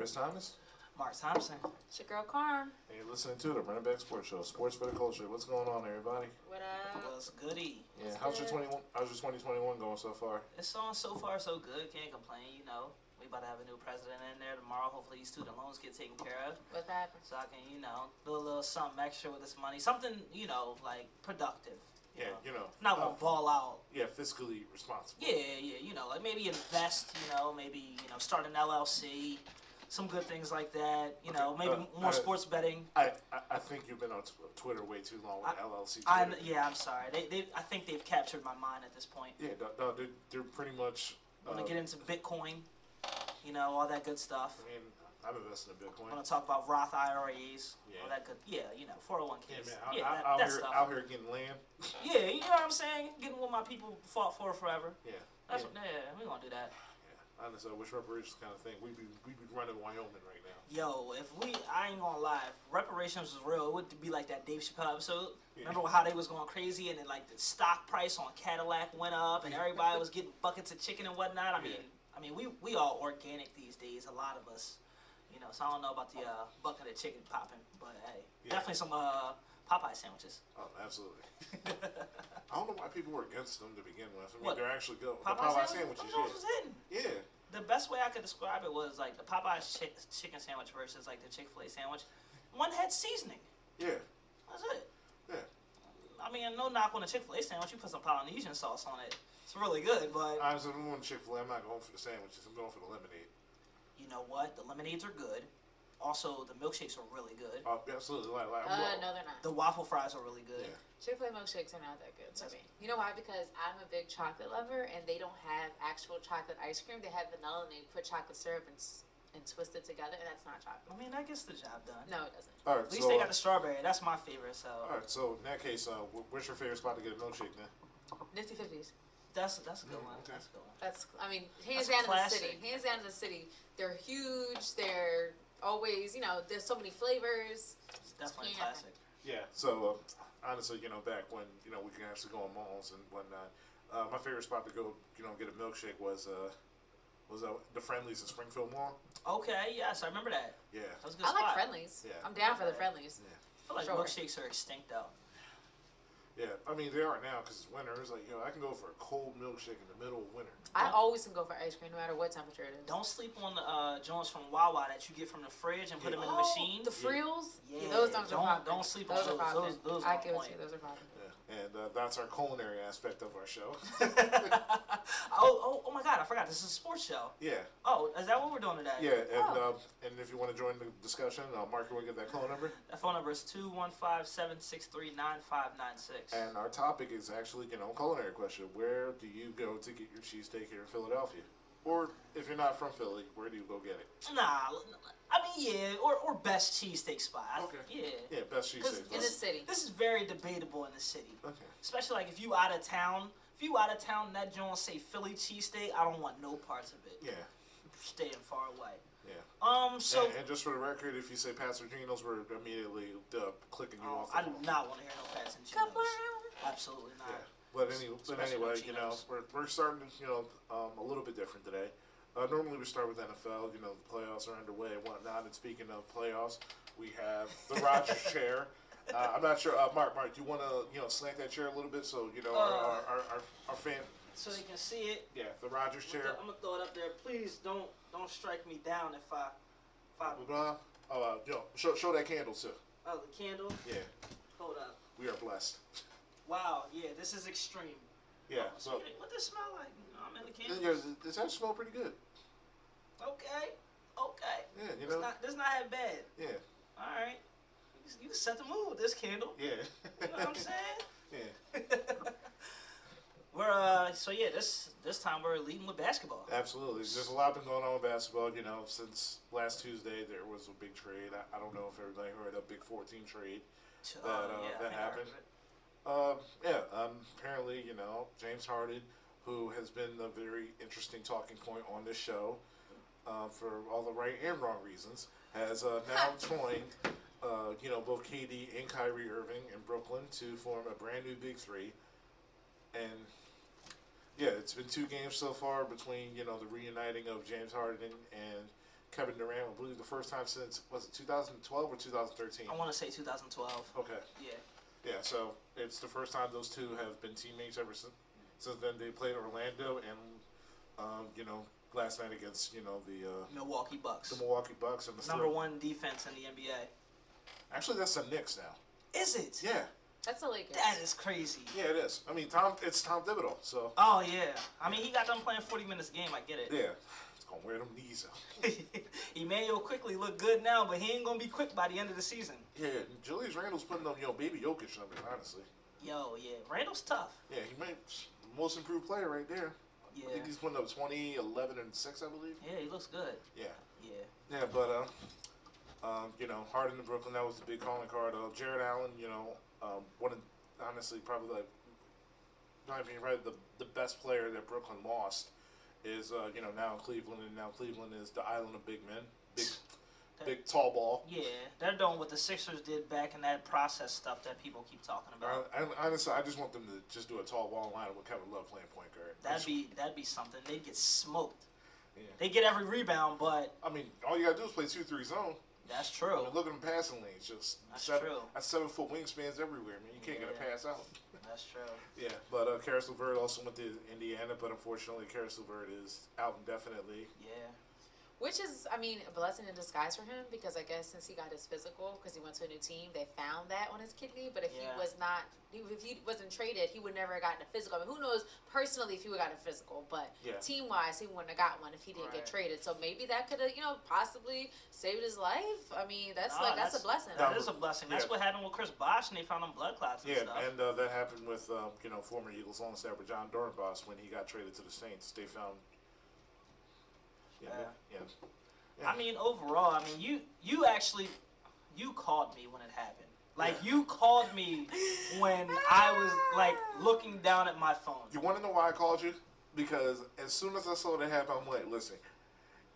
Kris Thomas. Mark Thompson. It's your girl Carm. And you're listening to the Run It Back Sports Show, Sports for the Culture. What's going on, everybody? What up? Was goody. Yeah, how's your good. 21? How's your 2021 going so far? It's on so far so good. Can't complain. You know, we about to have a new president in there tomorrow. Hopefully, these student loans get taken care of, What's happened? so I can, you know, do a little something extra with this money. Something, you know, like productive. you Yeah, know. you know. Not uh, gonna ball out. Yeah, fiscally responsible. Yeah, yeah, you know, like maybe invest, you know, maybe, you know, start an LLC, some good things like that, you know, maybe uh, more uh, sports betting. I, I I think you've been on Twitter way too long with I- LLC. I, Twitter. yeah, I'm sorry. They, they, I think they've captured my mind at this point. Yeah, no, no, they're, they're pretty much. I'm Uh, gonna get into Bitcoin, you know, all that good stuff. I mean, I'm investing in Bitcoin. I'm gonna talk about Roth IRAs, Yeah. all that good, yeah, you know, 401ks, Yeah, man, yeah, I, that, I, out that here, stuff. out here getting land. Yeah, you know what I'm saying? Getting what my people fought for forever. Yeah, That's yeah, what, yeah, we're gonna do that. Honestly, I wish reparations kind of thing. We'd be we'd be running Wyoming right now. Yo, if we, I ain't gonna lie, if reparations was real, it would be like that Dave Chappelle episode. Yeah. Remember how they was going crazy and then like the stock price on Cadillac went up and everybody was getting buckets of chicken and whatnot. I mean, Yeah. I mean, we we all organic these days, a lot of us, you know. So I don't know about the uh, bucket of chicken popping, but hey, Yeah. definitely some uh, Popeye sandwiches. Oh, absolutely. I don't know why people were against them to begin with. I mean, What? they're actually good. The Popeye, Popeye sandwiches, sandwiches, Them was hitting. yeah. Yeah. The best way I could describe it was like the Popeye's chick- chicken sandwich versus like the Chick Fil A sandwich. One had seasoning. Yeah. That's it. Yeah. I mean, no knock on the Chick Fil A sandwich. You put some Polynesian sauce on it. It's really good, but I'm going Chick fil A, I'm not going for the sandwiches. I'm going for the lemonade. you know what? The lemonades are good. Also, the milkshakes are really good. Oh, absolutely. Like, like, Uh, no, they're not. The waffle fries are really good. Yeah. Chick Fil A milkshakes are not that good to me. You know why? Because I'm a big chocolate lover, and they don't have actual chocolate ice cream. They have vanilla, and they put chocolate syrup and and twist it together, and that's not chocolate. I mean, that gets the job done. No, it doesn't. All right, At least so, they uh, got the strawberry. That's my favorite. So all right, so in that case, uh, wh- what's your favorite spot to get a milkshake then? Nifty fifties. that's that's a good Mm, one. okay. That's a good one. That's. I mean, hands That's down in the city. Hands down in the city. They're huge. They're always. You know, there's so many flavors. It's definitely Yeah. classic. Yeah. So uh, honestly, you know, back when you know we can actually go on malls and whatnot, uh, my favorite spot to go, you know, get a milkshake was uh, was uh, the Friendly's in Springfield Mall. Okay, yes, I remember that. Yeah. That was a good I spot. like Friendly's. Yeah. I'm down for the Friendly's. Yeah. I feel like Sure. milkshakes are extinct though. Yeah. I mean, they are now because it's winter. It's like you know, I can go for a cold milkshake in the middle of winter. I always can go for ice cream, no matter what temperature it is. Don't sleep on the uh, joints from Wawa that you get from the fridge and put them in the Oh, machine. The frills? Yeah, those don't, don't- popping. don't sleep on those. Are those. popping. Those- those I are give it to you. Those are popping. And uh, that's our culinary aspect of our show. oh, oh, oh my God! I forgot. This is a sports show. yeah. Oh, is that what we're doing today? Yeah. And Oh. uh, and if you want to join the discussion, uh, Mark, you want to get that phone number? That phone number is 215-763-9596. And our topic is actually, you know, culinary question. Where do you go to get your cheesesteak here in Philadelphia? Or if you're not from Philly, where do you go get it? Nah, I mean, yeah, or, or best cheesesteak spot. Okay. Yeah. Yeah, best Because cheesesteak. In the city. This is very debatable in the city. Okay. Especially like if you out of town. If you out of town and that joint say Philly cheesesteak, I don't want no parts of it. Yeah. Staying far away. Yeah. Um, so and, and just for the record, if you say Pat's and Geno's, we're immediately uh, clicking you oh, off. the I do not want to hear no Pats and Come on. Absolutely not. Yeah. But, any, but Especially anyway, you know, Geno's. we're, we're starting, you know, um, a little bit different today. Uh, normally we start with NFL, you know, the playoffs are underway and whatnot. And speaking of playoffs, we have the Rogers chair. Uh, I'm not sure, uh, Mark, Mark, do you want to, you know, slant that chair a little bit so, you know, our, Uh. our, our, our, our fan, So they can see it. yeah, the Rogers chair. I'm gonna throw it up there. Please don't don't strike me down if I if I Blah, blah. Oh, uh, yo, show, show that candle too. oh the candle. Yeah, Hold up. we are blessed. Wow. Yeah, this is extreme. Yeah, Oh, so, what does it smell like? No, I'm in the yeah, candle. does that smell pretty good? Okay. Okay. Yeah, you know? not. This not that bad. Yeah, All right. You set the mood with this candle. yeah. You know what I'm saying? yeah. we're uh. So yeah, this this time we're leading with basketball. Absolutely. There's a lot been going on with basketball. You know, since last Tuesday, there was a big trade. I, I don't know if everybody heard a big 14 trade. Uh, That, uh, yeah, that think I heard happened. Of it. Uh, yeah, um, apparently, you know, James Harden, who has been a very interesting talking point on this show uh, for all the right and wrong reasons, has uh, now joined, uh, you know, both KD and Kyrie Irving in Brooklyn to form a brand new Big Three. And yeah, it's been two games so far between you know the reuniting of James Harden and Kevin Durant. I believe the first time since was it 2012 or 2013? I want to say 2012. Okay. Yeah. Yeah, so it's the first time those two have been teammates ever since. Since then, they played Orlando and, um, you know, last night against you know the uh, Milwaukee Bucks. the Milwaukee Bucks and the Number third- one defense in the NBA. Actually, that's the Knicks now. Is it? Yeah, That's the Lakers. That is crazy. yeah, it is. I mean, Tom, it's Tom Thibodeau, so Oh yeah. I mean, he got done playing 40 minutes a game. I get it. yeah, it's gonna wear them knees out. Immanuel Quickley look good now, but he ain't gonna be quick by the end of the season. Yeah, Julius Randle's putting up, you know, baby Jokic numbers. Honestly, Yo, yeah, Randle's tough. yeah, he might most improved player right there. I Yeah, think he's putting up 20, 11, and six, I believe. yeah, he looks good. Yeah. Yeah, Yeah, but uh, um, you know, Harden to Brooklyn, that was the big calling card. Uh, Jarrett Allen, you know, um, one of honestly probably like, in my opinion, probably the the best player that Brooklyn lost is uh, you know now Cleveland, and now Cleveland is the island of big men, big, tall ball. yeah, they're doing what the Sixers did back in that process stuff that people keep talking about. I, I, honestly, I just want them to just do a tall ball line with Kevin Love playing point guard. That'd just- be that'd be something. They'd get smoked. Yeah. They get every rebound, but I mean, all you gotta do is play two three zone. that's I true. mean, look at them passing lanes, just That's seven, true. That's seven foot wingspans everywhere, man. You can't get a pass out. That's true. Yeah, but uh, Caris LeVert also went to Indiana, but unfortunately, Caris LeVert is out indefinitely. Yeah. Which is, I mean, a blessing in disguise for him because I guess since he got his physical, because he went to a new team, they found that on his kidney. But if Yeah. he was not, if he wasn't traded, he would never have gotten a physical. I mean, who knows personally if he would have gotten a physical, but Yeah. team wise, he wouldn't have got one if he didn't Right. get traded. So maybe that could have, you know, possibly saved his life. I mean, that's Nah, like that's, a blessing. That That is a blessing. That's yeah. what happened with Chris Bosh, and they found him blood clots and Yeah, stuff. and uh, that happened with um, you know former Eagles long snapper Jon Dorenbos when he got traded to the Saints. They found. Yeah, Yeah. yeah. I mean, overall, I mean, you you actually you called me when it happened. Like Yeah. you called me when I was like looking down at my phone. You want to know why I called you? Because as soon as I saw that happen, I'm like, listen,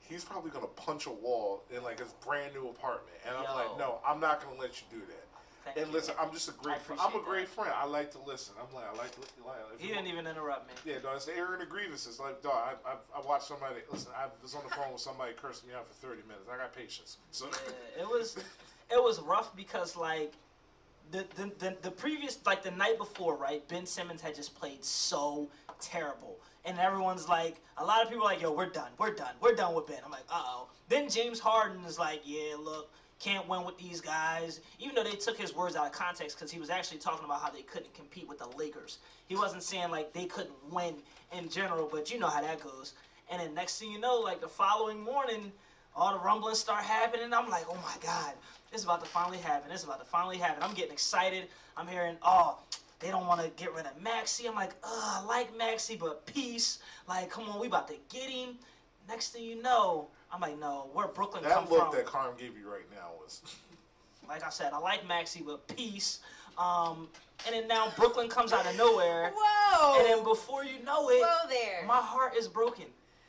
he's probably gonna punch a wall in like his brand new apartment, and I'm like, no, I'm not gonna let you do that. Thank And you. listen, I'm just a great. Friend. I'm a great that. friend. I like to listen. I'm like, I like to. Like, he didn't even interrupt me. Yeah, no, it's the of grievances. Like, dog, I, I, I watched somebody. Listen, I was on the phone with somebody cursing me out for thirty minutes. I got patience. So Yeah, it was it was rough because like the, the the the previous like the night before, right? Ben Simmons had just played so terrible. And everyone's like, a lot of people are like, yo, we're done, we're done, we're done with Ben. I'm like, uh oh. Then James Harden is like, yeah, look, can't win with these guys. Even though they took his words out of context because he was actually talking about how they couldn't compete with the Lakers. He wasn't saying like they couldn't win in general, but you know how that goes. And then next thing you know, like the following morning, all the rumblings start happening. I'm like, oh my god, it's about to finally happen. It's about to finally happen. I'm getting excited. I'm hearing, oh, they don't want to get rid of Maxey. I'm like, ugh, I like Maxey, but peace. Like, come on, we about to get him. Next thing you know, I'm like, no, where Brooklyn come that look from? that Carm gave you right now was. Like I said, I like Maxey, with peace. Um, and then now Brooklyn comes out of nowhere, Whoa! and then before you know it, Whoa there. my heart is broken.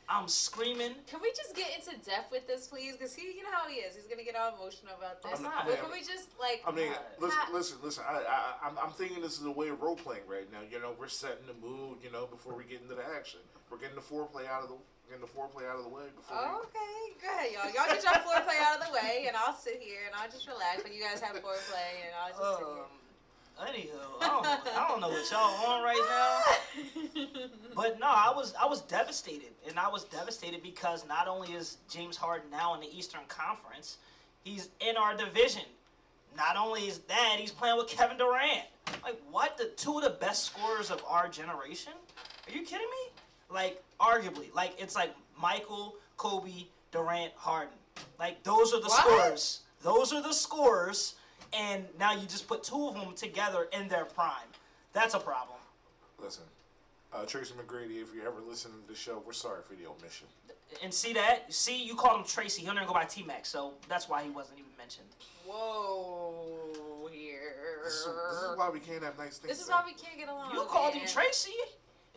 I'm screaming. Can we just get into depth with this, please? Because he, you know how he is. He's gonna get all emotional about this. I'm not. But can we just like? I mean, Uh, listen, ha- listen, listen. I, I, I'm, I'm thinking this is a way of role playing right now. You know, we're setting the mood. You know, before we get into the action, we're getting the foreplay out of the, getting the foreplay out of the way before. Oh, okay, go ahead, y'all. Y'all get your foreplay out of the way, and I'll sit here and I'll just relax when you guys have foreplay, and I'll just sit Um, anywho, I don't, know, I don't know what y'all on right now. But no, I was I was devastated, and I was devastated because not only is James Harden now in the Eastern Conference, he's in our division. Not only is that, he's playing with Kevin Durant. Like what? The two of the best scorers of our generation? Are you kidding me? Like arguably, like it's like Michael, Kobe, Durant, Harden. Like those are the What? scorers. Those are the scorers, and now you just put two of them together in their prime. That's a problem. Listen, uh, Tracy McGrady, if you're ever listen to the show, we're sorry for the omission. And see that? See, you called him Tracy. He'll never go by T Mac, so that's why he wasn't even mentioned. Whoa, here. This is, this is why we can't have nice things. This is man. why we can't get along. You called him. Tracy.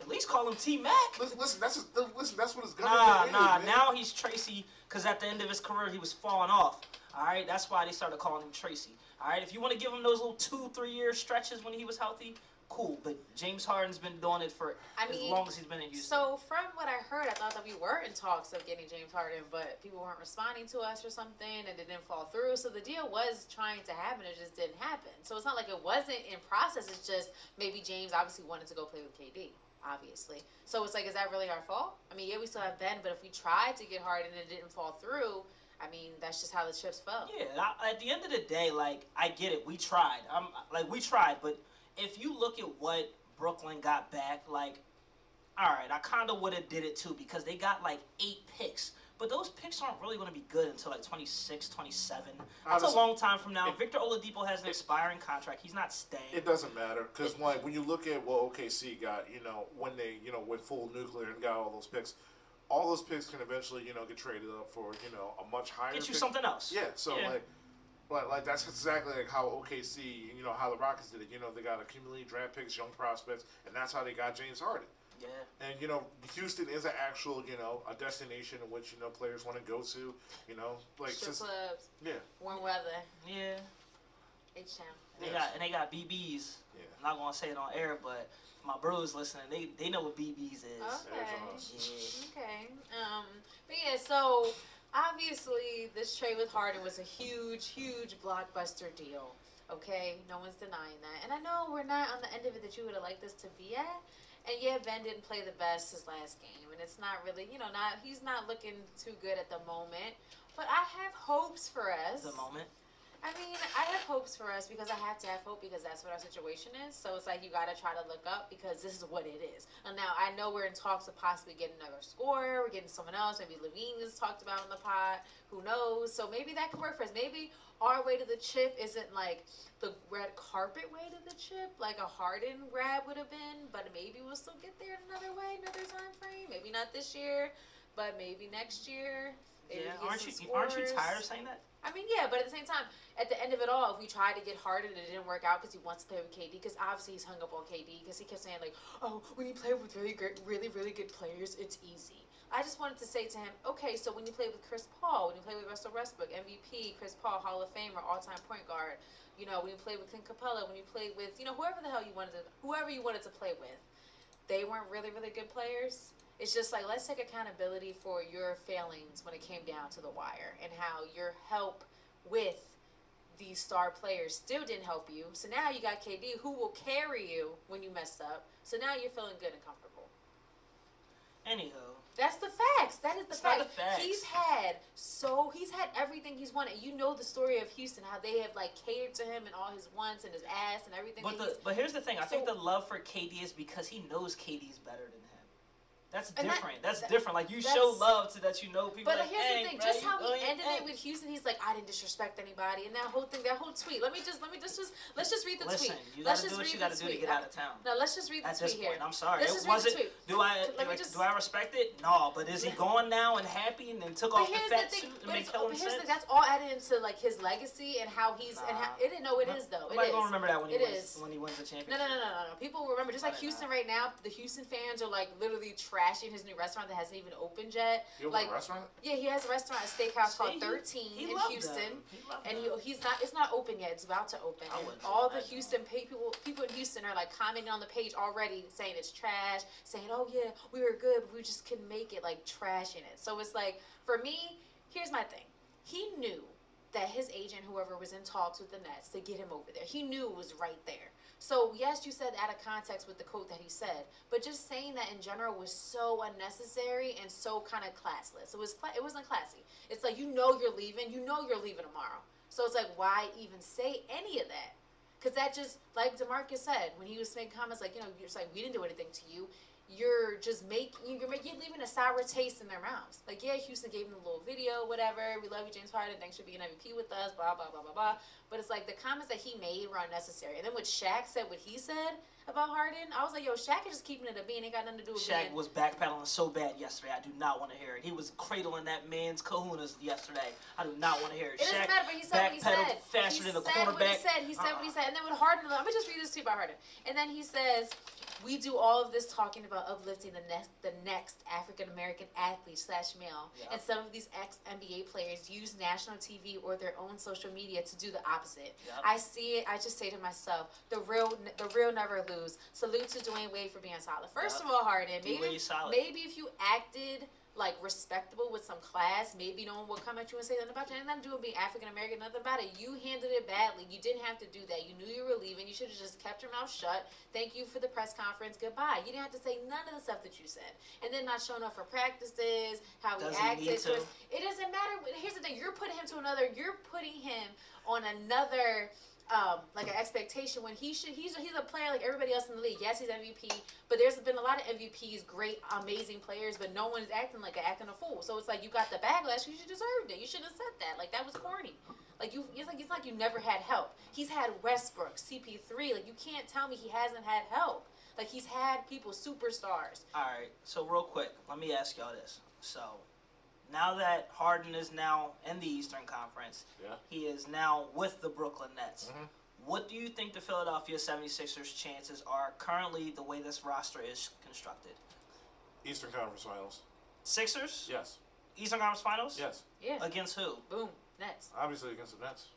At least call him T Mac. Listen, listen, that's just, listen. That's what his Nah, government is, nah. man. Now he's Tracy because at the end of his career he was falling off. All right, that's why they started calling him Tracy. All right, if you want to give him those little two, three year stretches when he was healthy, cool. But James Harden's been doing it for I as mean, long as he's been in Houston. So from what I heard, I thought that we were in talks of getting James Harden, but people weren't responding to us or something, and it didn't fall through. So the deal was trying to happen, it just didn't happen. So it's not like it wasn't in process. It's just maybe James obviously wanted to go play with KD, obviously. So it's like, is that really our fault? I mean, yeah, we still have Ben, but if we tried to get Harden and it didn't fall through, I mean, that's just how the chips fell. Yeah, I, at the end of the day, like I get it. We tried. I'm like we tried, but if you look at what Brooklyn got back, like, all right, I kind of would have did it too because they got like eight picks. But those picks aren't really going to be good until like 26, 27. That's a long time from now. it- Victor Oladipo has an expiring contract. He's not staying. It doesn't matter because like when you look at what OKC got, you know, when they you know went full nuclear and got all those picks, all those picks can eventually you know get traded up for you know a much higher. Get you pick. something else. Yeah, so Yeah. like, like, like that's exactly like how OKC, you know, how the Rockets did it. You know, they got accumulated draft picks, young prospects, and that's how they got James Harden. Yeah. And you know, Houston is an actual, you know, a destination in which you know players want to go to. You know, like Strip since clubs, yeah, warm weather, Yeah. H Town. They Yes. got and they got BBs. yeah. I'm not gonna say it on air, but my bros listening, they they know what BBs is. Okay. There's Okay. Um, but yeah, so obviously this trade with Harden was a huge, huge blockbuster deal. Okay, no one's denying that, and I know we're not on the end of it that you would have liked this to be at. And yeah, Ben didn't play the best his last game, and it's not really, you know, not he's not looking too good at the moment. But I have hopes for us. The moment. I mean, I have hopes for us because I have to have hope because that's what our situation is. So it's like you got to try to look up because this is what it is. And now I know we're in talks of possibly getting another scorer. We're getting someone else. Maybe LaVine is talked about in the pod. Who knows? So maybe that could work for us. Maybe our way to the chip isn't like the red carpet way to the chip, like a Harden grab would have been. But maybe we'll still get there in another way, another time frame. Maybe not this year, but maybe next year. Yeah. Aren't you aren't you tired of saying that? I mean, yeah, but at the same time, at the end of it all, if we tried to get Harden and it didn't work out because he wants to play with KD, because obviously he's hung up on KD, because he kept saying like, "Oh, when you play with really great, really, really good players, it's easy." I just wanted to say to him, okay, so when you play with Chris Paul, when you play with Russell Westbrook, MVP, Chris Paul, Hall of Famer, all-time point guard, you know, when you play with Clint Capela, when you play with, you know, whoever the hell you wanted to, whoever you wanted to play with, they weren't really, really good players. It's just like let's take accountability for your failings when it came down to the wire and how your help with these star players still didn't help you. So now you got KD who will carry you when you mess up. So now you're feeling good and comfortable. Anywho, That's the facts. That is the fact. the facts. He's had so he's had everything he's wanted. You know the story of Houston, how they have like catered to him and all his wants and his ass and everything. but the but here's the thing. I think the love for KD is because he knows KD's better than. That's And that- different. That's that- different. Like you show love to that you know people. But like, here's "Hey, the thing, bro, just how he ended thing." it with Houston, he's like, I didn't disrespect anybody, and that whole thing, that whole tweet. Let me just, let me just, just let's just read the Listen, tweet. you let's just do what read you gotta do to get out of town. No, let's just read the At tweet this here. point, I'm sorry. Let's It just read was the tweet. Do I like, just- do I respect it? No, but is he going now and happy and then took But off the fat suit and make it's, here's the sense? thing. That's all added into like his legacy and how he's and how it didn't know it is though. It is. gonna remember that when he wins when he wins the championship. no, no, no, no, no. People remember, just like Houston right now, the Houston fans are like literally trashing his new restaurant that hasn't even opened yet. You Like, a restaurant? Yeah, he has a restaurant, a steakhouse See, called 13 He in loved Houston. them. He loved And them. he, he's not. It's not open yet. It's about to open. I And wouldn't all the Houston pay people, people in Houston are like commenting on the page already, saying it's trash, saying, "Oh yeah, we were good, but we just couldn't make it." Like trashing it. So it's like for me, here's my thing. He knew that his agent, whoever was in talks with the Nets to get him over there, he knew it was right there. So yes, you said out of context with the quote that he said, but just saying that in general was so unnecessary and so kind of classless. It was it wasn't classy. It's like you know you're leaving, you know you're leaving tomorrow. So it's like why even say any of that? Because that just like Demarcus said when he was making comments like you know you're like we didn't do anything to you. You're just making you're making you're leaving a sour taste in their mouths. Like yeah, Houston gave him a little video, whatever. We love you, James Harden. Thanks for being MVP with us. Blah blah blah blah blah. But it's like the comments that he made were unnecessary. And then when Shaq said what he said about Harden, I was like, yo, Shaq is just keeping it a bean. Ain't got nothing to do with Shaq being. was backpedaling so bad yesterday. I do not want to hear it. He was cradling that man's kahunas yesterday. I do not want to hear it. It doesn't Shaq matter, but he said what he said. faster he than the said what he said. He said what he Uh-uh. said. And then with Harden, let me just read this tweet about Harden. And then he says, we do all of this talking about uplifting the next the next African American athlete slash male, Yeah. and some of these ex NBA players use national TV or their own social media to do the opposite. I see it. I just say to myself, the real the real never lose. Salute to Dwyane Wade for being solid. First of all, Harden, maybe maybe if you acted like respectable with some class, maybe no one will come at you and say nothing about you. And nothing to do with being African American, nothing about it. You handled it badly. You didn't have to do that. You knew you were leaving. You should have just kept your mouth shut. Thank you for the press conference. Goodbye. You didn't have to say none of the stuff that you said. And then not showing up for practices, how he Doesn't acted. to. It doesn't matter. Here's the thing. You're putting him to another. You're putting him on another. Um, like an expectation when he should he's a, he's a player like everybody else in the league. Yes, he's MVP, but there's been a lot of MVPs, great, amazing players, but no one is acting like a, acting a fool. So it's like you got the backlash. You deserved it. You should have said that. Like that was corny. Like you, it's like it's like you never had help. He's had Westbrook, CP3. Like you can't tell me he hasn't had help. Like he's had people, superstars. All right. So real quick, let me ask y'all this. So now that Harden is now in the Eastern Conference, Yeah. he is now with the Brooklyn Nets. Mhm. What do you think the Philadelphia 76ers chances are currently the way this roster is constructed? Eastern Conference Finals. Sixers? Yes. Eastern Conference Finals? Yes. Yeah. Against who? Boom. Nets. Obviously against the Nets.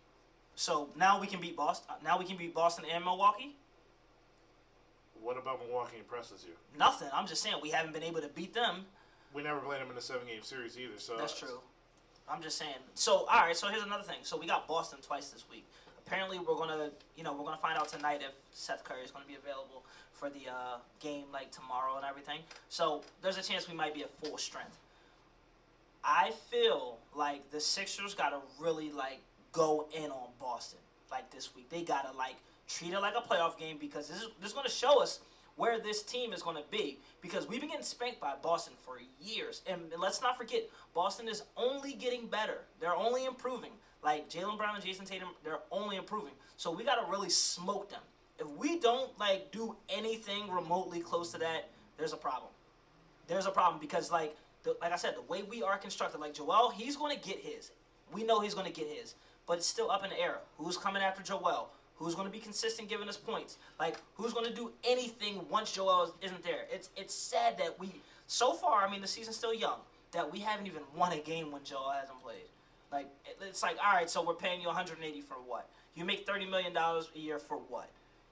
So now we can beat Boston. Now we can beat Boston and Milwaukee. What about Milwaukee impresses you? Nothing. I'm just saying we haven't been able to beat them. We never played them in a seven game series either, so That's true. I'm just saying. So, all right. So here's another thing. So we got Boston twice this week. Apparently, we're gonna, you know, we're gonna find out tonight if Seth Curry is gonna be available for the uh, game like tomorrow and everything. So there's a chance we might be at full strength. I feel like the Sixers gotta really like go in on Boston like this week. They gotta like treat it like a playoff game because this is this is gonna show us where this team is going to be because we've been getting spanked by Boston for years. And let's not forget, Boston is only getting better. They're only improving. Like Jaylen Brown and Jayson Tatum, they're only improving. So we got to really smoke them. If we don't like do anything remotely close to that, there's a problem. There's a problem because like the, like I said, the way we are constructed, like Joel, he's going to get his. We know he's going to get his, but it's still up in the air. Who's coming after Joel? Who's going to be consistent giving us points? Like who's going to do anything once Joel is- isn't there? It's it's sad that we so far. I mean, the season's still young. That we haven't even won a game when Joel hasn't played. Like it- it's like all right, so we're paying you 180 for what? You make 30 million dollars a year for what?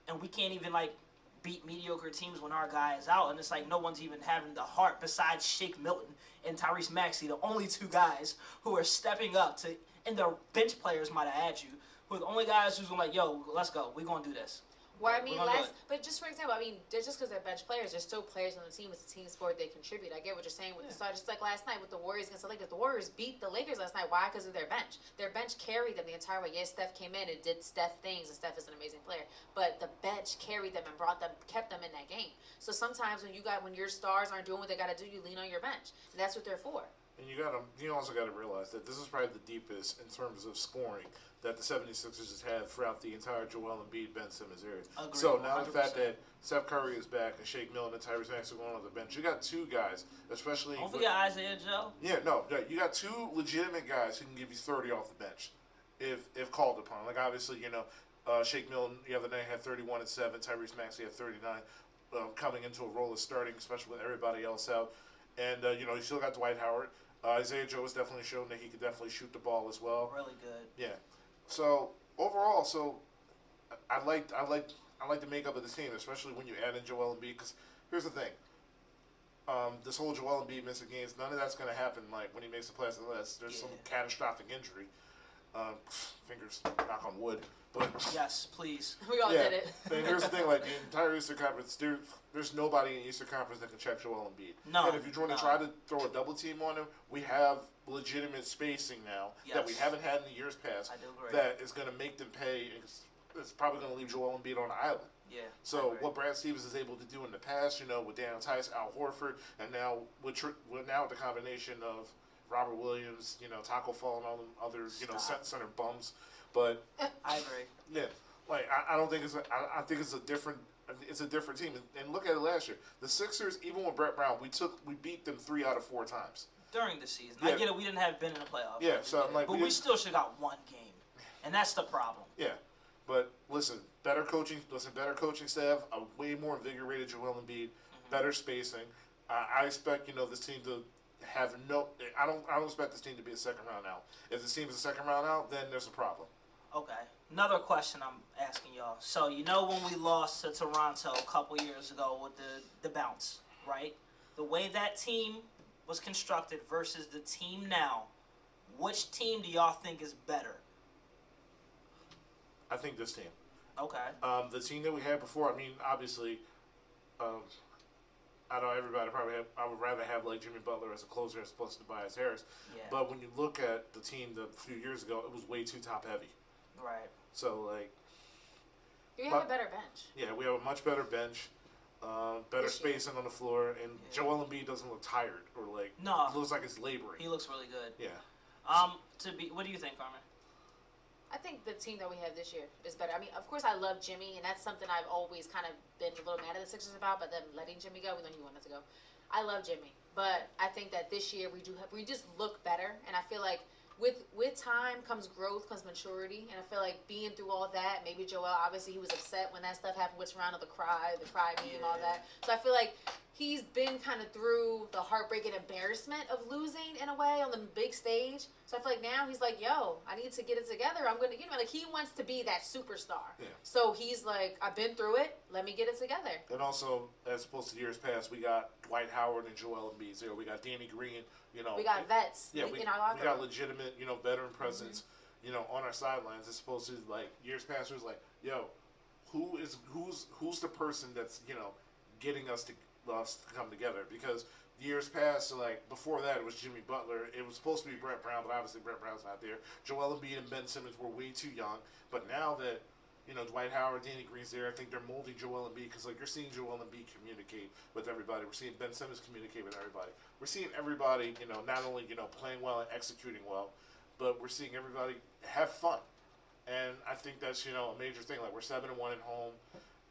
And we can't even like beat mediocre teams when our guy is out, and it's like no one's even having the heart besides Shake Milton and Tyrese Maxey, the only two guys who are stepping up to, and the bench players might I add you, who are the only guys who's gonna like, yo, let's go, we're gonna do this. Well, I mean, last, but just for example, I mean, they're just because they're bench players, they're still players on the team. It's a team sport. They contribute. I get what you're saying with the Yeah. start. Just like last night with the Warriors against the Lakers. The Warriors beat the Lakers last night. Why? Because of their bench. Their bench carried them the entire way. Yes, Steph came in and did Steph things, and Steph is an amazing player. But the bench carried them and brought them, kept them in that game. So sometimes when you got when your stars aren't doing what they got to do, you lean on your bench. And that's what they're for. And you got to you also got to realize that this is probably the deepest in terms of scoring that the 76ers has had throughout the entire Joel Embiid, Ben Simmons era. Agreed, So now the fact that Steph Curry is back and Shake Milton and Tyrese Maxey are going on the bench, you got two guys, especially. Don't forget Isaiah Joe. yeah, no, no, you got two legitimate guys who can give you 30 off the bench if if called upon. Like obviously, you know, uh, Shake Milton the other night had 31 and seven. Tyrese Maxey had 39, um, coming into a role of starting, especially with everybody else out. And uh, you know, you still got Dwight Howard. Uh, Isaiah Joe has definitely shown that he could definitely shoot the ball as well. Really good. Yeah. So overall, so I like I like I like the makeup of the team, especially when you add in Joel Embiid. Because here's the thing. Um, this whole Joel Embiid missing games, none of that's going to happen. Like when he makes the playoffs, unless there's some catastrophic injury. Um, fingers knock on wood. But Yes, please. We all yeah. did it. And here's the thing: like the entire Eastern Conference, there, there's nobody in the Eastern Conference that can check Joel Embiid. No, And if you're going no. to try to throw a double team on him, we have legitimate spacing now that we haven't had in the years past I do agree. that is going to make them pay. It's, it's probably going to leave Joel Embiid on the island. yeah. So what Brad Stevens is able to do in the past, you know, with Daniel Theis, Al Horford, and now with, with now with the combination of Robert Williams, you know, Taco Fall and all them other, you know, Stop. cent- center bums. But uh, I agree. yeah, like I, I don't think it's. A, I, I think it's a different. It's a different team. And, and look at it last year. The Sixers, even with Brett Brown, we took we beat them three out of four times. During the season, I get it. We didn't have been in the playoffs. Yeah, We so, did. like, but we we still should got one game, and that's the problem. Yeah. But listen, better coaching. Listen, better coaching staff. A way more invigorated Joel Embiid. Mm-hmm. Better spacing. I I expect you know this team to have no. I don't. I don't expect this team to be a second round out. If this team is a second round out, then there's a problem. Okay. Another question I'm asking y'all. So you know when we lost to Toronto a couple years ago with the the bounce, right? The way that team was constructed versus the team now, which team do y'all think is better? I think this team. Okay. Um, the team that we had before. I mean, obviously, um, I know everybody probably. Have, I would rather have like Jimmy Butler as a closer as opposed to Tobias Harris. Yeah. But when you look at the team the a few years ago, it was way too top heavy. Right. So like, You have But- a better bench. yeah, we have a much better bench, uh, better This year. spacing on the floor, and Yeah. Joel Embiid doesn't look tired or like No. looks like it's laboring. He looks really good. Yeah. Um. To be. What do you think, Carmen? I think the team that we have this year is better. I mean, of course, I love Jimmy, and that's something I've always kind of been a little mad at the Sixers about, but then letting Jimmy go, we know he wanted to go. I love Jimmy, but I think that this year we do have, we just look better, and I feel like with with time comes growth, comes maturity, and I feel like being through all that, maybe Joel, obviously he was upset when that stuff happened, round of the cry, the cry meme, all that. So I feel like he's been kind of through the heartbreak and embarrassment of losing in a way on the big stage. So I feel like now he's like, yo, I need to get it together. I'm gonna, you know, like he wants to be that superstar. Yeah. So he's like, I've been through it. Let me get it together. And also, as opposed to years past, we got Dwight Howard and Joel Embiid here. We got Danny Green. You know, We got vets yeah, we, we got legitimate, you know, veteran mm-hmm. presence, you know, on our sidelines. As opposed to like years past, it was like, yo, who is who's who's the person that's you know getting us to us to come together? Because years past, like before that, it was Jimmy Butler. It was supposed to be Brett Brown, but obviously Brett Brown's not there. Joel Embiid and Ben Simmons were way too young. But now that you know Dwight Howard, Danny Green's there, I think they're molding Joel Embiid because like you're seeing Joel Embiid communicate with everybody. We're seeing Ben Simmons communicate with everybody. We're seeing everybody, you know, not only you know playing well and executing well, but we're seeing everybody have fun. And I think that's you know a major thing. Like we're seven and one at home,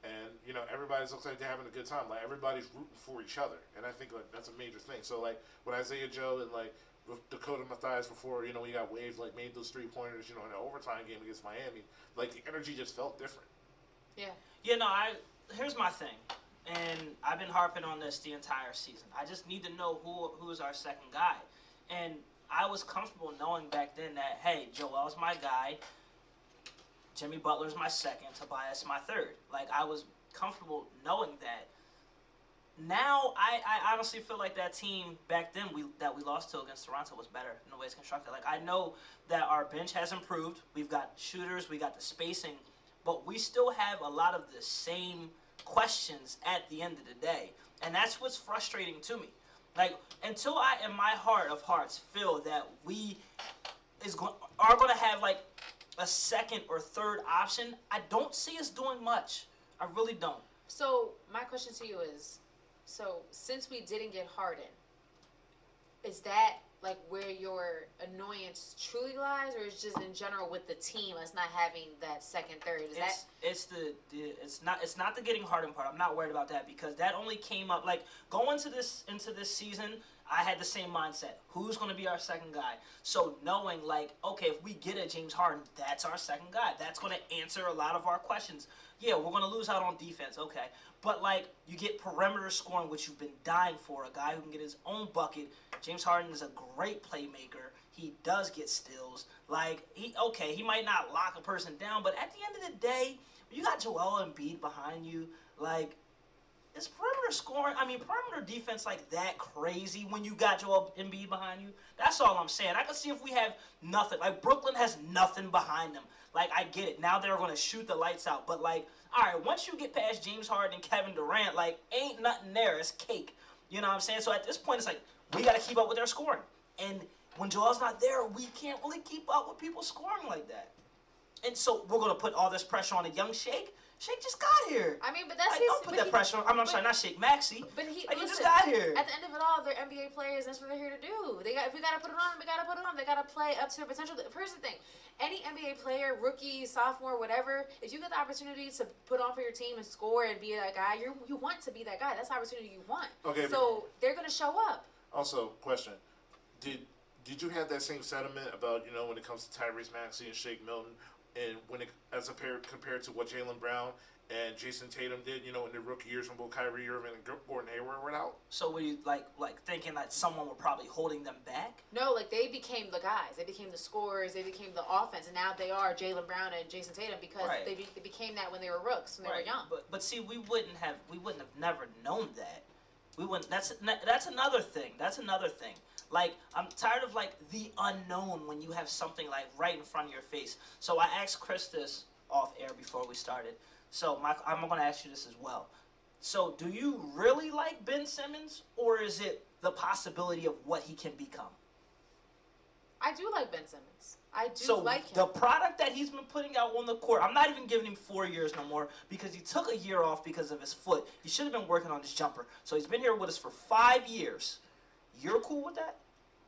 and you know everybody's looks like they're having a good time. Like everybody's rooting for each other, and I think like that's a major thing. So like with Isaiah Joe and like with Dakota Mathias before, you know, we got waves like made those three pointers, you know, in an overtime game against Miami. Like the energy just felt different. Yeah you know, I here's my thing, and I've been harping on this the entire season. I just need to know who who is our second guy, and I was comfortable knowing back then that hey, Joel's my guy, Jimmy Butler's my second, Tobias my third. Like I was comfortable knowing that. Now I, I honestly feel like that team back then we that we lost to against Toronto was better in the way it's constructed. Like I know that our bench has improved. We've got shooters, we got the spacing, but we still have a lot of the same questions at the end of the day. And that's what's frustrating to me. Like until I in my heart of hearts feel that we is going are going to have like a second or third option, I don't see us doing much. I really don't. So my question to you is, so since we didn't get Harden, is that like where your annoyance truly lies, or is just in general with the team us not having that second third? Is that It's it's the, the it's not it's not the getting Harden part. I'm not worried about that because that only came up like going to this into this season. I had the same mindset. Who's going to be our second guy? So knowing like okay, if we get a James Harden, that's our second guy. That's going to answer a lot of our questions. Yeah, we're going to lose out on defense, okay, but like you get perimeter scoring, which you've been dying for. A guy who can get his own bucket. James Harden is a great playmaker. He does get steals. Like he okay, he might not lock a person down, but at the end of the day, you got Joel Embiid behind you, like is perimeter scoring? I mean, perimeter defense like that crazy when you got Joel Embiid behind you? That's all I'm saying. I can see if we have nothing. Like Brooklyn has nothing behind them. Like I get it. Now they're gonna shoot the lights out, but like, all right, once you get past James Harden and Kevin Durant, like ain't nothing there. It's cake. You know what I'm saying? So at this point, it's like we got to keep up with their scoring. And when Joel's not there, we can't really keep up with people scoring like that. And so we're gonna put all this pressure on a young Shake. Shake just got here. I mean, but that's Like, his. don't put that he- pressure on. I'm, I'm but- sorry, not Shake Maxey. But he, Like, you just got here. At the end of it all, they're NBA players. That's what they're here to do. They got if we gotta put it on, we gotta put it on. They gotta play up to their potential. Here's the thing: any NBA player, rookie, sophomore, whatever, if you get the opportunity to put on for your team and score and be that guy, you you want to be that guy. That's the opportunity you want. Okay. but So they're gonna show up. also, question: Did did you have that same sentiment about you know when it comes to Tyrese Maxey and Shake Milton, and when it as compared compared to what Jaylen Brown and Jayson Tatum did, you know, in their rookie years when both Kyrie Irving and Gordon Hayward were out. So were you like like thinking that someone were probably holding them back? No, like they became the guys. They became the scorers. They became the offense, and now they are Jaylen Brown and Jayson Tatum because Right. they, be, they became that when they were rooks when they were young. But but see, we wouldn't have we wouldn't have never known that. We wouldn't. That's that's another thing. That's another thing. Like I'm tired of like the unknown when you have something like right in front of your face. So I asked Chris this off air before we started. So my, I'm going to ask you this as well. So do you really like Ben Simmons, or is it the possibility of what he can become? I do like Ben Simmons. I do so like him. the product that he's been putting out on the court, I'm not even giving him four years no more because he took a year off because of his foot. He should have been working on his jumper. So he's been here with us for five years. You're cool with that?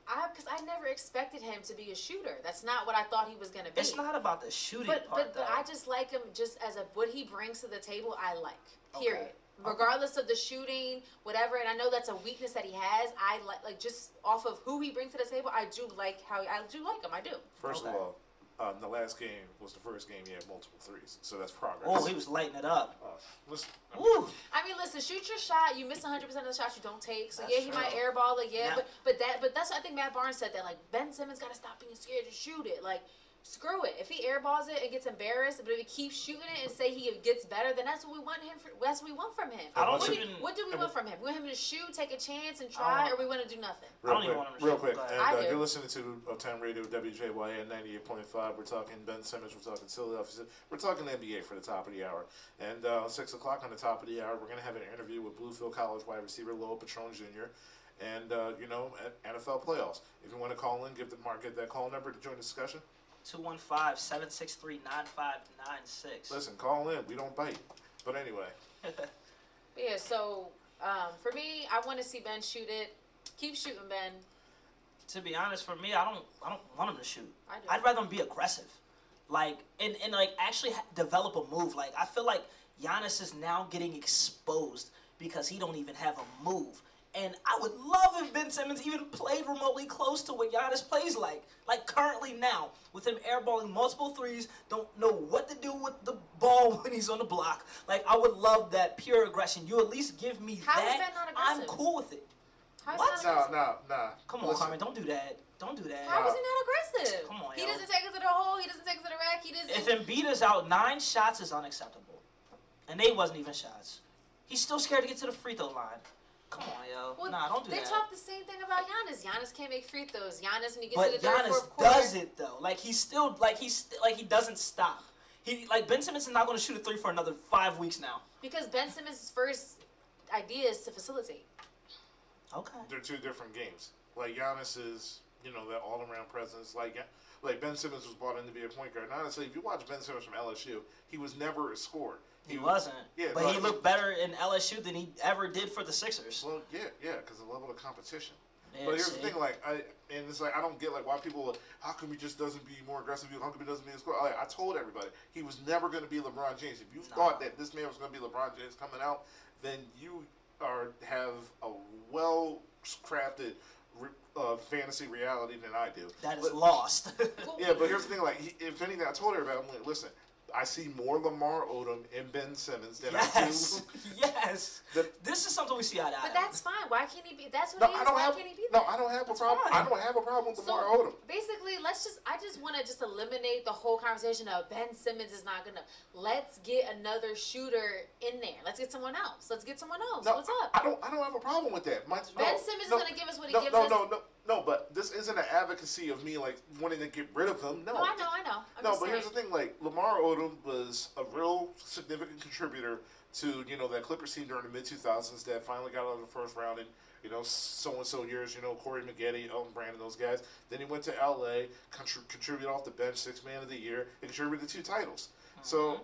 I because I never expected him to be a shooter. That's not what I thought he was gonna be. It's not about the shooting But part, but, but I just like him just as a what he brings to the table. I like. Okay. Period. Regardless of the shooting, whatever, and I know that's a weakness that he has. I like like just off of who he brings to the table. I do like how I do like him. I do. First Okay. of all, um, the last game was the first game he had multiple threes, so that's progress. oh, he was lighting it up. Uh, listen, Woo! I mean, listen, shoot your shot. You miss 100 percent of the shots you don't take. So That's yeah, he true. might airball it. Yeah, Yeah. but but that but that's I think Matt Barnes said that like Ben Simmons got to stop being scared to shoot it. Like screw it. If he airballs it and gets embarrassed, but if he keeps shooting it and say he gets better, then that's what we want him. For, that's what we want from him. I don't what, do, even- what do we and want from him? We want him to shoot, take a chance, and try, or we want to do nothing. I real don't even quick, want him to real quick, and uh, you're listening to Uptown Radio WJYN 98.5. We're talking Ben Simmons. We're talking Philadelphia. We're talking NBA for the top of the hour. And uh, six o'clock on the top of the hour, we're gonna have an interview with Bluefield College wide receiver Lowell Patron Jr. And uh, you know, at NFL playoffs. If you want to call in, give the market that call number to join the discussion. 215-763-9596. Listen, call in. We don't bite. But anyway, yeah, so um, for me, I want to see Ben shoot it. Keep shooting, Ben. to be honest, for me, I don't I don't want him to shoot. I do. I'd rather him be aggressive, like and and like actually ha- develop a move. Like I feel like Giannis is now getting exposed because he don't even have a move. And I would love if Ben Simmons even played remotely close to what Giannis plays like. Like currently now, with him airballing multiple threes, don't know what to do with the ball when he's on the block. Like I would love that pure aggression. You at least give me How is that. Ben not I'm cool with it. How is What? he nah, not nah, nah. Come on, Listen, Carmen, don't do that. Don't do that. How is he not aggressive? Come on, He yo. doesn't take it to the hole. He doesn't take it to the rack. He doesn't. If Embiid is out, nine shots is unacceptable. And they wasn't even shots. He's still scared to get to the free throw line. Come on, yo. Well, nah, don't do they that. talk the same thing about Giannis. Giannis can't make free throws. Giannis, when you get but to the third, Giannis fourth quarter, does it though. Like he's still like he's st- like he doesn't stop. He like Ben Simmons is not going to shoot a three for another five weeks now. because Ben Simmons' first idea is to facilitate. Okay. they're two different games. Like Giannis is, you know, that all-around presence. Like, like Ben Simmons was brought in to be a point guard. And honestly, if you watch Ben Simmons from LSU, he was never a scorer. He wasn't. Yeah, but but he looked better in LSU than he ever did for the Sixers. Well, yeah, yeah, because the level of competition. Yeah, but here's see? the thing, like, I and it's like I don't get like why people how come he just doesn't be more aggressive? How come he doesn't be a scorer? Like, I told everybody he was never going to be LeBron James. If you Nah. thought that this man was going to be LeBron James coming out, then you are have a well crafted uh, fantasy reality than I do. That is But- lost. Yeah, but here's the thing, like, he, if anything, I told everybody, I'm like, listen, I see more Lamar Odom and Ben Simmons than yes. I yes. do. The, This is something we see eye to eye. But that's fine. Why can't he be? That's what no, he I is. don't Why have. can't he be No, that? I don't have a That's problem. fine. I don't have a problem with So- Lamar Odom. Basically, let's just. I just want to just eliminate the whole conversation of Ben Simmons is not gonna. Let's get another shooter in there. Let's get someone else. Let's get someone else. No, What's up? I don't. I don't have a problem with that. My, ben no, Simmons no, is gonna give us what he no, gives no, us. no, no, no. No, but this isn't an advocacy of me like wanting to get rid of him. No. No, I know, I know. I'm no, but saying. here's the thing: like Lamar Odom was a real significant contributor to you know that Clippers team during the mid 2000s that finally got out of the first round in you know so and so years. You know Corey Maggette, Elton Brand, and those guys. Then he went to LA, contri- contributed off the bench, six man of the year, and contributed two titles. So Mm-hmm.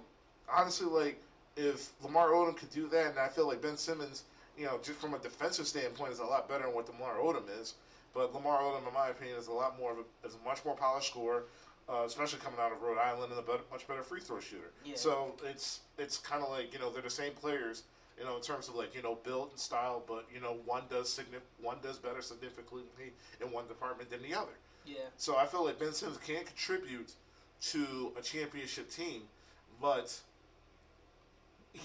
honestly, like if Lamar Odom could do that, and I feel like Ben Simmons, you know, just from a defensive standpoint, is a lot better than what Lamar Odom is. But Lamar Odom, in my opinion, is a lot more of a, is a much more polished scorer, uh, especially coming out of Rhode Island, and a better, much better free throw shooter. Yeah. So it's it's kind of like you know they're the same players, you know, in terms of like you know build and style, but you know one does signif- one does better significantly in one department than the other. Yeah. So I feel like Ben Simmons can contribute to a championship team, but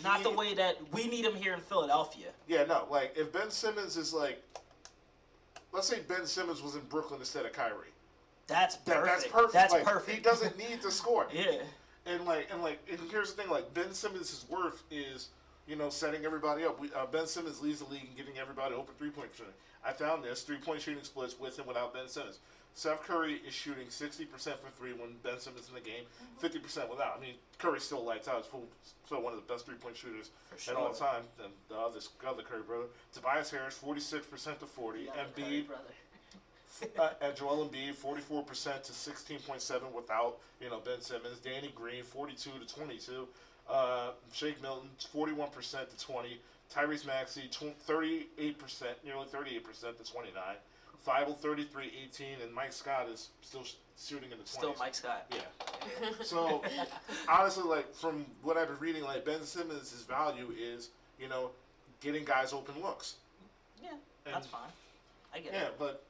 Not the way that we need him here in Philadelphia. Yeah, no. Like if Ben Simmons is like, let's say Ben Simmons was in Brooklyn instead of Kyrie. That's That- perfect. that's perfect. That's like, perfect. He doesn't need to score. yeah. And like, and like, and here's the thing: like Ben Simmons' worth is, you know, setting everybody up. We, uh, ben Simmons leads the league in getting everybody open three point shooting. I found this three point shooting splits with and without Ben Simmons. Seth Curry is shooting 60% for three when Ben Simmons is in the game, 50% without. I mean, Curry still lights out. He's still one of the best three point shooters For at all time. And the other, other Curry brother, Tobias Harris, 46% to 40. The other Embiid, uh, and Joel Embiid, 44% to 16.7 without, you know, Ben Simmons. Danny Green, 42 to 22. Uh, Shake Milton, 41% to 20. Tyrese Maxey, tw- 38%, nearly 38% to 29. Thybulle, 33 18. And Mike Scott is still sh- shooting in the 20s. Still Mike Scott. Yeah. So, honestly, like, from what I've been reading, like, Ben Simmons' value is, you know, getting guys open looks. Yeah, And, that's fine. I get Yeah, it. Yeah, but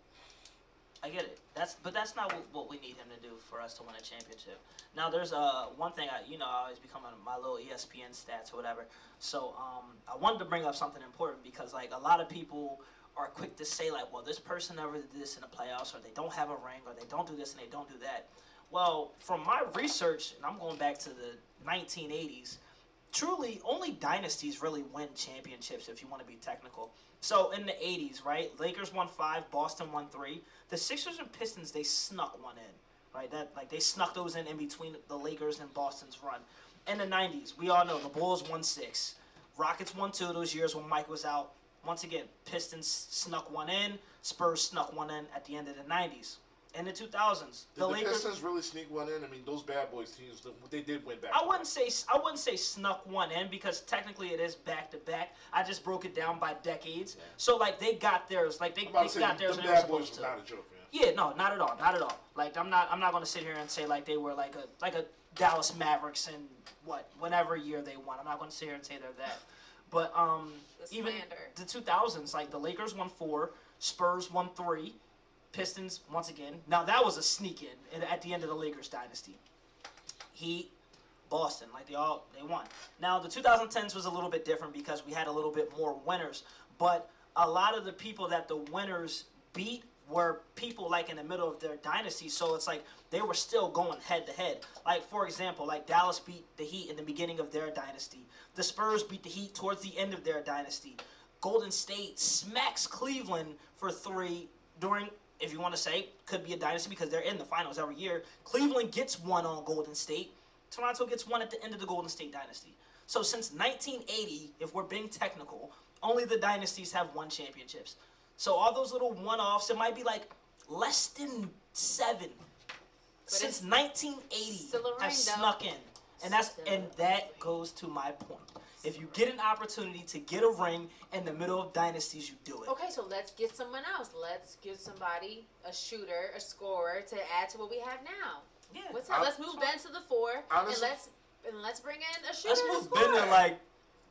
I get it. That's but that's not what, what we need him to do for us to win a championship. Now there's uh one thing I you know I always become my little ESPN stats or whatever. So um I wanted to bring up something important because like a lot of people are quick to say like well this person never did this in the playoffs or they don't have a ring or they don't do this and they don't do that. Well, from my research and I'm going back to the 1980s, truly only dynasties really win championships if you want to be technical. So in the 80s, right? Lakers won 5, Boston won 3. The Sixers and Pistons they snuck one in, right? That like they snuck those in in between the Lakers and Boston's run. In the 90s, we all know the Bulls won 6. Rockets won 2 those years when Mike was out. Once again, Pistons snuck one in, Spurs snuck one in at the end of the 90s. In the 2000s, Did the the, Lakers Pistons really sneak one in? I mean, those bad boys teams, they did win back. I wouldn't say I wouldn't say snuck one in because technically it is back to back. I just broke it down by decades. Yeah. So like they got theirs, like they, they say, got theirs the bad boys was to. not a joke, man. Yeah, no, not at all, not at all. Like I'm not I'm not gonna sit here and say like they were like a like a Dallas Mavericks in what whatever year they won. I'm not gonna sit here and say they're that. But um The even the 2000s, like the Lakers won four, Spurs won three, Pistons once again. Now that was a sneak in at the end of the Lakers dynasty. Heat, Boston, like they all they won. Now the 2010s was a little bit different because we had a little bit more winners, but a lot of the people that the winners beat were people like in the middle of their dynasty. So it's like they were still going head to head. Like for example, like Dallas beat the Heat in the beginning of their dynasty. The Spurs beat the Heat towards the end of their dynasty. Golden State smacks Cleveland for three during, if you want to say, could be a dynasty because they're in the finals every year. Cleveland gets one on Golden State. Toronto gets one at the end of the Golden State dynasty. So since 1980, if we're being technical, only the dynasties have won championships. So all those little one-offs, it might be like less than seven since 1980 still a have though. snuck in, and that's and that goes to my point. If you get an opportunity to get a ring in the middle of dynasties, you do it. Okay, so let's get someone else. Let's give somebody a shooter, a scorer to add to what we have now. Yeah. What's up? Let's move Ben to the four, and let's and let's bring in a shooter. Let's move Ben to like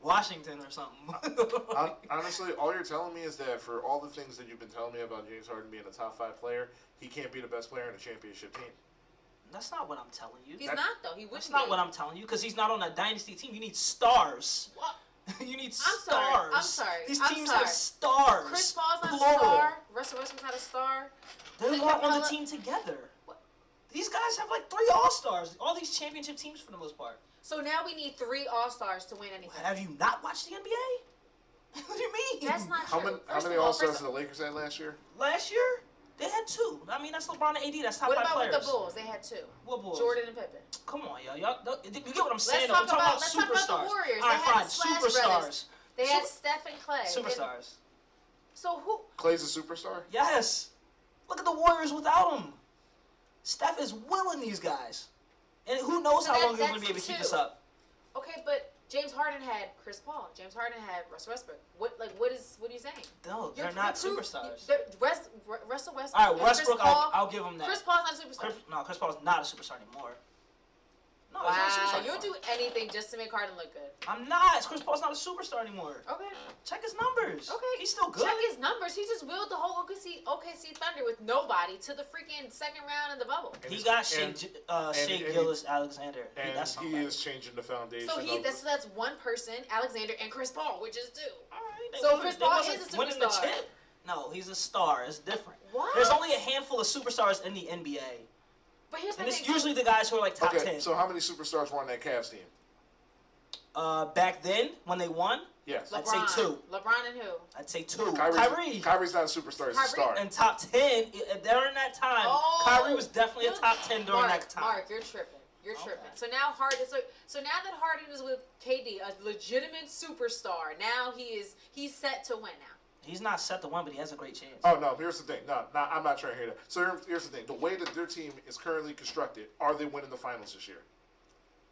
Washington or something. Uh, hon- Honestly, all you're telling me is that for all the things that you've been telling me about James Harden being a top five player, he can't be the best player in a championship team. That's not what I'm telling you. He's That- not though. He That's wouldn't. not be. what I'm telling you because he's not on a dynasty team. You need stars. What? you need I'm stars. sorry. I'm sorry. These I'm teams sorry. have stars. Chris Paul's not Plural. a star. Russell Westbrook's not a star. They're Clint not on the team together. What? These guys have like three All Stars. All these championship teams for the most part. So now we need three All Stars to win anything. Have you not watched the NBA? what do you mean? That's not How true. many how many all, All Stars first did the Lakers had last year? Last year they had two. I mean that's LeBron and AD. That's top What five about players. with the Bulls? They had two. What Bulls? Jordan and Pippen. Come on, yo, y'all. You get what I'm saying? Let's though. I'm talk talking about- about let's talk about the. Warriors. All right, They had fine. the Superstars. Brothers. They had Super- Steph and Clay. And- Superstars. so who? Clay's a superstar. Yes. Look at the Warriors without him. Steph is willing these guys. And who knows So how that- long he's going to be able to keep this up. Okay, but James Harden had Chris Paul. James Harden had Russell Westbrook. What like what is what are you saying? No, You're- they're not you're two- superstars. they're- Russell Westbrook. All right, Westbrook, I'll, I'll give him that. Chris Paul's not a superstar. Chris, no, Chris Paul's not a superstar anymore. No, he's not a Wow, superstar you'll do anything just to make Harden look good. I'm not. Chris Paul's not a superstar anymore. Okay. Check his numbers. Okay. He's still good. Check his numbers. He just willed the whole OKC, OKC Thunder with nobody to the freaking second round in the bubble. And he got Shai, and- G- uh, and- Shai and he- Gilgeous-Alexander. He- and that's he is changing the foundation. So he that's, that's one person, Alexander and Chris Paul, which is two. All right, they So wasn't- Chris Paul wasn't is a winning the superstar. chip. No, he's a star. It's different. What? There's only a handful of superstars in the NBA, But here's my and it's thing. usually the guys who are like top okay, ten. so how many superstars were on that Cavs team? uh, back then when they won, Yes. I'd say two. LeBron and who? I'd say two. Kyrie's, Kyrie. Kyrie's not a superstar. He's a Kyrie star. And top ten during that time, Oh, Kyrie was definitely a top ten during Mark, that time. Mark, you're tripping. You're Okay. tripping. So now Harden. So so now that Harden is with KD, a legitimate superstar. Now he is he's set to win now. He's not set to win, but he has a great chance. Oh no! Here's the thing. No, no, I'm not trying to hear that. So here- here's the thing: the way that their team is currently constructed, are they winning the finals this year?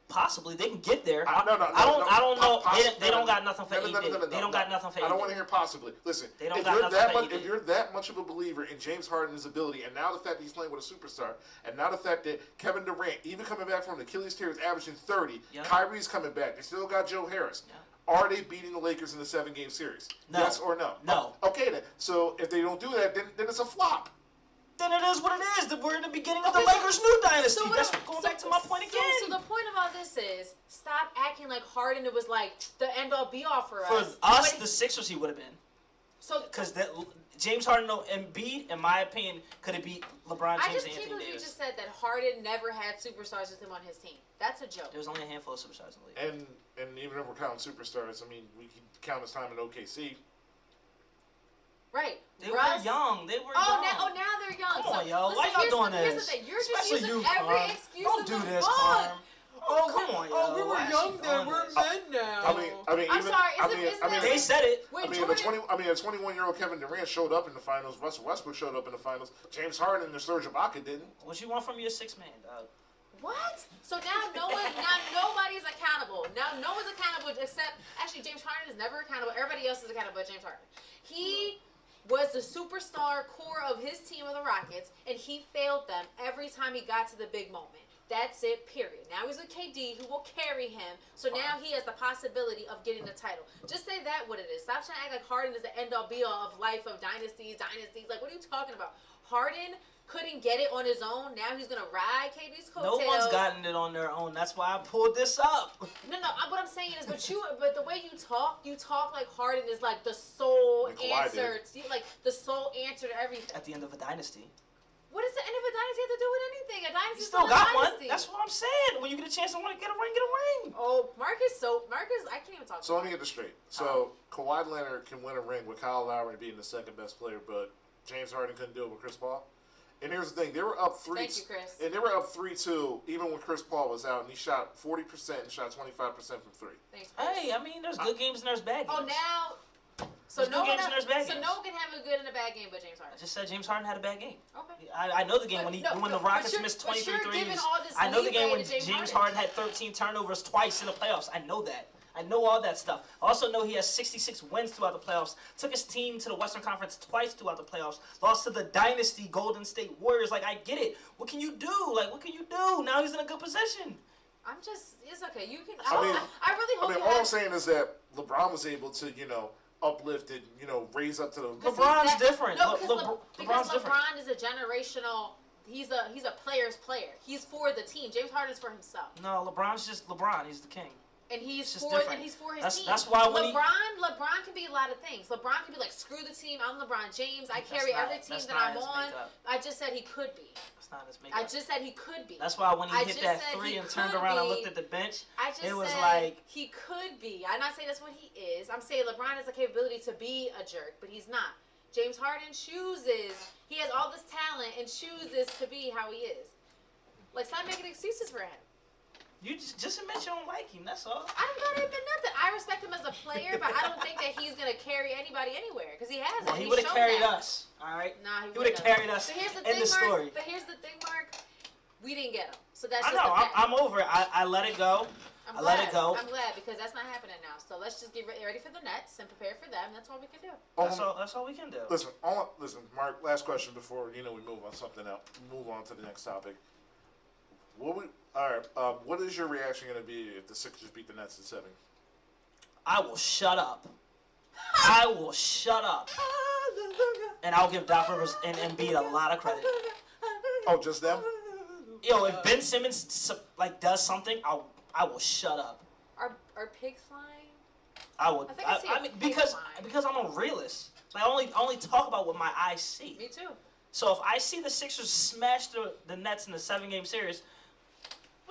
Possibly they can get there. Uh, no, no, I don't. no, I don't know. possi- they, they don't got nothing for no, no, no, no, no, they don't no. got nothing for I don't want to hear possibly. Listen, They don't if got you're nothing that for much, if you're that much of a believer in James Harden's ability, and now the fact that he's playing with a superstar, and now the fact that Kevin Durant, even coming back from the Achilles tear, is averaging 30. Yeah. Kyrie's coming back. They still got Joe Harris. Yeah. Are they beating the Lakers in the seven-game series? No. Yes or no? No. Okay then. So if they don't do that, then, then it's a flop. Then it is what it is. That we're in the beginning of the Okay, so- Lakers' new dynasty. what That's I'm- going so- back to my point so- again. So, the point of all this is stop acting like Harden it was like the end all be all for, us. for us. us, the Sixers, he would have been. so Because that James Harden no, and Embiid, in my opinion, could have beat LeBron I James just and can't Anthony believe you Davis. just said that Harden never had superstars with him on his team. That's a joke. There was only a handful of superstars in the league. And and even if we're counting superstars, I mean, we can count his time in OKC. Right. They Russ, were young. They were Oh, young. now, oh, now they're young. Come so, on, yo. listen, Why y'all here's doing the, Here's this? the thing. You're just Especially using you, every Carm. excuse Don't do this. Carm. Oh, oh, come on, yo. Oh, we were Why young then. We're this? men now. I mean, I mean, I'm even sorry. I Isn't, mean, isn't I mean, that They said it. when I mean, Jordan, the twenty. I mean, a 21 year old Kevin Durant showed up in the finals. Russell Westbrook showed up in the finals. James Harden and the Serge Ibaka didn't. What you want from your six man, dog? What? So now no one, now nobody's accountable. Now no one's accountable except actually James Harden is never accountable. Everybody else is accountable but James Harden. He was the superstar core of his team of the Rockets, and he failed them every time he got to the big moment. That's it, period. Now he's with KD, who will carry him. So now he has the possibility of getting the title. Just say that what it is. Stop trying to act like Harden is the end all be all of life of dynasties, dynasties. Like, what are you talking about? Harden couldn't get it on his own. Now he's gonna ride KD's coattails. No one's gotten it on their own. That's why I pulled this up. No, no. I- What I'm saying is, but you, but the way you talk, you talk like Harden is like the sole Like answer, to, like the sole answer to everything. At the end of a dynasty. What does the end of a dynasty have to do with anything? A dynasty You still still a got one. dynasty. That's what I'm saying. When you get a chance to want to get a ring, get a ring. Oh, Marcus. So Marcus, I can't even talk. So let me get this straight. So uh-huh. Kawhi Leonard can win a ring with Kyle Lowry being the second best player, but James Harden couldn't do it with Chris Paul. And here's the thing: they were up three. Thank you, Chris. And they were up three two, even when Chris Paul was out, and he shot forty percent and shot twenty five percent from three. Thanks, Chris. Hey, I mean, there's good games and there's bad oh, games. Oh, now. So There's no good one, games and there's bad so games. no one can have a good and a bad game, but James Harden. I just said James Harden had a bad game. Okay. I, I know the game when he No, when no, the Rockets missed 23 you're threes. I know the game when James James Harden. Harden had 13 turnovers twice in the playoffs. I know that. I know all that stuff. I also know he has 66 wins throughout the playoffs. Took his team to the Western Conference twice throughout the playoffs. Lost to the dynasty Golden State Warriors. Like I get it. What can you do? Like what can you do? Now he's in a good position. I'm just. It's okay. You can. I I, mean- I, really hope I hope mean, all I'm saying is that LeBron was able to, you know, uplift and you know raise up to the. Because LeBron's that- different. No, Le- because, Le- Le- LeBron's because different. LeBron is a generational. He's a he's a player's player. He's for the team. James Harden's for himself, No, LeBron's just LeBron. He's the king. And he's just for different. and he's for his That's- team. that's why when he- LeBron LeBron can be a lot of things. LeBron can be like, screw the team. I'm LeBron James. I carry not- every team that I'm on. makeup. I just said he could be. That's not his I just said he could be. That's why when he I hit that three and turned around and looked at the bench, I just it was like- he could be. I'm not saying that's what he is. I'm saying LeBron has the capability to be a jerk, but he's not. James Harden chooses. He has all this talent and chooses to be how he is. Like stop making excuses for him. You just, just admit you don't like him. That's all. I don't gotta admit nothing. I respect him as a player, but I don't think that he's gonna carry anybody anywhere because he hasn't. Well, he He's would have carried that. us. All right. Nah, he, He would have carried us But here's the in thing, the Mark. story. But here's the thing, Mark. We didn't get him, so that's I know. a I'm. I'm over it. I, I let it go. I'm I glad. let it go. I'm glad because that's not happening now. So let's just get ready for the Nets and prepare for them. That's all we can do. That's Um, all. That's all we can do. Listen, all, listen, Mark. Last question before you know we move on something else. Move on to the next topic. What would All right. Um, what is your reaction going to be if the Sixers beat the Nets in seven? I will shut up. I will shut up. And I'll give Doc Rivers and Embiid a lot of credit. Oh, just them? Yo, if Ben Simmons like does something, I'll I will shut up. Are are pigs flying? I would. I think I I, see mean, because line. because I'm a realist. Like I only I only talk about what my eyes see. Me too. So if I see the Sixers smash the the Nets in the seven game series,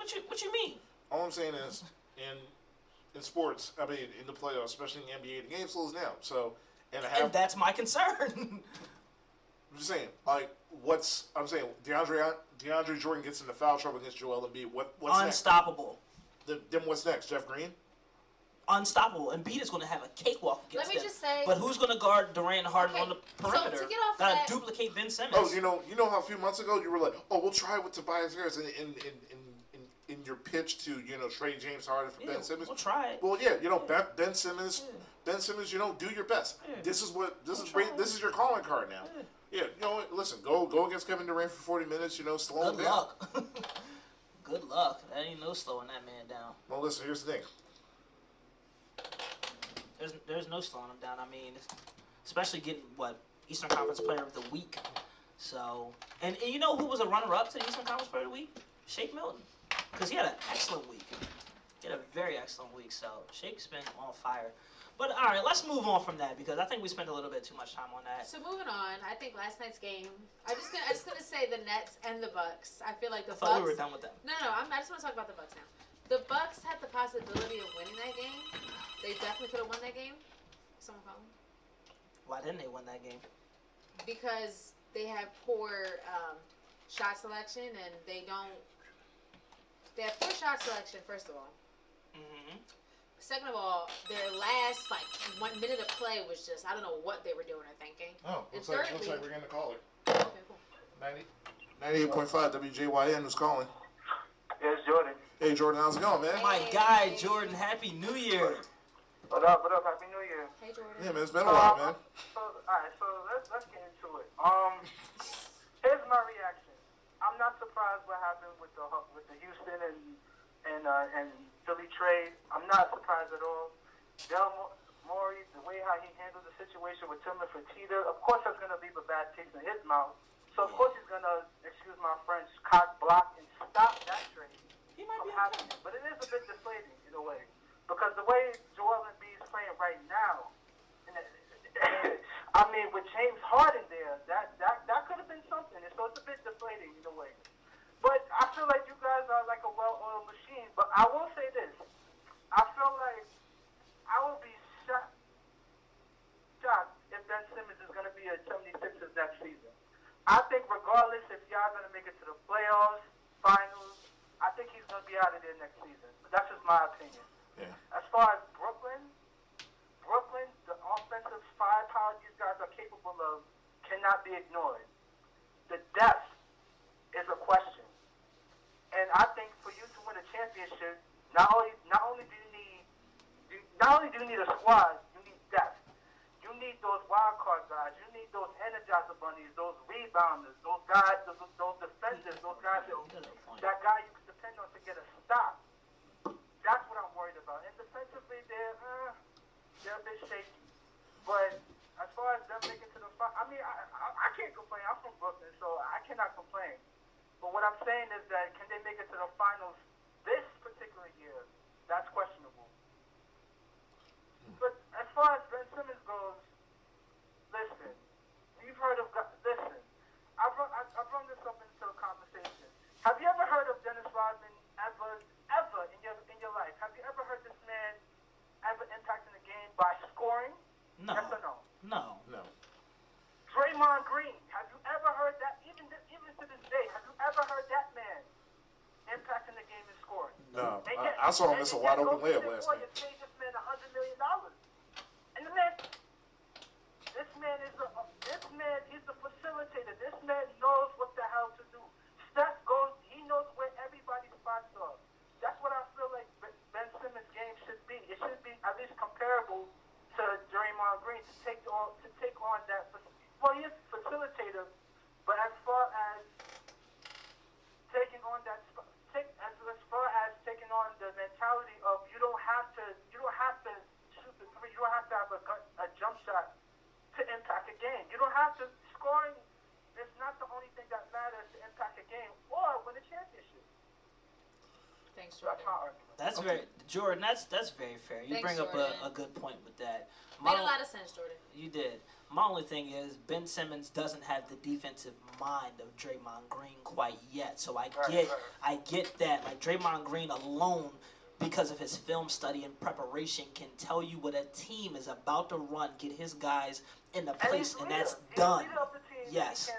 what you what you mean? All I'm saying is, in in sports, I mean, in the playoffs, especially in the NBA, the game slows down. So, and I have, And that's my concern. I'm just saying, like, what's I'm saying, DeAndre DeAndre Jordan gets into foul trouble against Joel Embiid. What what's Unstoppable. next? Then, then what's next? Jeff Green? Unstoppable. Embiid is going to have a cakewalk against Let me them. just say. But who's going to guard Durant and Harden Okay, on the perimeter? so to perimeter? get off Gotta that- duplicate Ben oh, Simmons. Oh, you know, you know how a few months ago you were like, oh, we'll try with Tobias Harris in in in in, in, in your pitch to you know trade James Harden for yeah, Ben Simmons. We'll try it. Well, yeah, you know, Ben, ben Simmons, Yeah. Ben Simmons, you know, do your best. Yeah. This is what this We'll is. try. This is your calling card now. Yeah. Yeah, you know, listen, go go against Kevin Durant for forty minutes. You know, slow him Good down. luck. Good luck. That ain't no slowing that man down. Well, listen, here's the thing. There's there's no slowing him down. I mean, especially getting what Eastern Conference Player of the Week. So, and, and you know who was a runner-up to the Eastern Conference Player of the Week? Shake Milton, because he had an excellent week. He had a very excellent week. So Shake's been on fire. But all right, let's move on from that because I think we spent a little bit too much time on that. So moving on, I think last night's game. I'm just gonna, I'm just gonna say the Nets and the Bucks. I feel like the I thought Bucks. we were done with that. No, no, I'm, I just want to talk about the Bucks now. The Bucks had the possibility of winning that game. They definitely could have won that game. Someone call me. Why didn't they win that game? Because they have poor um, shot selection and they don't. They have poor shot selection. First of all. Mm-hmm. Second of all, their last like one minute of play was just I don't know what they were doing or thinking. Oh, looks like- looks like we're getting a caller. Okay, cool. 98.5 WJYN is calling. It's Jordan. Hey, Jordan, how's it going, man? My guy Jordan, Happy New Year. What up? What up? Happy New Year. Hey Jordan. Yeah, man, it's been a while, man. So, all right. So let's let's get into it. Um, here's my reaction. I'm not surprised what happened with the with the Houston and and uh, and Philly trade. I'm not surprised at all. Del Mo- Morey, the way how he handled the situation with Tillman Fertitta, of course that's gonna leave a bad taste in his mouth. So of course he's gonna, excuse my French, cock block and stop that trade. He might from happening. But it is a bit deflating in a way. Because the way Joel Embiid is playing right now, and it- I mean, with James Harden there, that, that, that could have been something. And so it's a bit deflating in a way. But I feel like you guys are like a well-oiled machine. But I will say this. I feel like I will be shocked, shocked if Ben Simmons is going to be a 76ers next season. I think regardless if y'all are going to make it to the playoffs, finals, I think he's going to be out of there next season. But that's just my opinion. Yeah. As far as Brooklyn, Brooklyn, offensive firepower these guys are capable of cannot be ignored. The depth is a question. And I think for you to win a championship, not only not only do you need not only do you need a squad, you need depth. You need those wild card guys. You need those energizer bunnies, those rebounders, those guys, those, those defenders, those guys that, that guy you can depend on to get a stop. That's what I'm worried about. And defensively, they're uh, they're a bit shaky. But as far as them making to the final, I mean, I, I I can't complain. I'm from Brooklyn, so I cannot complain. But what I'm saying is that can they make it to the finals this particular year? That's questionable. But as far as Ben Simmons goes, listen, you've heard of listen. I brought I, I brought this up into a conversation. Have you ever heard of Dennis Rodman ever ever in your in your life? Have you ever heard this man ever impacting the game by scoring? No. Yes or no? No. No. Draymond Green, have you ever heard that? Even th- even to this day, have you ever heard that man impacting the game and scoring? No. And I, yet- I saw him miss a wide open Golden layup last night. night. paid this man a hundred million dollars, and the man, this man is a, this man is a facilitator. This man knows take on that. Well, he is facilitator, but as far as taking on that, take, as, as far as taking on the mentality of you don't have to, you don't have to shoot the three, you don't have to have a, a jump shot to impact a game. You don't have to scoring is not the only thing that matters to impact a game or win a championship. Thanks, Jordan. That's my argument. That's very Jordan. That's that's very fair. You Thanks, bring up a, a good point with that. Made My- a lot of sense, Jordan. You did. My only thing is Ben Simmons doesn't have the defensive mind of Draymond Green quite yet. So I Right, get right. I get that. Like Draymond Green alone because of his film study and preparation can tell you what a team is about to run, get his guys in the And place he's and that's He's done. the team. Yes.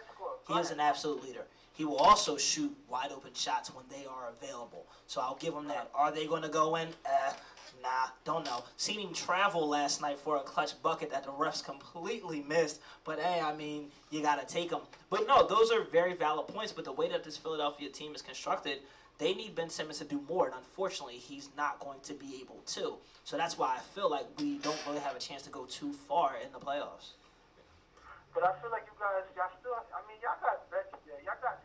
He. He is an absolute leader. He will also shoot wide open shots when they are available. So I'll give him that. Are they going to go in? Uh, nah, don't know. Seen him travel last night for a clutch bucket that the refs completely missed. But hey, I mean, you got to take him. But no, those are very valid points. But the way that this Philadelphia team is constructed, they need Ben Simmons to do more. And unfortunately, he's not going to be able to. So that's why I feel like we don't really have a chance to go too far in the playoffs. But I feel like you guys, y'all still. I mean, y'all got vets there. Y'all got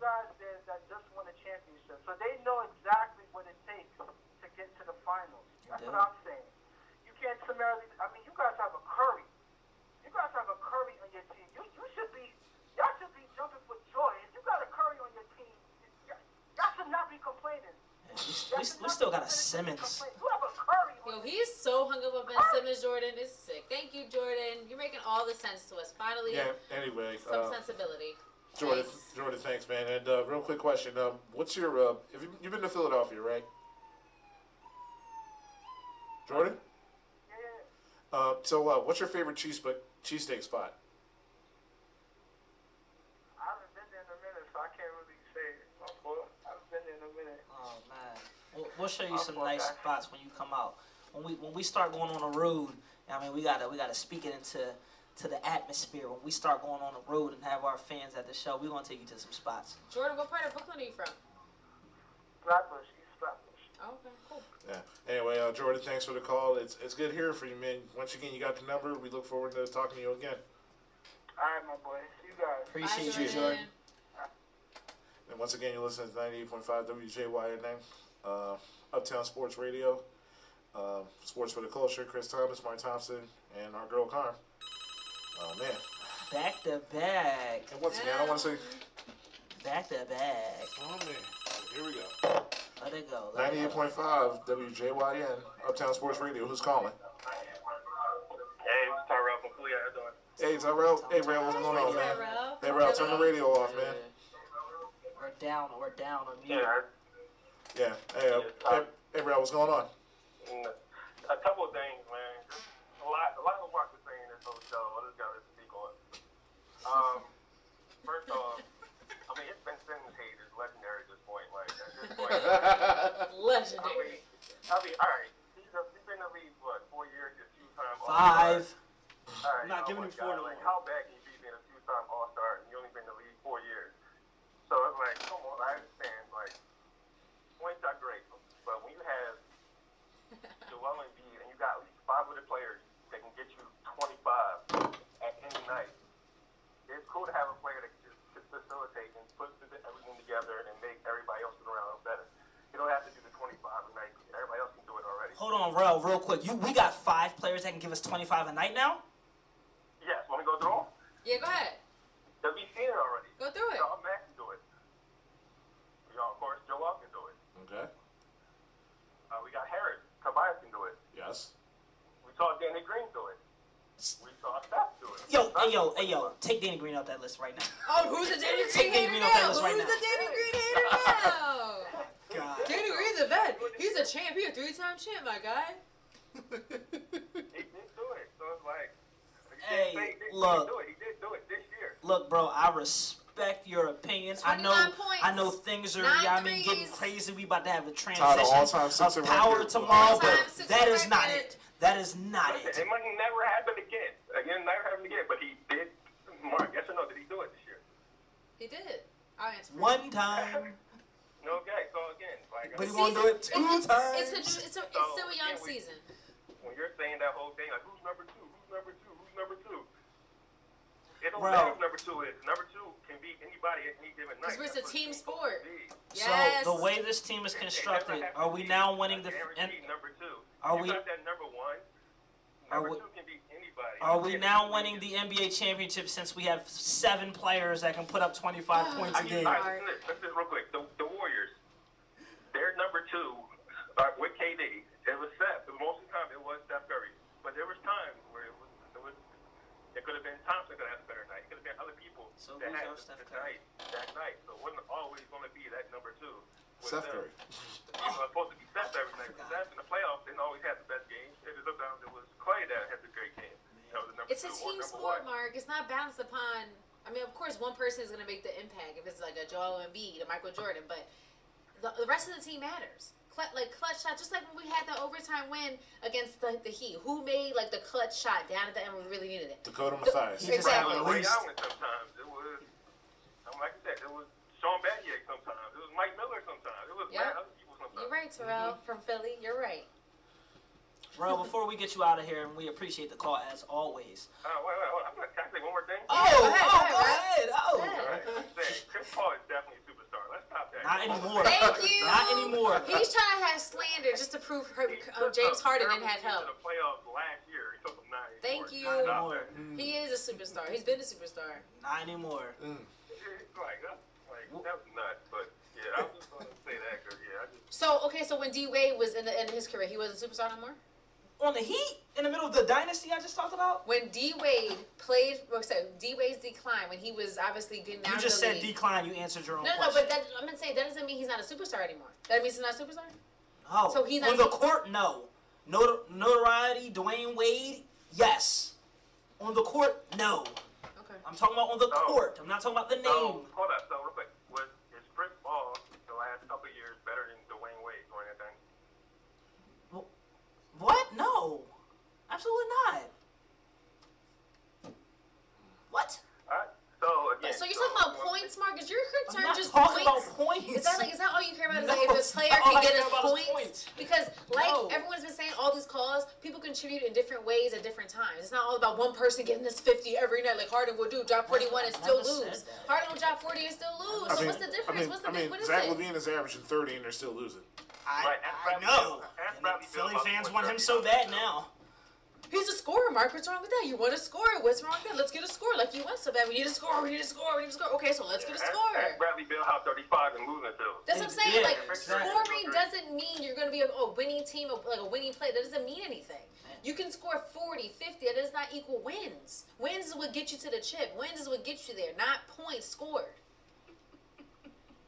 guys there that just won a championship, so they know exactly what it takes to get to the finals. That's They what. I'm saying. You can't summarily. I mean, you guys have a Curry. You guys have a Curry on your team. You you should be. Y'all should be jumping for joy. If you got a Curry on your team, y'all, y'all should not be complaining. Yeah, we, we, we still got a. Simmons. You have a Curry. Yo, on your he's so hung up on Ben Simmons, Jordan. is sick. Thank you, Jordan. You're making all the sense to us. Finally, Yeah. Anyway, some uh, sensibility. Jordan, Thanks. Jordan, thanks, man. And uh, real quick question: um, What's your? Uh, have you, you've been to Philadelphia, right? Jordan. Yeah. Uh, so, uh, what's your favorite cheese sp- cheesesteak spot? I haven't been there in a minute, so I can't really say. I haven't been there in a minute. Oh man, we'll, we'll show you I'll some nice that. spots when you come out. When we when we start going on the road, I mean we gotta we gotta speak it into to the atmosphere. When we start going on the road and have our fans at the show, we're gonna take you to some spots. Jordan, what part of Brooklyn are you from? Flatbush, East Flatbush. Oh, okay, cool. Yeah. Anyway, uh, Jordan, thanks for the call. It's it's good hearing from you, man. Once again, you got the number. We look forward to talking to you again. All right, my boy. See you guys. Appreciate Bye, you, Jordan. Jordan. And once again, you listen to 98.5 WJYN, uh, Uptown Sports Radio, uh, Sports for the Culture. Kris Thomas, Mark Thompson, and our girl Carm. Oh man. Back to back, And once again, I want to say, back to back. oh man, here we go. Let it go. Let 98.5 WJYN, Uptown Sports Radio. Who's calling? Hey, it's Tyrell from Philly. How you doing? Hey, Tyrell. Hey, Ray, what's going on, man? Tyrell. Hey, Ray, turn the radio off, man. We're down. We're down on mute. Yeah, Yeah. Hey, uh, hey, hey, Ray, what's going on? mm, a couple of things, man. A lot, a lot of what was saying in this whole show. I just got to speak on. Um, first off, I mean, it's been Simmons hate is legendary at this point. Like at this point, I Legendary. mean, I mean, all right. He's, a, he's been in the league what four years, a two-time Five. All right, I'm not oh giving my him four God, no Like, how bad can you be being a two-time All-Star and you only been in the league four years? So it's like, come on, I understand. Like, points are great, but when you have Joel Embiid and you got at least five other players that can get you 25 at any night, it's cool to have a player that can just can facilitate and put everything together and make everybody else around him better. You don't have to do the 25 a night. Everybody else can do it already. Hold on, Rel, real quick. You we got five players that can give us 25 a night now. Yes, want me to go through them? Yeah, go ahead. They'll be seen it already. Go through it. Y'all Max can do it. You know, of course, Joel can do it. Okay. Uh, we got Harris. Tobias can do it. Yes. We saw Danny Green do it. We saw Steph do it. Yo, hey yo, hey yo, take Danny Green off that list right now. Oh, who's the Danny Green? Take Green Danny hater Green off that now? list right Who's now. the Danny Green hater now? God. Danny Green's a vet. He's a champ. He's a three-time champ, my guy. He did do it. So it's like, Hey, he didn't look. He did do it this year. Look, bro, I respect your opinion. I know, points. I know things are, Nine yeah, I mean, getting crazy. We about to have a Tied transition all-time of power record. tomorrow, All-time but that is not record. it. That is not Listen, it. it might never happen again. Again, never happen again. But he did. Mark, yes or no? Did he do it this year? He did. I'll answer. for. One time, No. Okay. So again, like but he uh, won't do it two it's, times. It's a, it's a, it's So, still a young yeah, we- season. when you're saying that whole thing, like who's number two? Who's number two? Who's number two? It don't matter who number two is. Number two can be anybody at any given night. 'Cause it's a team sport. Yes. So the way this team is It- it constructed, doesn't have to are we now winning the? And guaranteed number two? Are you we? got that number one. Are Number we- two can be anybody. Are we now winning the NBA championship since we have seven players that can put up 25 Ah, points I a mean, game? all right, listen, listen, listen real quick. The, the Warriors, they're number two uh, with KD. It was Steph. It was most of the time it was Steph Curry. But there was times where it was it was it could have been Thompson could have had a better night. It could have been other people So that had our the, Steph the night that night. So it wasn't always going to be that number two. With Seth. Curry. It was supposed to be Steph every night. But Steph in the playoffs didn't always have the best games. It was sometimes it was Clay that had the great game. That was the number It's a two or team sport. Mark. It's not balanced upon. I mean, of course, one person is going to make the impact if it's like a Joel Embiid, a Michael Jordan, but the, the rest of the team matters. Cl- like clutch shot, just like when we had the overtime win against the, the Heat. Who made like the clutch shot down at the end when we really needed it? Dakota Mathias. He Exactly. had It was Ray sometimes. It was, I'm like I said, it was Shane Battier sometimes. It was Mike Miller sometimes. It Yeah. mad other people sometimes. You're right, Terrell from Philly. You're right. Bro, before we get you out of here, and we appreciate the call as always. Uh, wait, wait, hold on. I'm gonna, can I say one more thing? Oh, go ahead, oh, go go ahead, ahead. Oh. All right. I'm saying, Chris Paul is definitely a superstar. Let's stop that. Not anymore. Thank you. Not anymore. He's trying to have slander just to prove her, He uh, took James Harden didn't have help. into the playoffs last year. He took them nine. Thank you. Not anymore. there. He is a superstar. He's been a superstar. Not anymore. Mm. It's like, that's, like, that was nuts. But yeah, I'm just gonna say that because yeah, just. So okay, so when D Wade was in the end of his career, he wasn't a superstar no more. On the Heat, in the middle of the dynasty I just talked about, When D Wade played, well, so D Wade's decline when he was obviously getting out you of just the said league. decline. You answered your own question. No, no, question. but that, I'm gonna say that doesn't mean he's not a superstar anymore. That means he's not a superstar. No. So he's not- on the court, no. Notor- notoriety, Dwyane Wade, yes. On the court, no. Okay. I'm talking about on the No. court. I'm not talking about the name. So, hold up. So, real quick. Was, is Chris Paul the last couple of years better than Dwyane Wade or anything? What? No. Absolutely not. What? Alright. So, again. So you're talking about one points, Marcus? You're I'm concerned not just talking points. about points. Is that like is that all you care about? Is No, like if a player can get care his about points? points. Because like No. everyone's been saying, all these calls, people contribute in different ways at different times. It's not all about one person getting this 50 every night, like Harden will do. Drop 41 and still lose. Harden will drop 40 and still lose. I so mean, what's the difference? I mean, what's the I mean, big? What is Zach it? LaVine is averaging 30 and they're still losing. I, Right, I know. Beal. Ask And Bradley Philly fans want him so bad do. now. He's a scorer, Mark. What's wrong with that? You want a scorer. What's wrong with that? Let's get a score. Like you want so bad. We need a score. We need a score. We need a score. Okay, so let's get a Ask- scorer. Ask Bradley Beal how 35 and losing to. That's what I'm saying. Yeah, like exactly. scoring doesn't mean you're going to be a, a winning team, a, like a winning play. That doesn't mean anything. You can score 40, 50. That does not equal wins. Wins is what gets you to the chip. Wins is what gets you there, not points scored.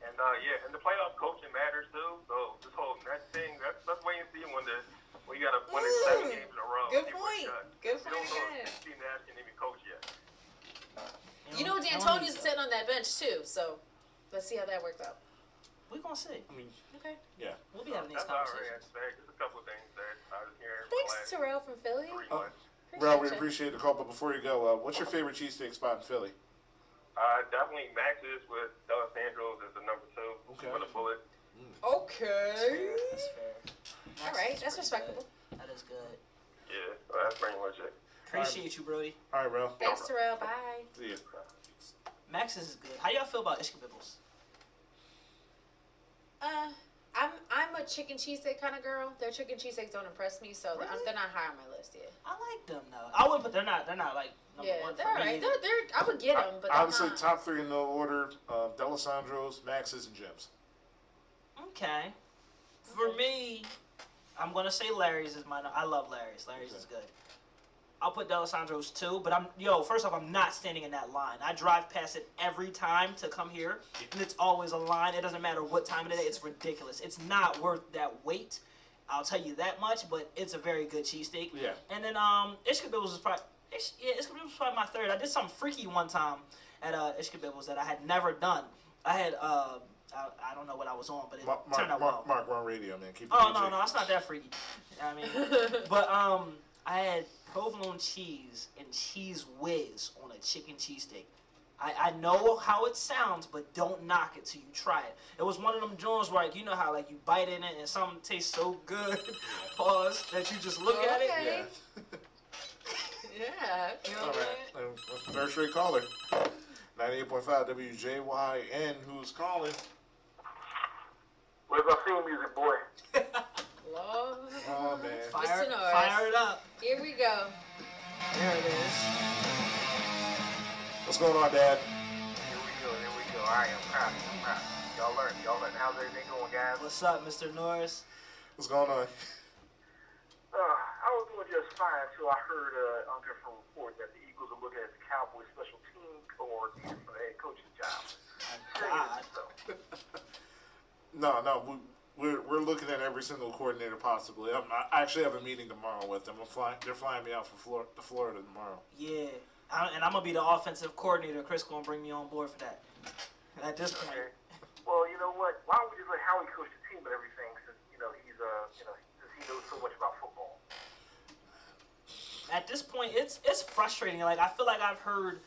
And uh, yeah, and the playoff coaching matters too. So this whole net thing, that's let's wait and see when the when you got to win seven Mm. games in a row. Good point. what it does. Good don't point know again. if Steve Nash can even coach yet. You know, don't D'Antoni's sitting on that bench too. So let's see how that works out. We're gonna see. I mean, Okay. Yeah, we'll be having these That's conversations. I'd just a couple of things that I was hearing Thanks, last Terrell from Philly. three Oh. months. We appreciate the call, but before you go, uh, what's your favorite cheesesteak spot in Philly? Uh, definitely Max's with Dos Angeles is the number two Okay. for the bullet. Okay. That's fair. All right, that's respectable. good. That is good. Yeah, well, that's pretty much it. Appreciate you, Brody. All right, bro. Thanks, Terrell. Bye. See ya. Max is good. How y'all feel about Ishkabibbles? Uh, I'm I'm a chicken cheesesteak kind of girl. Their chicken cheesesteaks don't impress me, so they're- Really? they're not high on my list yet. I like them though. I would, but they're not. They're not like number Yeah, one they're for me. alright. They're, they're I would get them, but they're Honestly, not. top three in no order: uh, Dalessandro's, Max's, and Jim's. Okay. For me, I'm gonna say Larry's is mine. I love Larry's. Larry's is good. I'll put Dalessandro's too, but I'm yo. First off, I'm not standing in that line. I drive past it every time to come here, and it's always a line. It doesn't matter what time of the day. It's ridiculous. It's not worth that wait. I'll tell you that much. But it's a very good cheesesteak. Yeah. And then um, Ishkabibbles is probably Ish, yeah, Ishkabibbles was probably my third. I did something freaky one time at uh, Ishkabibbles that I had never done. I had uh, I, I don't know what I was on, but it Mark, turned Mark, out well. Mark, Mark, we're on radio, man. Keep it Oh no, no, it's not that freaky. I mean, but um, I had provolone cheese and cheese whiz on a chicken cheesesteak. I, I know how it sounds, but don't knock it till you try it. It was one of them joints where like, you know how like you bite in it and something tastes so good, pause, that you just look at it. Okay. Yeah. yeah. You know All what right. I'm saying? What's the First straight caller. 98.5 WJYN. Who's calling? Where's our theme music, boy? Lord. Oh, man. Fire, Mr. Norris. fire it up. Here we go. There it is. What's going on, Dad? Here we go, here we go. Alright, I'm proud, I'm proud. Y'all learn, y'all learn. How's everything going, guys? What's up, Mr. Norris? What's going on? Uh, I was doing just fine until I heard uh, on different report that the Eagles are looking at the Cowboys special team or for the head coaching job. God. So, No, no, we, we're we're looking at every single coordinator possibly. I'm, I actually have a meeting tomorrow with them. I'm flying. They're flying me out for Flor- to Florida tomorrow. Yeah. I, and I'm gonna be the offensive coordinator. Chris gonna bring me on board for that. At this point. okay. Well, you know what? Why don't we just let Howie coach the team and everything since, you know, he's, uh, you know, since he knows so much about football. At this point, it's it's frustrating. Like I feel like I've heard.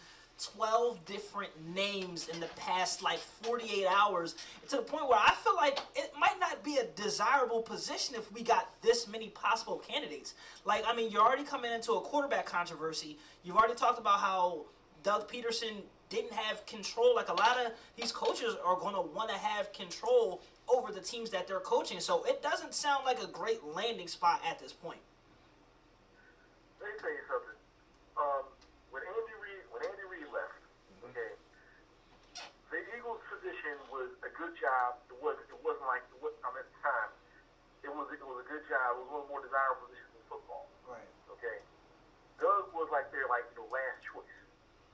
12 different names in the past like 48 hours to the point where I feel like it might not be a desirable position if we got this many possible candidates. Like, I mean, you're already coming into a quarterback controversy. You've already talked about how Doug Pederson didn't have control. Like, a lot of these coaches are going to want to have control over the teams that they're coaching. So it doesn't sound like a great landing spot at this point. Let me tell you something. Um, when Andy Reid, when Andy Reid left, okay, the Eagles' position was a good job. It was, it wasn't like it was, I mean, at the time. It was, it was a good job. It was one of the more desirable positions in football. Right. Okay, Doug was like their like you know last choice.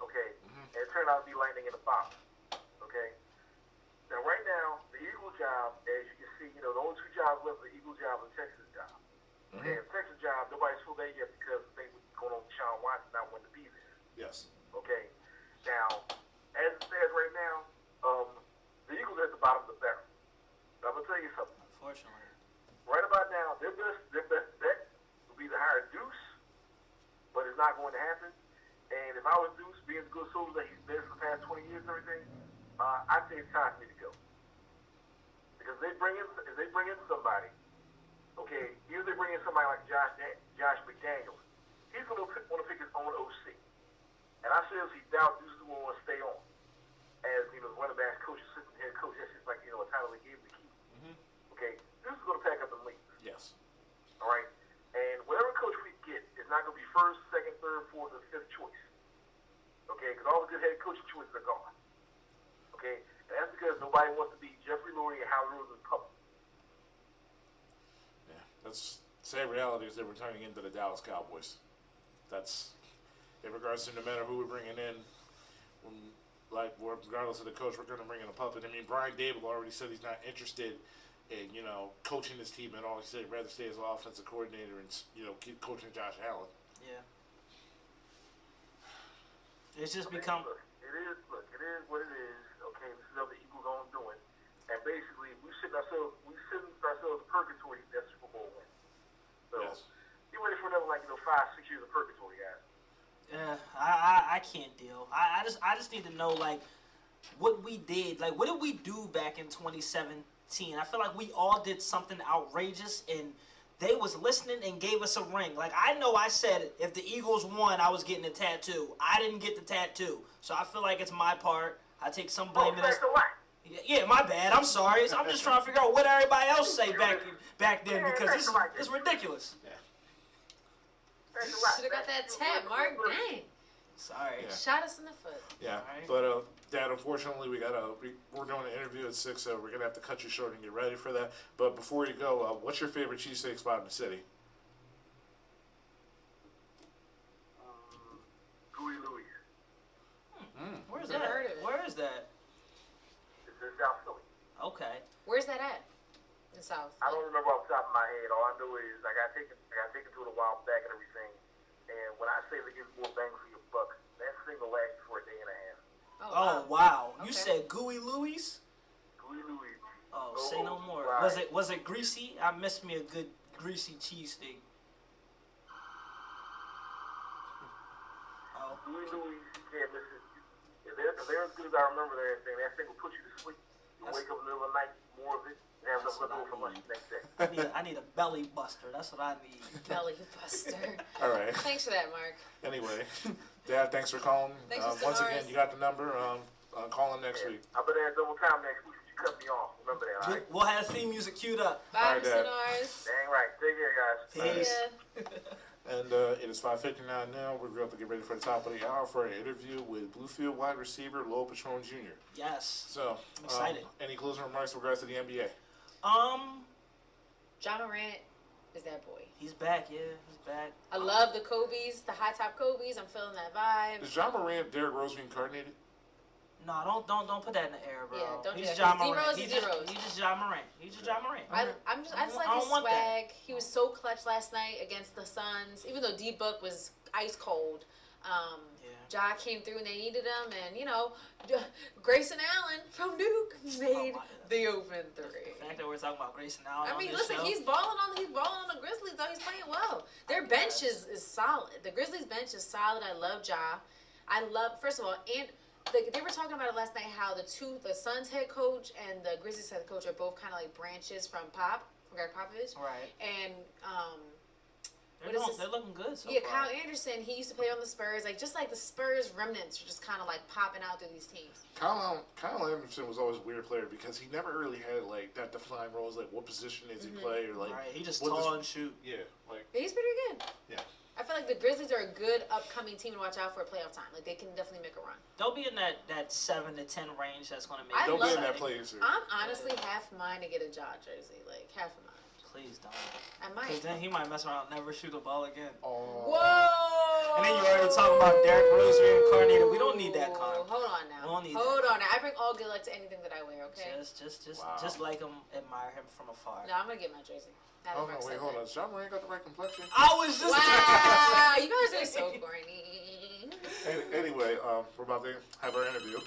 Okay, and it turned out to be lightning in a bottle. Okay. Now right now, the Eagle job, as you can see, you know the only two jobs left: the Eagle job and the Texas job. Okay, the Texas job, nobody's filled that yet because the thing going on with Sean Watson not wanting to be there. Yes. Okay. Now, as it stands right now, um, the Eagles are at the bottom of the barrel. I'm gonna tell you something. Unfortunately. Right about now, their best their best bet would be to hire Deuce, but it's not going to happen. And if I was Deuce, being the good soldier that he's been for the past 20 years and everything, uh, I think it's time for me to go. Because they bring in if they bring in somebody, okay, either they bring in somebody like Josh Josh McDaniels, he's going to want to pick his own OC. And I seriously doubt Deuce is going to want to stay on as you know running backs coach, head coach. That's just like you know a title they gave him to keep. Mhm. Okay, This is going to pack up and leave. Yes. All right. And whatever coach we get is not going to be first, second, third, fourth, or fifth choice. Okay, because all the good head coaching choices are gone. Okay, and that's because nobody wants to be Jeffrey Lurie and Howie Roseman public. Yeah. That's sad reality is they're returning into the Dallas Cowboys. That's in regards to no matter who we're bringing in. When, like regardless of the coach, we're going to bring in a puppet. I mean, Brian Daboll already said he's not interested in you know coaching this team at all. He said he'd rather stay as an offensive coordinator and you know keep coaching Josh Allen. Yeah. It's just I mean, become. Look, it is. Look, it is what it is. Okay, this is what the Eagles on doing, and basically we sitting ourselves, we sitting ourselves in purgatory that Super Bowl win. So Yes. get ready for another like you know five, six years of purgatory, guys. Yeah, I, I I can't deal. I, I just I just need to know like what we did. Like what did we do back in 2017? I feel like we all did something outrageous and they was listening and gave us a ring. Like I know I said if the Eagles won, I was getting a tattoo. I didn't get the tattoo, so I feel like it's my part. I take some Oh, blame this. thanks. Yeah, my bad. I'm sorry. I'm just trying to figure out what everybody else say back back then because it's ridiculous. Thanks a lot. Should have got that tat, Mark. Dang. Sorry. Yeah. Shot us in the foot. Yeah, Alright. but uh, Dad, unfortunately, we gotta we, we're doing an interview at six, so we're gonna have to cut you short and get ready for that. But before you go, uh, what's your favorite cheesesteak spot in the city? Um, Gooey Mm. Where's that? heard of it. Where is that? It's in South Philly. Okay. Where's that at? In South. I don't remember off the top of my head. All I know is I got taken, I got taken to it a while back and everything. And when I say they give more bang for your buck, that single lasts for a day and a half. Oh, oh wow. You Okay. said Gooey Louie's? Gooey Louie. Oh, Oh, say no more. right. Was it was it greasy? I missed me a good greasy cheesesteak. Oh, Gooey Louie, you can't miss it. If they're, if they're as good as I remember that thing, that thing will put you to sleep. You That's- wake up in the middle of the night, more of it, and have That's enough what I over for lunch need. the next day. I need I need a belly buster. That's what I need. Belly buster. All right. Thanks for that, Mark. Anyway, Dad, thanks for calling. Thanks, uh, Mr. once again, Norris. you got the number. Um, uh, call him next Yeah. week. I'll be there double time next week. You cut me off. Remember that, all right? We'll have theme music queued up. Bye, Alright, Mr. Dad. Norris. Dang right. Take care, guys. Peace. See. And uh, it is 5:59 now. We're going to get ready for the top of the hour for an interview with Bluefield wide receiver Lowell Patron Jr. Yes. So, I'm excited. Um, any closing remarks in regards to the NBA? Um, Ja Morant is that boy. he's back. Yeah, he's back. I love the Kobe's, the high top Kobe's. I'm feeling that vibe. Is Ja Morant Derrick Rose reincarnated? No, don't don't don't put that in the air, bro. Yeah, don't do he's that, Ja 'cause Morant. D-Rose He's is just, D-Rose. he's just Ja Morant. He's just Ja Morant. I, I'm just, I just like I his don't want that. swag. He was so clutch last night against the Suns. Even though D Book was ice cold, um, Yeah. Ja came through and they needed him. And you know, Grayson Allen from Duke made my- the open three. The fact that we're talking about Grayson Allen I mean, listen, show, he's balling on he's balling on the Grizzlies though. He's playing well. Their I bench guess. is, is solid. The Grizzlies bench is solid. I love Ja. I love first of all, and they, they were talking about it last night how the two the Suns head coach and the Grizzlies head coach are both kind of like branches from Pop, from Gregg Popovich, right. and um, They're, what is doing, this? they're looking good so yeah, far. Kyle Anderson. He used to play on the Spurs. Like just like the Spurs remnants are just kind of like popping out through these teams. Kyle, Kyle Anderson was always a weird player because he never really had like that defined roles. Like what position does he Mhm. play or like right. He just tall does- and shoot. yeah, like But he's pretty good. Yeah. I feel like the Grizzlies are a good upcoming team to watch out for playoff time. Like they can definitely make a run. They'll be in that, that seven to ten range. That's going to make. I it they'll be in that exciting. playing series. I'm honestly half mine to get a Ja jersey, like half of mine. Please don't. I Because might. then he might mess around, and never shoot a ball again. Oh. Whoa! And then you already talking about Derrick Rose reincarnated. We don't need that, Connor. Hold on now. We don't need Hold on. Now. I bring all good luck to anything that I wear. Okay. Just, just, just, Wow. just like him, admire him from afar. No, I'm gonna get my jersey. Now that Oh Mark no, wait, said hold on. that. Is Ja Morant got the right complexion? I was just. Wow, you guys are so corny. Anyway, um, we're about to have our interview,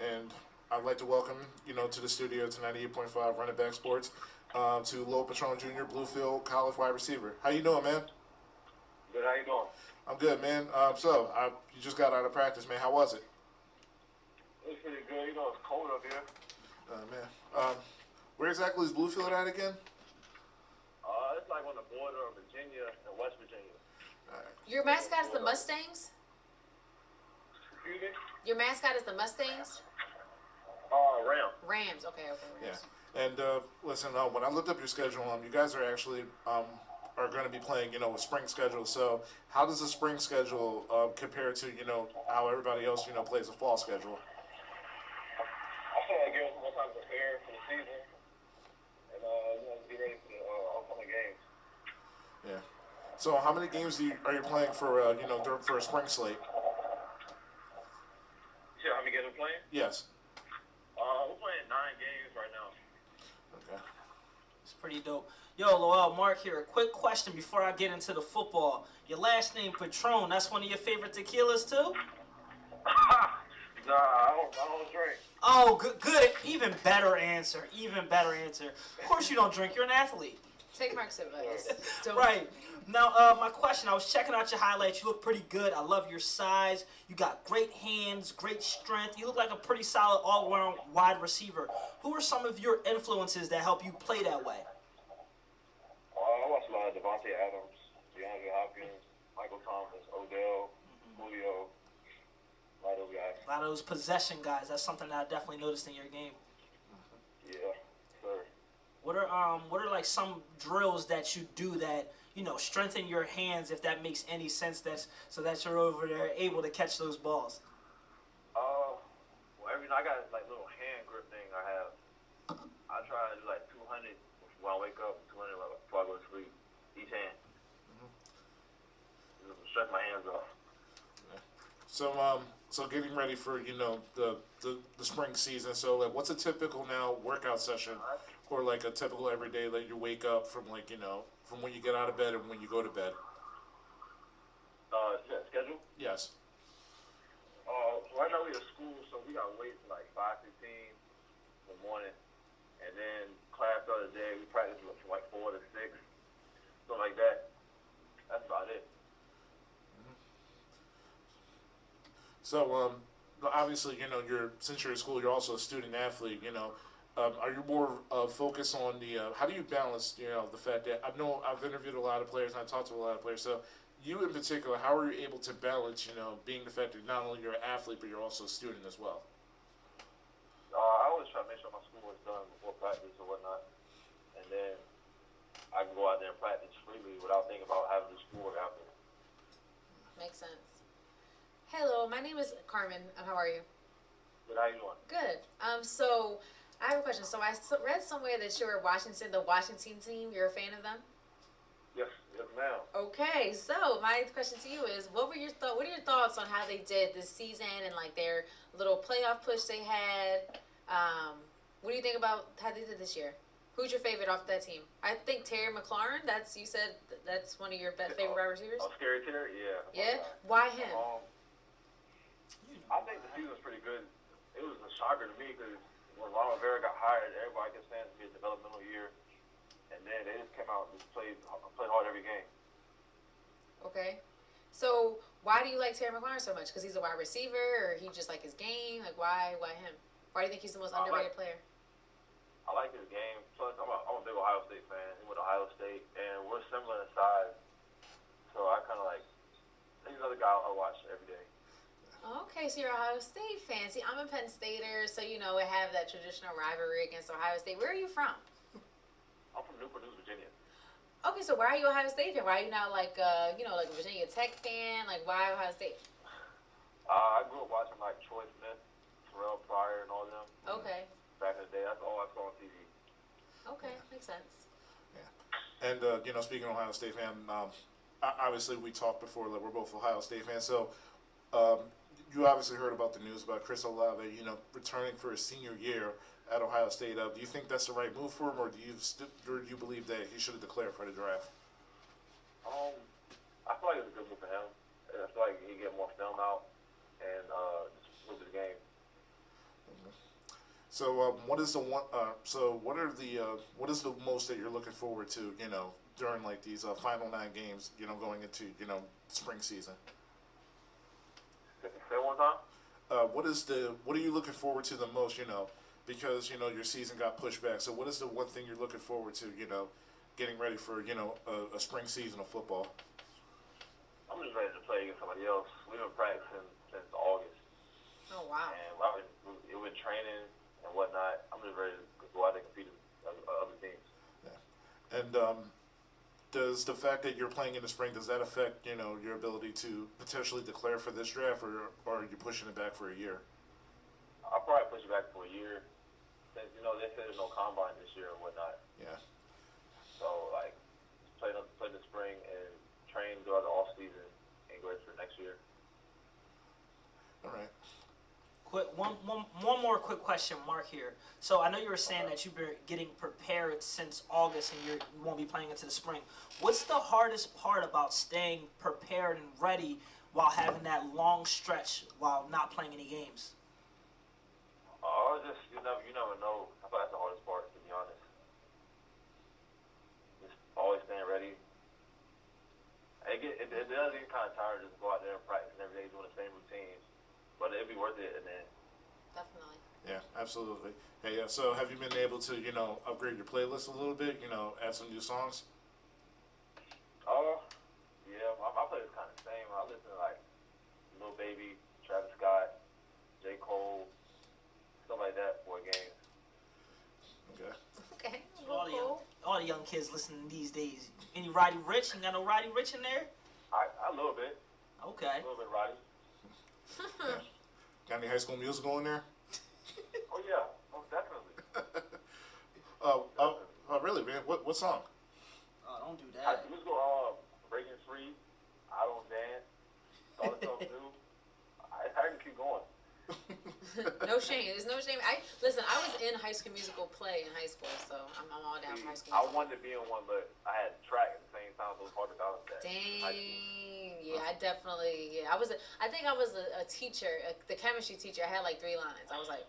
and I'd like to welcome you know to the studio to 98.5 Run It Back Sports, um, to Lowell Patron Jr. Bluefield College wide receiver. How you doing, man? Good, how you doing? I'm good, man. Um, so I, you just got out of practice, man. How was it? It's pretty good. You know, it's cold up here. Uh, man, um, where exactly is Bluefield at again? Uh, it's like on the border of Virginia and West Virginia. Your mascot is the Mustangs. Excuse me? Your mascot is the Mustangs. Uh, Rams. Rams. Okay. Okay. Rams. And uh, listen, uh, when I looked up your schedule, um, you guys are actually um, are going to be playing, you know, a spring schedule. So, how does the spring schedule uh, compare to, you know, how everybody else, you know, plays a fall schedule? I feel like give us more time to prepare for the season and uh, you know, be ready for the uh, upcoming games. Yeah. So, how many games do you, are you playing for, uh, you know, for a spring slate? Sure, how many games we're playing? Yes. Uh, we're playing nine games right now. Okay. It's pretty dope. Yo, Lowell Mark here. A quick question before I get into the football. Your last name, Patron, that's one of your favorite tequilas, too? nah, I don't, I don't drink. Oh, good, good. Even better answer. Even better answer. Of course you don't drink. You're an athlete. Take Mark's advice. Don't. Right. Now, uh, my question, I was checking out your highlights. You look pretty good. I love your size. You got great hands, great strength. You look like a pretty solid all-around wide receiver. Who are some of your influences that help you play that way? Uh, I watch a lot of Davante Adams, DeAndre Hopkins, Michael Thomas, Odell, Julio, a lot of those guys. A lot of those possession guys. That's something that I definitely noticed in your game. Yeah, sir. What are um what are like some drills that you do that you know strengthen your hands if that makes any sense that's so that you're over there able to catch those balls? Uh, well, every I got like little hand grip thing I have. I try to do like 200 when I wake up, 200 before I go to sleep, each hand. Stretch my hands off. So, um, so getting ready for, you know, the, the, the spring season. So, like, what's a typical now workout session or like a typical everyday that you wake up from, like, you know, from when you get out of bed and when you go to bed? Uh, schedule. Yes. Uh, right now we at school, so we got weights like 5:15 in the morning, and then class the other day we practice from like four to six, something like that. That's about it. So, um, obviously, you know, you're since you're at school, you're also a student athlete. You know, um, are you more uh, focused on the? Uh, how do you balance, you know, the fact that I know I've interviewed a lot of players and I talked to a lot of players. So, you in particular, how are you able to balance, you know, being the fact that not only you're an athlete but you're also a student as well? Uh, I always try to make sure my schoolwork's done before practice or whatnot, and then I can go out there and practice freely without thinking about having to do schoolwork after. Makes sense. Hello, my name is Carmen. How are you? But how you doing? Good. Um, so I have a question. So I read somewhere that you were Washington, the Washington team. You're a fan of them. Yes, yes, ma'am. Okay, so my question to you is, what were your thought? What are your thoughts on how they did this season and like their little playoff push they had? Um, what do you think about how they did this year? Who's your favorite off that team? I think Terry McLaurin. That's you said that's one of your favorite wide receivers. Oh, Scary Terry? Yeah. Yeah. Why him? Um, I think the season was pretty good. It was a shocker to me because when Ron Rivera got hired, everybody kept saying it's gonna be a developmental year, and then they just came out and just played played hard every game. Okay. So why do you like Terry McLaurin so much? Because he's a wide receiver, or he just like his game? Like why? Why him? Why do you think he's the most I underrated like- player? I like his game. Plus, I'm a, I'm a big Ohio State fan. He went to Ohio State, and we're similar in size, so I kind of like. He's another guy I watch every day. Okay, so you're Ohio State fan. See, I'm a Penn Stater, so you know we have that traditional rivalry against Ohio State. Where are you from? I'm from Newport News, Virginia. Okay, so why are you Ohio State fan? Why are you not like uh, you know, like a Virginia Tech fan? Like why Ohio State? Uh, I grew up watching like Troy Smith, Terrell Pryor, and all them Okay, back in the day. That's all I saw on TV. okay, makes sense. Yeah, and uh, you know, speaking of Ohio State fan, um, obviously we talked before that we're both Ohio State fans. So um, you obviously heard about the news about Chris Olave, you know, returning for his senior year at Ohio State. Uh, do you think that's the right move for him, or do you st- or do you believe that he should have declared for the draft? Um, I feel like it's a good move for him. I feel like he get more film out and uh, just move the game. So um, what is the one? Uh, so what are the uh, what is the most that you're looking forward to? You know, during like these uh, final nine games, you know, going into you know spring season. Say one time. uh, what is the what are you looking forward to the most? You know, because you know your season got pushed back. So what is the one thing you're looking forward to? You know, getting ready for you know a, a spring season of football. I'm just ready to play against somebody else. We've been practicing since August, Oh wow. and I've been, we've been training and whatnot. I'm just ready to go out there and compete with other, other teams. Yeah. And um, does the fact that you're playing in the spring does that affect you know your ability to potentially declare for this draft, or, or are you pushing it back for a year? I'll probably push it back for a year, since you know they said there's no combine this year and whatnot. Yeah. So like, play the play the spring and train throughout the off season and go for next year. All right. Quick, one, one, one more quick question, Mark here. So I know you were saying that you've been getting prepared since August, and you're, you won't be playing into the spring. What's the hardest part about staying prepared and ready while having that long stretch while not playing any games? Oh, just you never you never know. I thought that's the hardest part to be honest. Just always staying ready. It get it, it does get kind of tired just to go out there and practice every day doing the same routines, but it'd be worth it in the end. Definitely. Yeah, absolutely. Hey, uh, so have you been able to you know upgrade your playlist a little bit? You know, add some new songs. Oh, yeah, my, my playlist kind of same. I listen to like Lil Baby, Travis Scott, J Cole, stuff like that for games. Okay. Okay. All the, young, all the young kids listening these days. Any Roddy Rich? You got no Roddy Rich in there? I a little bit, Okay. a little bit Roddy. Got any High School Musical in there? Oh yeah, most definitely. Oh, oh, oh, really, man? What what song? Oh, don't do I that. just go um breaking free. I don't dance. All the stuff new. I, I can keep going. no shame. There's no shame. I listen. I was in High School Musical play in high school, so I'm, I'm all down for High School. I Musical. wanted to be in one, but I had track at the same time, so it was hard to balance that. Dang. Yeah, I definitely. Yeah, I was. A, I think I was a, a teacher, a, the chemistry teacher. I had like three lines. I was like,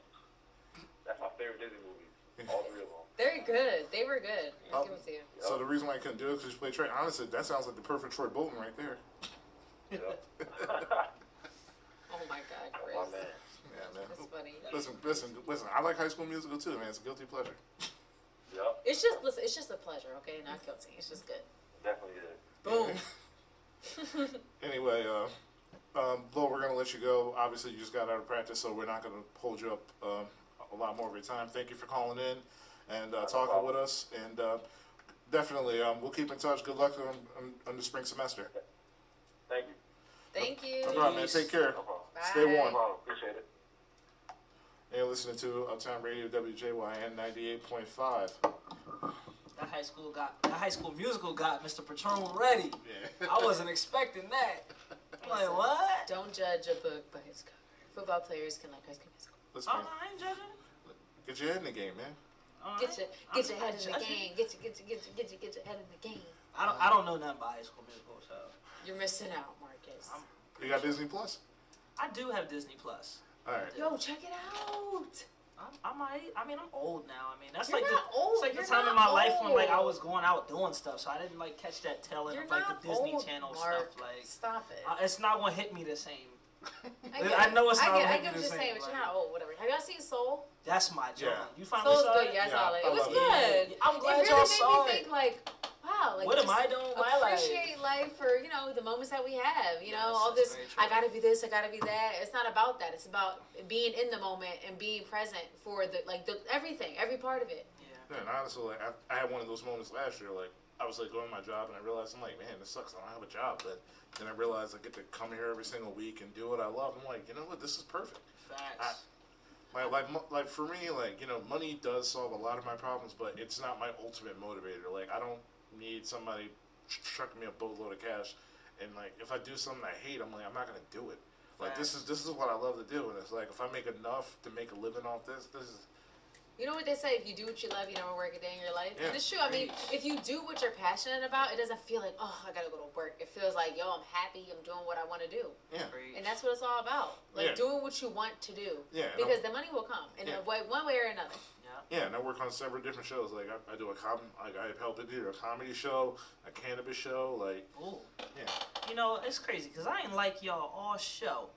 That's my favorite Disney movie. All three of them. very good. They were good. I'll Oh. give it to um, you. So the reason why I couldn't do it because you play Trey. Honestly, that sounds like the perfect Troy Bolton right there. Yep. Oh my God, Chris. my man. Yeah, man. That's funny. Listen, listen, listen. I like High School Musical too, man. It's a guilty pleasure. Yep. It's just listen. It's just a pleasure. Okay, not guilty. It's just good. Definitely is. Boom. Anyway, uh, um, Lo, we're gonna let you go. Obviously, you just got out of practice, so we're not gonna hold you up um, a lot more of your time. Thank you for calling in and uh, talking problem. with us. And uh, definitely. Um, we'll keep in touch. Good luck on, on, on the spring semester. Thank you. Thank you. No problem, man. Take care. No problem. Stay warm. No. Appreciate it. And you're listening to Uptown Radio WJYN 98.5. That high school got that high school musical got Mr. Patron ready. Yeah. I wasn't expecting that. I'm like, what? Don't judge a book by its cover. Football players can like High School Musical. Let's Oh, no, I ain't judging. Get your head in the game, man. All Get right. your I'm get your head in the game. Get your get your get your get your get your head in the game. I don't I don't know nothing about high school musical, so You're missing out, Marcus. I'm- You got Disney Plus? I do have Disney Plus. All right. Yo, check it out. I, I might. I mean, I'm old now. I mean, that's You're like the, old. it's like You're the time in not my life when like I was going out doing stuff, so I didn't like catch that tail end of like the Disney old, Channel Mark. stuff. Like, Stop it. uh, it's not gonna hit me the same. I, I know it's I not get, I gonna get be what you're saying, same, but you're not old. Whatever. Have y'all seen Soul? That's my job. Yeah. You finally Soul's saw good. it? Yeah, I Yeah, saw it. It was love it. good. I'm It glad really y'all made saw me it. think like, wow, like what am I doing? with My life. appreciate life for you know the moments that we have. You know, all this. I gotta be this. I gotta be that. It's not about that. It's about being in the moment and being present for the like the everything, every part of it. Yeah. Yeah, and honestly, like, I, I had one of those moments last year. Like, I was like going to my job, and I realized I'm like, man, this sucks. I don't have a job. But then I realized I get to come here every single week and do what I love. I'm like, you know what? This is perfect. Facts. Like, like, like for me, like you know, money does solve a lot of my problems, but it's not my ultimate motivator. Like, I don't need somebody tr- trucking me a boatload of cash, and like if I do something I hate, I'm like, I'm not gonna do it. Like this is this is what I love to do, and it's like if I make enough to make a living off this, this is You know what they say? If you do what you love, you never work a day in your life. Yeah. And it's true. I mean, if you do what you're passionate about, it doesn't feel like, oh, I gotta go to work. It feels like, yo, I'm happy. I'm doing what I want to do. yeah, And that's what it's all about. Like Yeah. doing what you want to do. yeah. Because the money will come in Yeah. a way, one way or another. Yeah, and I work on several different shows. Like I, I do a com, like I help to do a comedy show, a cannabis show. Like Ooh. Yeah. You know, it's crazy because I ain't like y'all all show,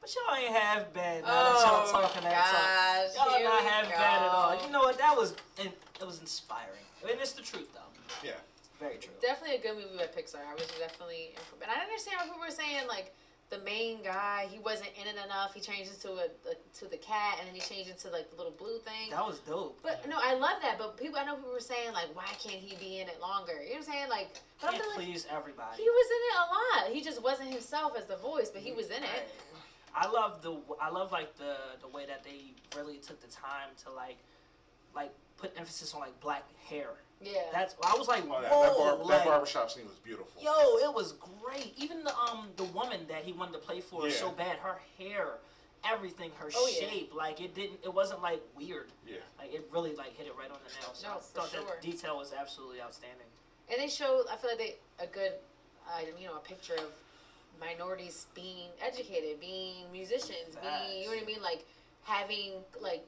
but y'all ain't half bad now Oh, that y'all oh, talking that talk. gosh. Y'all not half go. bad at all. You know what? That was and it was inspiring. And it's the truth though. Yeah. Very true. Definitely a good movie by Pixar. I was definitely, imp- and I understand what people were saying. Like the main guy, he wasn't in it enough. He changed into a, a to the cat, and then he changed into like the little blue thing. That was dope. But no, I love that. But people, I know people were saying like, why can't he be in it longer? You know what I'm saying? Like, but I'm feeling like please everybody. he was in it a lot. He just wasn't himself as the voice, but he was in it. I love the I love like the the way that they really took the time to like like put emphasis on like black hair. Yeah. That's I was like, Oh, yeah, that, bar, like, that barbershop scene was beautiful. yo, it was great. Even the um the woman that he wanted to play for is Yeah. so bad. Her hair, everything, her Oh, yeah. shape, like it didn't. It wasn't like weird. Yeah. Like it really like hit it right on the nail. So No, I for thought sure. that detail was absolutely outstanding. and they showed. I feel like they a good, uh, you know, a picture of minorities being educated, being musicians, being you know what I mean, like having like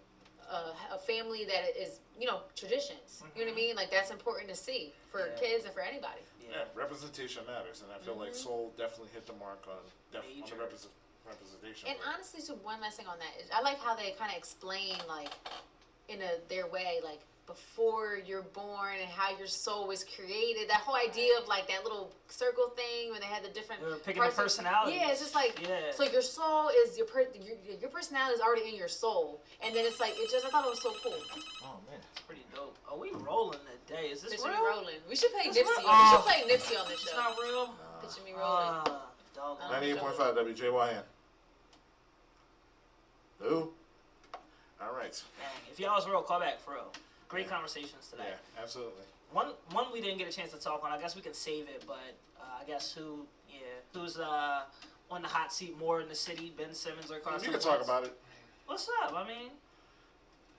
a, a family that is you know traditions. You know what I mean? Like that's important to see for Yeah. kids and for anybody. Yeah, representation matters, and I feel like Mhm. Soul definitely hit the mark on, def- on Major. the represent- representation. And part. honestly, so one last thing on that is I like how they kind of explain like in a their way like before you're born and how your soul was created. That whole idea of like that little circle thing when they had the different We were picking the parts of- personality. Yeah, it's just like yeah. so your soul is your per, your, your personality is already in your soul, and then it's like it just I thought it was so cool. oh man, it's pretty dope. Are we rolling today? Is this Picture me rolling. We should play It's Nipsey. real. On, we should play Nipsey on this It's not real. Picture me rolling. Ah, doggone. Um, 98.5 WJYN. Who? All right. Dang, if y'all was real, call back for real. Great conversations today. Yeah, absolutely. One one we didn't get a chance to talk on. I guess we can save it, but uh, I guess who yeah who's uh on the hot seat more in the city, Ben Simmons or Carson? You can talk about it. What's up? I mean,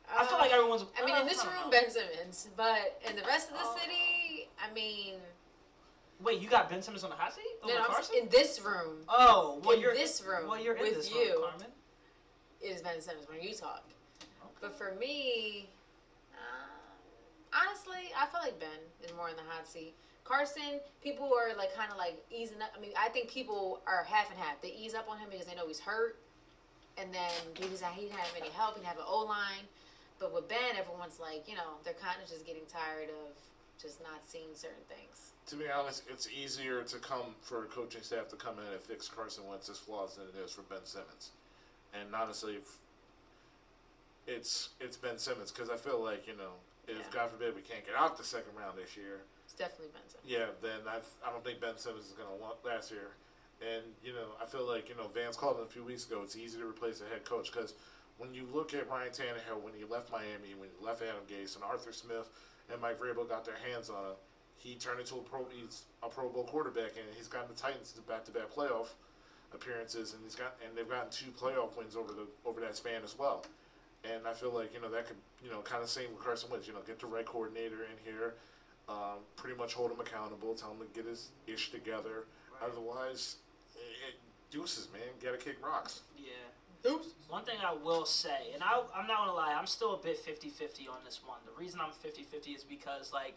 I feel Uh, like everyone's. I mean, uh, in this room, know. Ben Simmons, but in the rest of the Oh. city, I mean, Wait, you got Ben Simmons on the hot seat over no, no, Carson? in this room, oh, well in you're this room well you're in with this you, room, Carmen. it is Ben Simmons when you talk. But for me, uh, honestly, I feel like Ben is more in the hot seat. Carson, people are like kind of like easing up. I mean, I think people are half and half. They ease up on him because they know he's hurt, and then he's he didn't have any help. He didn't have an O line. But with Ben, everyone's like, you know, they're kind of just getting tired of just not seeing certain things. To be honest, it's easier to come for a coaching staff to come in and fix Carson Wentz's flaws than it is for Ben Simmons. And honestly, it's it's Ben Simmons because I feel like you know if Yeah. God forbid we can't get out the second round this year, It's definitely Benson. yeah, then I I don't think Ben Simmons is going to want last year. And you know, I feel like you know Vance called him a few weeks ago. It's easy to replace a head coach because when you look at Ryan Tannehill when he left Miami, when he left Adam Gase, and Arthur Smith and Mike Vrabel got their hands on him, he turned into a pro. He's a Pro Bowl quarterback, and he's gotten the Titans to back-to-back playoff appearances, and he's got and they've gotten two playoff wins over the over that span as well. And I feel like you know that could you know kind of same with Carson Wentz. You know, get the right coordinator in here, um, pretty much hold him accountable, tell him to get his ish together. Otherwise, it, it deuces, man. Gotta kick rocks. Yeah. One thing I will say, and I, I'm not gonna lie, I'm still a bit 50-50 on this one. The reason I'm 50-50 is because like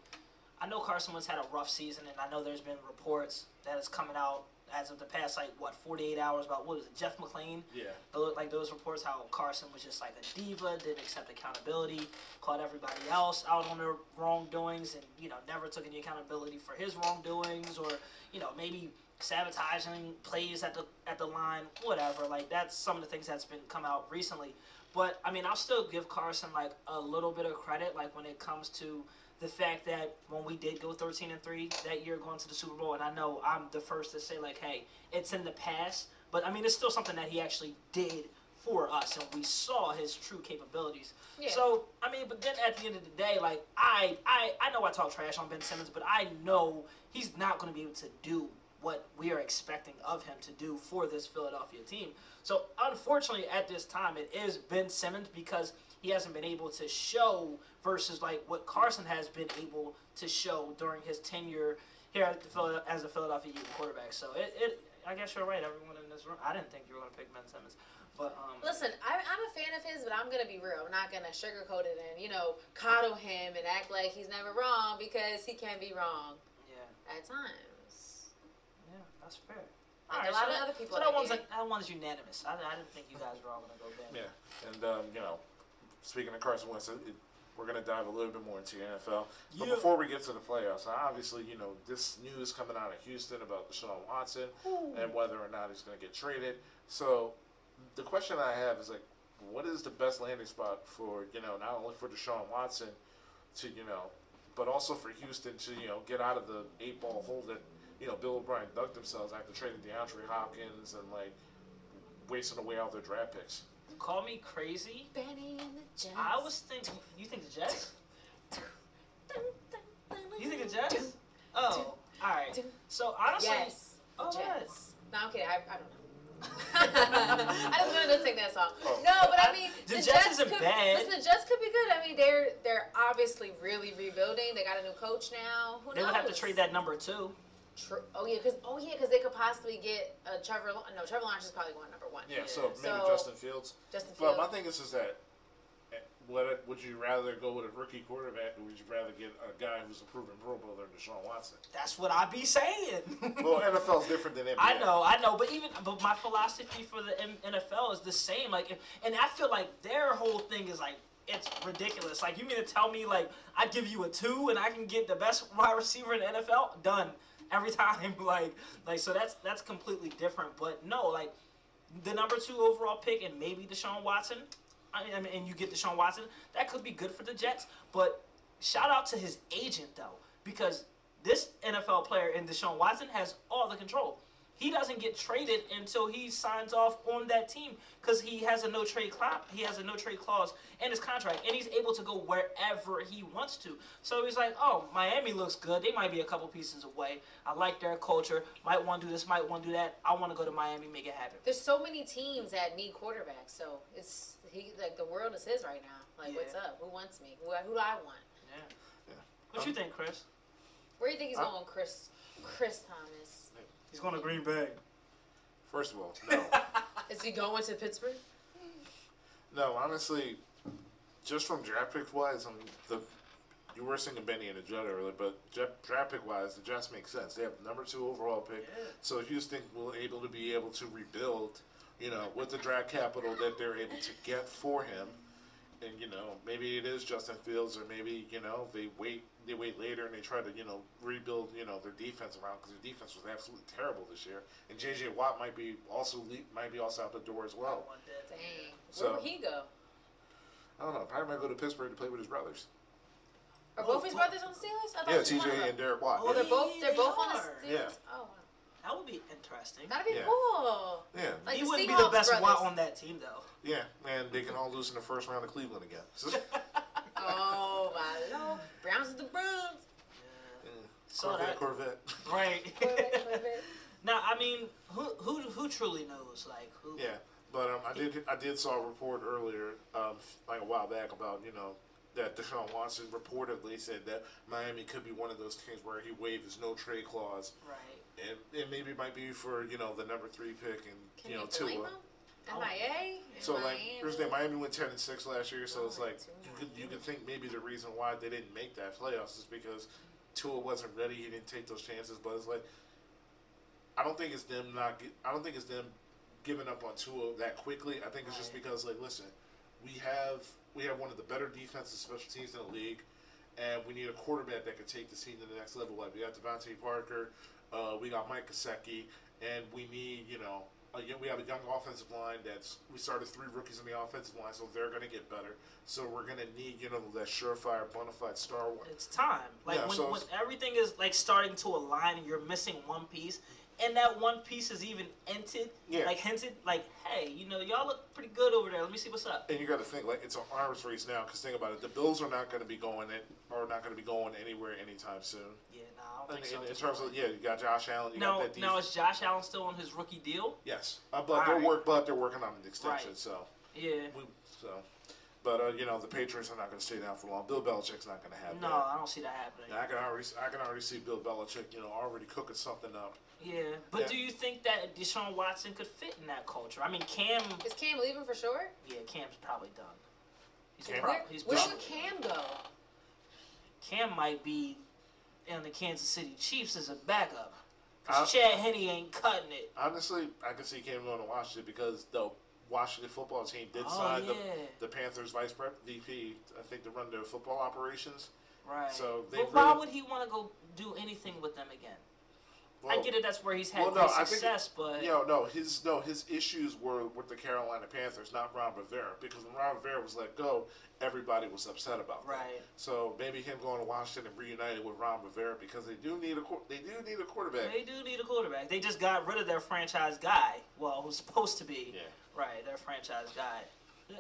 I know Carson Wentz had a rough season, and I know there's been reports that is coming out as of the past like what 48 hours about what was it, Jeff McLane? Yeah. Those- like those reports how Carson was just like a diva, didn't accept accountability, called everybody else out on their wrongdoings, and you know never took any accountability for his wrongdoings, or you know maybe sabotaging plays at the at the line, whatever. Like that's some of the things that's been come out recently. But I mean, I'll still give Carson like a little bit of credit, like when it comes to the fact that when we did go 13 and 3 that year going to the Super Bowl, and I know I'm the first to say, like, hey, it's in the past, but I mean, it's still something that he actually did for us, and we saw his true capabilities. Yeah. So, I mean, but then at the end of the day, like, I, I, I know I talk trash on Ben Simmons, but I know he's not going to be able to do what we are expecting of him to do for this Philadelphia team. So, unfortunately, at this time, it is Ben Simmons because he hasn't been able to show versus like what Carson has been able to show during his tenure here at the as a Philadelphia Eagles quarterback. So it, it, I guess you're right. Everyone in this room, I didn't think you were going to pick Ben Simmons, but um, Listen, I, I'm a fan of his, but I'm gonna be real. I'm not gonna sugarcoat it and you know coddle him and act like he's never wrong because he can be wrong yeah, at times. yeah, that's fair. Like Alright, a lot so of that- other people So that one's like that one's unanimous. I, I didn't think you guys were all going to go there. Yeah. And um, you know, speaking of Carson Wentz, it, it- we're gonna dive a little bit more into the NFL. But Yeah. before we get to the playoffs, obviously, you know, this news coming out of Houston about Deshaun Watson and whether or not he's gonna get traded. So the question I have is like, what is the best landing spot for you know not only for Deshaun Watson to you know, but also for Houston to you know get out of the eight ball hole that you know Bill O'Brien dug themselves after trading DeAndre Hopkins and like wasting away all their draft picks. Call me crazy. Benny and the Jets. I was thinking. You think the Jets? You think the Jets? Oh, all right. So honestly, Yes. Oh, Jets. No, I'm kidding. I, I don't know. I just wanted to sing that song. Oh. No, but I mean, The Jets isn't could, bad. Listen, the Jets could be good. I mean, they're they're obviously really rebuilding. They got a new coach now. Who they knows? would have to trade that number two. True. Oh yeah, because oh yeah, because they could possibly get a Trevor. Law- No, Trevor Lawrence is probably going number one. Yeah, so maybe So- Justin Fields. Justin Fields. But my thing is, is that eh, what would you rather go with a rookie quarterback, or would you rather get a guy who's a proven Pro Bowler, Deshaun Watson? That's what I'd be saying. Well, NFL's different than NBA. I know, I know, but even but my philosophy for the NFL is the same. Like, and I feel like their whole thing is like it's ridiculous. Like, you mean to tell me like I give you a two and I can get the best wide receiver in the NFL? Done every time. Like, like so that's that's completely different. But no, like the number two overall pick and maybe Deshaun Watson. I mean, I mean, and you get Deshaun Watson, that could be good for the Jets. But shout out to his agent though, because this NFL player in Deshaun Watson has all the control. He doesn't get traded until he signs off on that team because he has a no trade clause. He has a no trade clause in his contract, and he's able to go wherever he wants to. So he's like, "Oh, Miami looks good. They might be a couple pieces away. I like their culture. Might want to do this. Might want to do that. I want to go to Miami, make it happen." There's so many teams that need quarterbacks, so it's he like the world is his right now. Like, what's up? Who wants me? Who, who do I want? Yeah. Yeah. What you um, think, Chris? Where do you think he's Huh? going, Chris? Chris Thomas. He's going to Green Bay. First of all, no, Is he going to Pittsburgh? no. Honestly, just from draft pick wise, I mean, the you were singing Benny and the Jet earlier, but jet, draft pick wise, the Jets make sense. They have the number two overall pick, so Houston will able to be able to rebuild, you know, with the draft capital that they're able to get for him. And you know, maybe it is Justin Fields, or maybe you know they wait, they wait later and they try to you know rebuild you know their defense around because their defense was absolutely terrible this year. And J.J. Watt might be also might be also out the door as well. Dang. So- Where would he go? I don't know. Probably might go to Pittsburgh to play with his brothers. Are Oh, both his brothers on the Steelers? I thought Yeah, just one of TJ and Derek Watt. Oh, Oh, they're both they're They both on the. Steelers. Yeah. Oh, wow. That would be interesting. that'd be Yeah. cool. yeah, Like he the wouldn't be the Seahawks best brothers. Watt on that team though. yeah, and they can all lose in the first round of Cleveland again. Oh my lord, Browns is the Browns. Yeah. Yeah. So Corvette, that Corvette. right. Corvette, Corvette. now I mean, who who who truly knows? Like who? Yeah, but um, I did I did saw a report earlier, um, like a while back about you know that Deshaun Watson reportedly said that Miami could be one of those teams where he waived his no trade clause, Right. And it maybe it might be for you know the number three pick and Can you know you blame Tua. them? Oh. MIA. So like, Miami. here's the thing: Miami went ten and six last year, so oh, it's Oh, like you more could you years. could think maybe the reason why they didn't make that playoffs is because Tua wasn't ready. He didn't take those chances. But it's like, I don't think it's them not. I don't think it's them giving up on Tua that quickly. I think it's just because like, listen, we have we have one of the better defensive special teams in the league, and we need a quarterback that can take the team to the next level. Like we got DeVante Parker, uh, we got Mike Gesicki, and we need you know. Again, we have a young offensive line that's we started three rookies in the offensive line, so they're going to get better. So we're going to need you know that surefire, bona fide star one. It's time. Like Yeah, when, so when everything is like starting to align and you're missing one piece, and that one piece is even hinted, Yeah. like hinted, like, hey, you know, y'all look pretty good over there. Let me see what's up. And you got to think like it's an arms race now because think about it, the Bills are not going to be going in, are not going to be going anywhere anytime soon. Yeah, nah, I don't In, think so. in, at in terms of yeah, you got Josh Allen, you now, got that now is Josh Allen still on his rookie deal? yes, uh, but they're Alright. work, but they're working on an extension. Right. So Yeah. we so, but uh, you know the Patriots are not going to stay down for long. Bill Belichick's not going to have No, that. I don't see that happening. And I can already I can already see Bill Belichick, you know, already cooking something up. Yeah, but Yeah. do you think that Deshaun Watson could fit in that culture? I mean, Cam. Is Cam leaving for sure? Yeah, Cam's probably done. He's, Cam- prob- Where, he's where probably would Cam go? Cam might be in the Kansas City Chiefs as a backup. Cause Chad Henne ain't cutting it. Honestly, I can see Cam going to Washington because the Washington football team did Oh sign yeah, the, the Panthers vice prep VP, I think, to run their football operations. right. so they but why would he want to go do anything with them again? Well, I get it. That's where he's had well, great no, I think- success, but You know, no, his no, his issues were with the Carolina Panthers, not Ron Rivera, because when Ron Rivera was let go, everybody was upset about that. right. So maybe him going to Washington and reunited with Ron Rivera because they do need a they do need a quarterback. They do need a quarterback. They just got rid of their franchise guy. Well, who's supposed to be Yeah. Right, their franchise guy.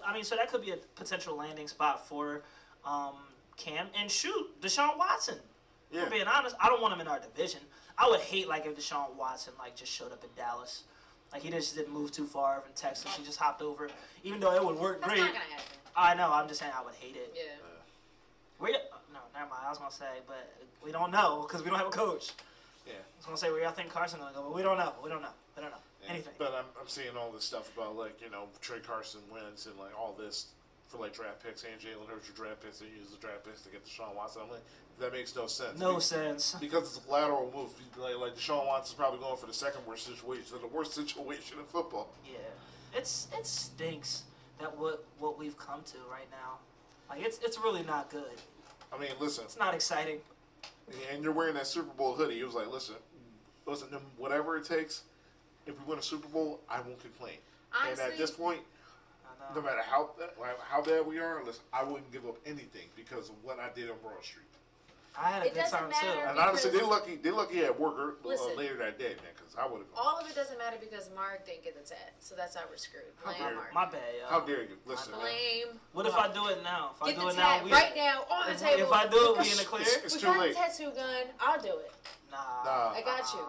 I mean, so that could be a potential landing spot for um, Cam. And shoot, Deshaun Watson. Yeah. For being honest, I don't want him in our division. I would hate like if Deshaun Watson like just showed up in Dallas. Like he just didn't move too far from Texas. He just hopped over, even though it would work That's great. not gonna happen. I know. I'm just saying I would hate it. Yeah. Where? You, no, never mind. I was gonna say, but we don't know because we don't have a coach. Yeah. I was gonna say where y'all think Carson gonna go, but we don't know. We don't know. We don't know Anything. But I'm, I'm seeing all this stuff about like you know Trey Carson Wentz and like all this for like draft picks and Jalen Hurts for draft picks and use the draft picks to get Deshaun Watson. I'm like that makes no sense. No Be- sense. Because it's a lateral move. Like, like Deshaun Watson's probably going for the second worst situation, the worst situation in football. Yeah, it's it stinks that what what we've come to right now. Like it's it's really not good. I mean, listen, It's not exciting. and you're wearing that Super Bowl hoodie. It was like, listen, listen, whatever it takes. If we win a Super Bowl, I won't complain. Honestly, and at this point, no matter how how bad we are, listen, I wouldn't give up anything because of what I did on Broad Street. I had a It good time too. And honestly, they're lucky. They're lucky at work uh, Listen. later that day, man. Because I would have. all of it doesn't matter because Mark didn't get the tat, so that's how we're screwed. Blame dare Mark. My bad, yo. How dare you? Listen, man. Blame. What if I do it now? If I do the it now, tat we right now on the if, table. if I do it, we in Because the clear. It's- it's we too got late. a tattoo gun. I'll do it. Nah. Nah. I got you.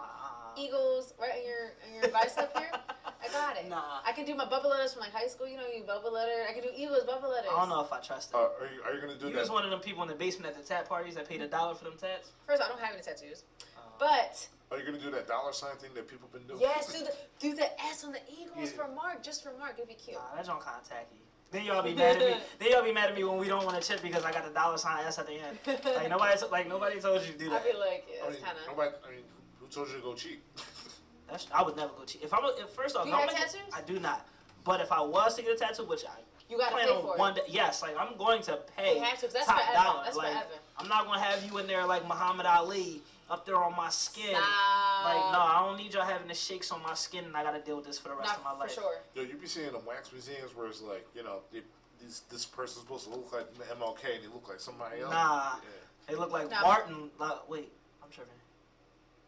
Eagles right in your in your bicep here. I got it. Nah. I can do my bubble letters from like high school. You know, you bubble letter. I can do Eagles bubble letters. I don't know if I trust it. Uh, are you are you gonna do you that? just one of them people in the basement at the tat parties that paid a dollar for them tats. First, I don't have any tattoos, Uh, but Are you gonna do that dollar sign thing that people been doing? yes, do the do the S on the Eagles Yeah. for Mark, just for Mark. It'd be cute. Nah, that joint kind of tacky. Then y'all be mad at me. Then y'all be mad at me when we don't want to chip because I got the dollar sign S at the end. Like nobody, like nobody told you to do that. I'd be like, yeah, I it's mean, kind of. nobody. I mean, who told you to go cheap? That's, I would never go cheat. If I'm, a, if, first off, Do you I'm have gonna- tattoos? I do not. But if I was to get a tattoo, which I You gotta plan pay on for one it. day, yes, like I'm going to pay. You have to. 'cause That's top forever. dollar, That's like, forever. I'm not gonna have you in there like Muhammad Ali up there on my skin. Stop. Like no, I don't need y'all having the shakes on my skin, and I gotta deal with this for the rest Not of my for life. sure. Yo, you be seeing them wax museums where it's like, you know, they, this this person's supposed to look like MLK and they look like somebody else. Nah. Yeah. They look like Nah. Martin. Like, wait, I'm tripping.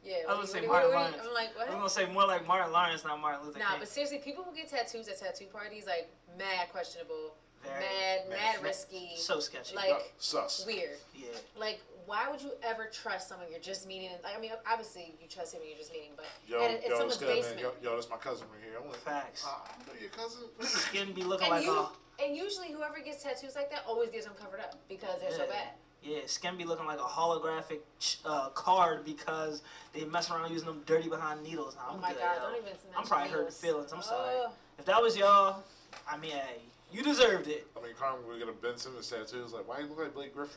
Yeah. I what was gonna say you- what do you- Martin what do you- Lawrence. I'm like, what? I what? was gonna say more like Martin Lawrence, not Martin Luther Nah, King. but seriously, people who get tattoos at tattoo parties, like, mad questionable, Very mad, mad. mad risky, so sketchy. like- No, sus. weird. yeah. Like, why would you ever trust someone you're just meeting? Like, I mean, obviously you trust him and you're just meeting, but Yo, and it's yo, someone's this guy, man, basement. yo, yo, that's my cousin right here. I'm like, Facts. ah, I know your cousin. Skin be looking And like you- a and usually whoever gets tattoos like that always gets them covered up because they're so bad. Yeah. Skin be looking like a holographic ch- uh, card because they mess around using them dirty behind needles. Nah, Oh I'm my good, god, yo. don't even. mention I'm probably hurting feelings. I'm sorry. If that was y'all, I mean, hey, you deserved it. I mean, Carmen, we get a Ben Simmons tattoo. It's like, why you look like Blake Griffin?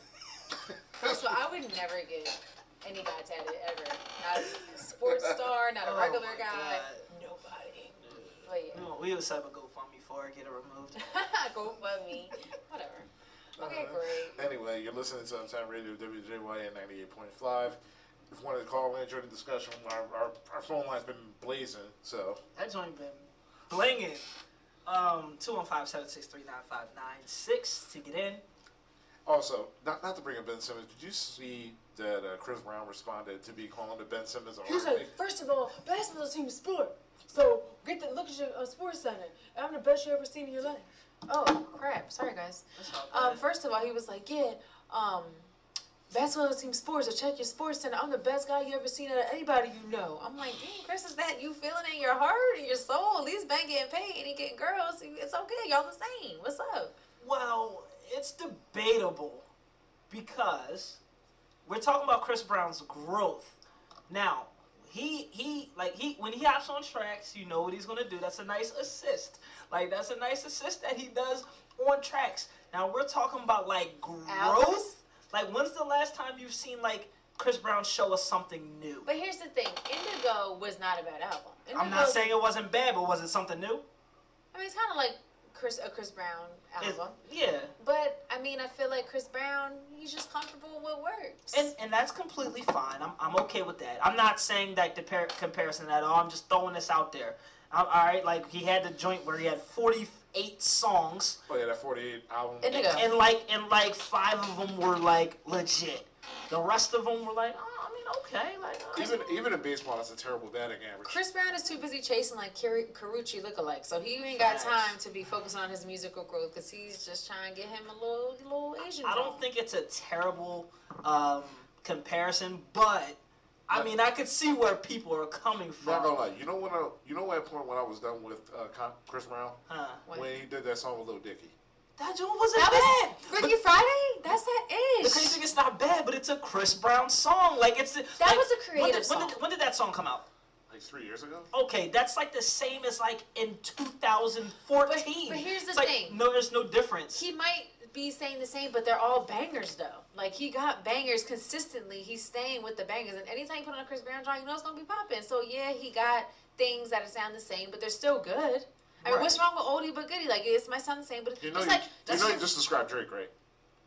First of all, I would never get any guy tatted ever. Not a sports star, not a Oh regular guy. God. Nobody. But yeah. We will- We would set up a GoFundMe for it, get it removed. GoFundMe. Whatever. Okay, great. Anyway, you're listening to Uptown Radio WJYN 98.5. If you want to call in, join the discussion, our, our, our phone line's been blazing, so. That joint been blinging. Um, 215-763-9596 to get in. Also, not, not to bring up Ben Simmons, did you see that uh, Chris Brown responded to be calling the Ben Simmons a He like, first of all, basketball is a team sport. So get the look at your uh, sports center. I'm the best you ever seen in your life. Oh crap! Sorry guys. Um, first of all, he was like, yeah, um, basketball team sports. So check your sports center. I'm the best guy you ever seen out of anybody you know. I'm like, dang, Chris, is that you feeling in your heart and your soul? At least Ben getting paid and he getting girls. It's okay. Y'all the same. What's up? Well, it's debatable because we're talking about Chris Brown's growth. Now, he he like he when he hops on tracks, you know what he's gonna do. That's a nice assist. Like that's a nice assist that he does on tracks. Now we're talking about like growth. Like when's the last time you've seen like Chris Brown show us something new? But here's the thing. Indigo was not a bad album. Indigo, I'm not saying it wasn't bad, but was it something new? I mean, it's kind of like Chris a Chris Brown album. yeah. But I mean, I feel like Chris Brown, he's just comfortable with what works. And and that's completely fine. I'm, I'm okay with that. I'm not saying that the par- comparison at all. I'm just throwing this out there. I'm, all right, like he had the joint where he had 48 songs, Oh, yeah, that 48 album. Indigo. and like and like five of them were like legit. The rest of them were like, oh, I mean, okay, like. uh, Even, even in baseball, that's a terrible batting average. Chris Brown is too busy chasing like Kari- Karrueche lookalike, so he ain't got time to be focused on his musical growth because he's just trying to get him a little little Asian. I don't think it's a terrible um, comparison, but I mean, I could see where people are coming from. Not gonna lie, you know when I, you know what point when I was done with uh, Chris Brown Huh. When- when he did that song with Lil Dicky. That joint wasn't That bad. was but- Freaky Friday. That's that The crazy thing is not bad, but it's a Chris Brown song. Like it's that That was a when creative did, when song. did, when did that song come out? Like three years ago. Okay, that's like the same as like in 2014. But- but here's the It's like, thing. No, there's no difference. He might be saying the same, but they're all bangers though. Like he got bangers consistently. He's staying with the bangers, and anytime you put on a Chris Brown song, you know it's gonna be popping. So yeah, he got things that sound the same, but they're still good. I mean, Right. what's wrong with oldie but goodie? Like it's my sound the same, but it's You know, just you, like you know, you just- just described Drake, right?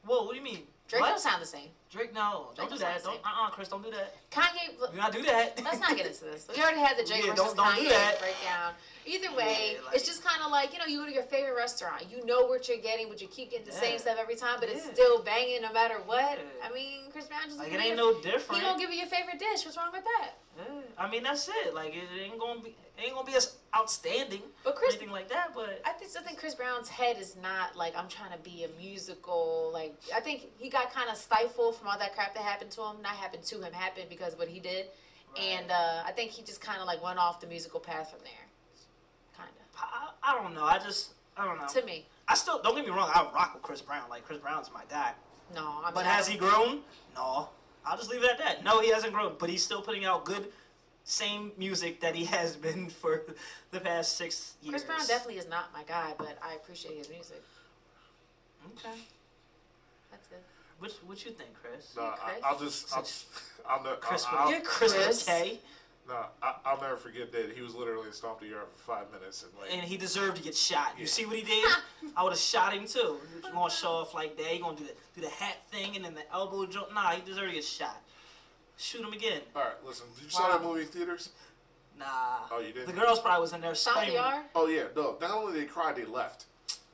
Whoa, what do you mean? Drake what? don't sound the same. Drake, no, don't do that. Don't, uh, uh Chris, don't do that. Kanye. Do not do that. Let's not get into this. We already had the Drake Yeah, versus don't- don't do Kanye that. breakdown. Either way, Yeah, like- it's just kind of like you know, you go to your favorite restaurant, you know what you're getting, but you keep getting the same stuff every time, but it's still banging no matter what. Yeah. I mean, Chris Brown just Like it ain't your- no different. He gonna give you your favorite dish. What's wrong with that? Yeah, I mean that's it. Like it ain't gonna be, ain't gonna be as outstanding, But or Chris, anything like that. But I think still think Chris Brown's head is not like I'm trying to be a musical. Like I think he got kind of stifled from all that crap that happened to him. Not happened to him, happened because of what he did. And uh, I think he just kind of like went off the musical path from there. Kind I, I don't know. I just I don't know. of. To me, I still don't get me wrong. I rock with Chris Brown. Like Chris Brown's my guy. no. I mean, But has he grown? No. I'll just leave it at that. No, he hasn't grown. But he's still putting out good, same music that he has been for the past six years. Chris Brown definitely is not my guy, but I appreciate his music. Okay. That's it. What what you think, Chris? No, I, Chris? I'll just, I'll, I'll, ne- Chris, I'll, I'll, You're Chris, Chris. a K, no, I, I'll never forget that he was literally stomped Stomp the Yard for five minutes and like. and he deserved to get shot. You Yeah. see what he did? I would have shot him too. You gonna show off like that? He gonna do the do the hat thing and then the elbow jump? Nah, he deserved to get shot. Shoot him again. All right, listen. Did you saw that movie in theaters? Nah. Oh, you did. The girls probably was in there Stomp the screaming. Oh yeah, no. Not only did they cry, they left.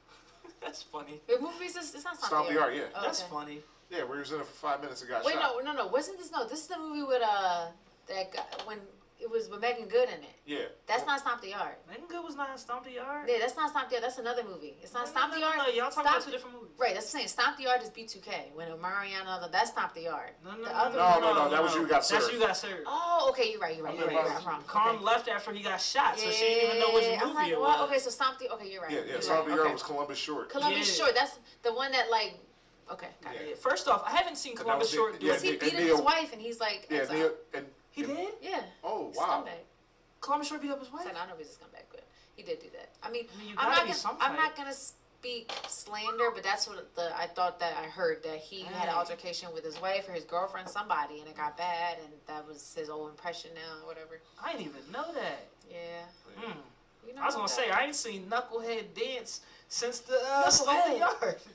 That's funny. The movies is it's not Stomp, Stomp the Yard, yeah. Oh, That's okay. funny. Yeah, we he was in it for five minutes and got Wait, shot. no, no, no. Wasn't this no? This is the movie with uh that guy when it was with Meagan Good in it. Yeah. That's not Stomp the Yard. Meagan Good was not in Stomp the Yard. Yeah, that's not Stomp the Yard. That's another movie. It's not No, Stomp no, the no, Yard. No, y'all talking Stomp- about two different movies. Right, that's the same. Stomp the Yard is B2K. When Mariana, that's Stomp the Yard. No, no, The no, other no, one- no, No, no, that was You Got That's Served. you got served. Oh, okay, you're right. You're right. You're right. You're right. I'm wrong. Khan Okay. left after he got shot, so she didn't even know which Yeah, movie I'm like, it what? was. Okay, so Stomp the. Okay, you're right. Yeah, yeah. You're Stomp the right. Yard okay. was Columbus Short. Columbus Yeah. Short. That's the one that like. Okay, got Yeah. it. First off, I haven't seen And that Columbus was Short do yeah, Because he and beat up Neil- his wife, and he's like, Yeah. Neil, and He did? yeah, oh wow. scumbag. Columbus Short beat up his wife? So I don't know if he's a scumbag, but he did do that. I mean, I mean, you I'm gotta not gonna, some I'm type. not gonna speak slander, but that's what the I thought that I heard that he had an altercation with his wife or his girlfriend, somebody, and it got bad, and that was his old impression now, or whatever. I didn't even know that. Yeah, Hmm. you know. I was gonna about say. I ain't seen Knucklehead dance since the uh, the Knucklehead. Yard.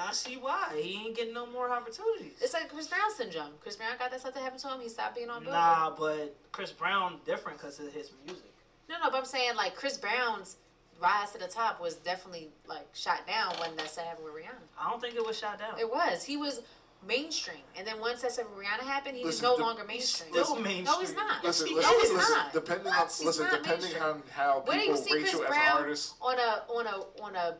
I see why he ain't getting no more opportunities. It's like Chris Brown syndrome. Chris Brown got that stuff that happened to him. He stopped being on Billboard. Nah, but Chris Brown different because of his music. No, no, but I'm saying like Chris Brown's rise to the top was definitely like shot down when that stuff happened with Rihanna. I don't think it was shot down. It was. He was mainstream, and then once that stuff with Rihanna happened, he Listen, was no the- longer He's mainstream. still mainstream. No, he's not. Listen, he listen, No, he's listen. not. Depending What? on He's listen, not depending mainstream. on how When did you people see rate Chris you as Brown artists. on a on a on a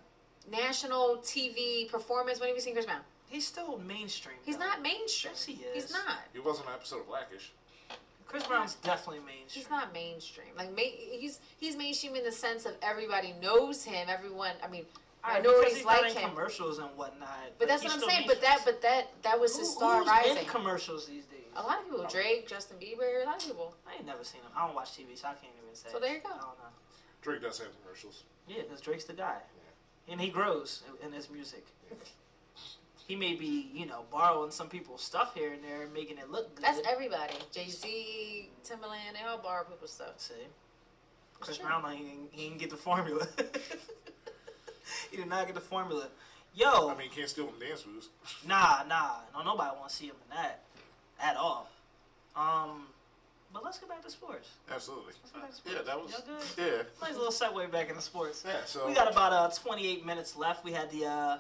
national TV performance? When have you seen Chris Brown? He's still mainstream. He's though. not mainstream. Yes, he is. He's not. He was on an episode of Blackish. Chris Brown's definitely mainstream. He's not mainstream. Like ma- he's he's mainstream in the sense of everybody knows him. Everyone. I mean, Alright, minorities because he's not like him. commercials and whatnot. But that's what I'm still saying. But that but that that was his Who- star who's rising. in commercials these days? A lot of people. Oh. Drake, Justin Bieber, a lot of people. I ain't never seen him. I don't watch TV, so I can't even say. So there you go. I don't know. Drake does have commercials. Yeah, because Drake's the guy, and he grows in- in his music. He may be, you know, borrowing some people's stuff here and there, and making it look good. That's everybody. Jay Z, Timbaland, they all borrow people's stuff. See, Chris true. Brown, he didn't, he didn't get the formula. he did not get the formula. Yo, I mean, you can't steal them dance moves. nah, nah, no, nobody want to see him in that at all. Um, but let's get back to sports. Absolutely. Let's get back to sports. Yeah, that was. Y'all Yeah. Nice little segue back into sports. Yeah. So. We got about uh 28 minutes left. We had the uh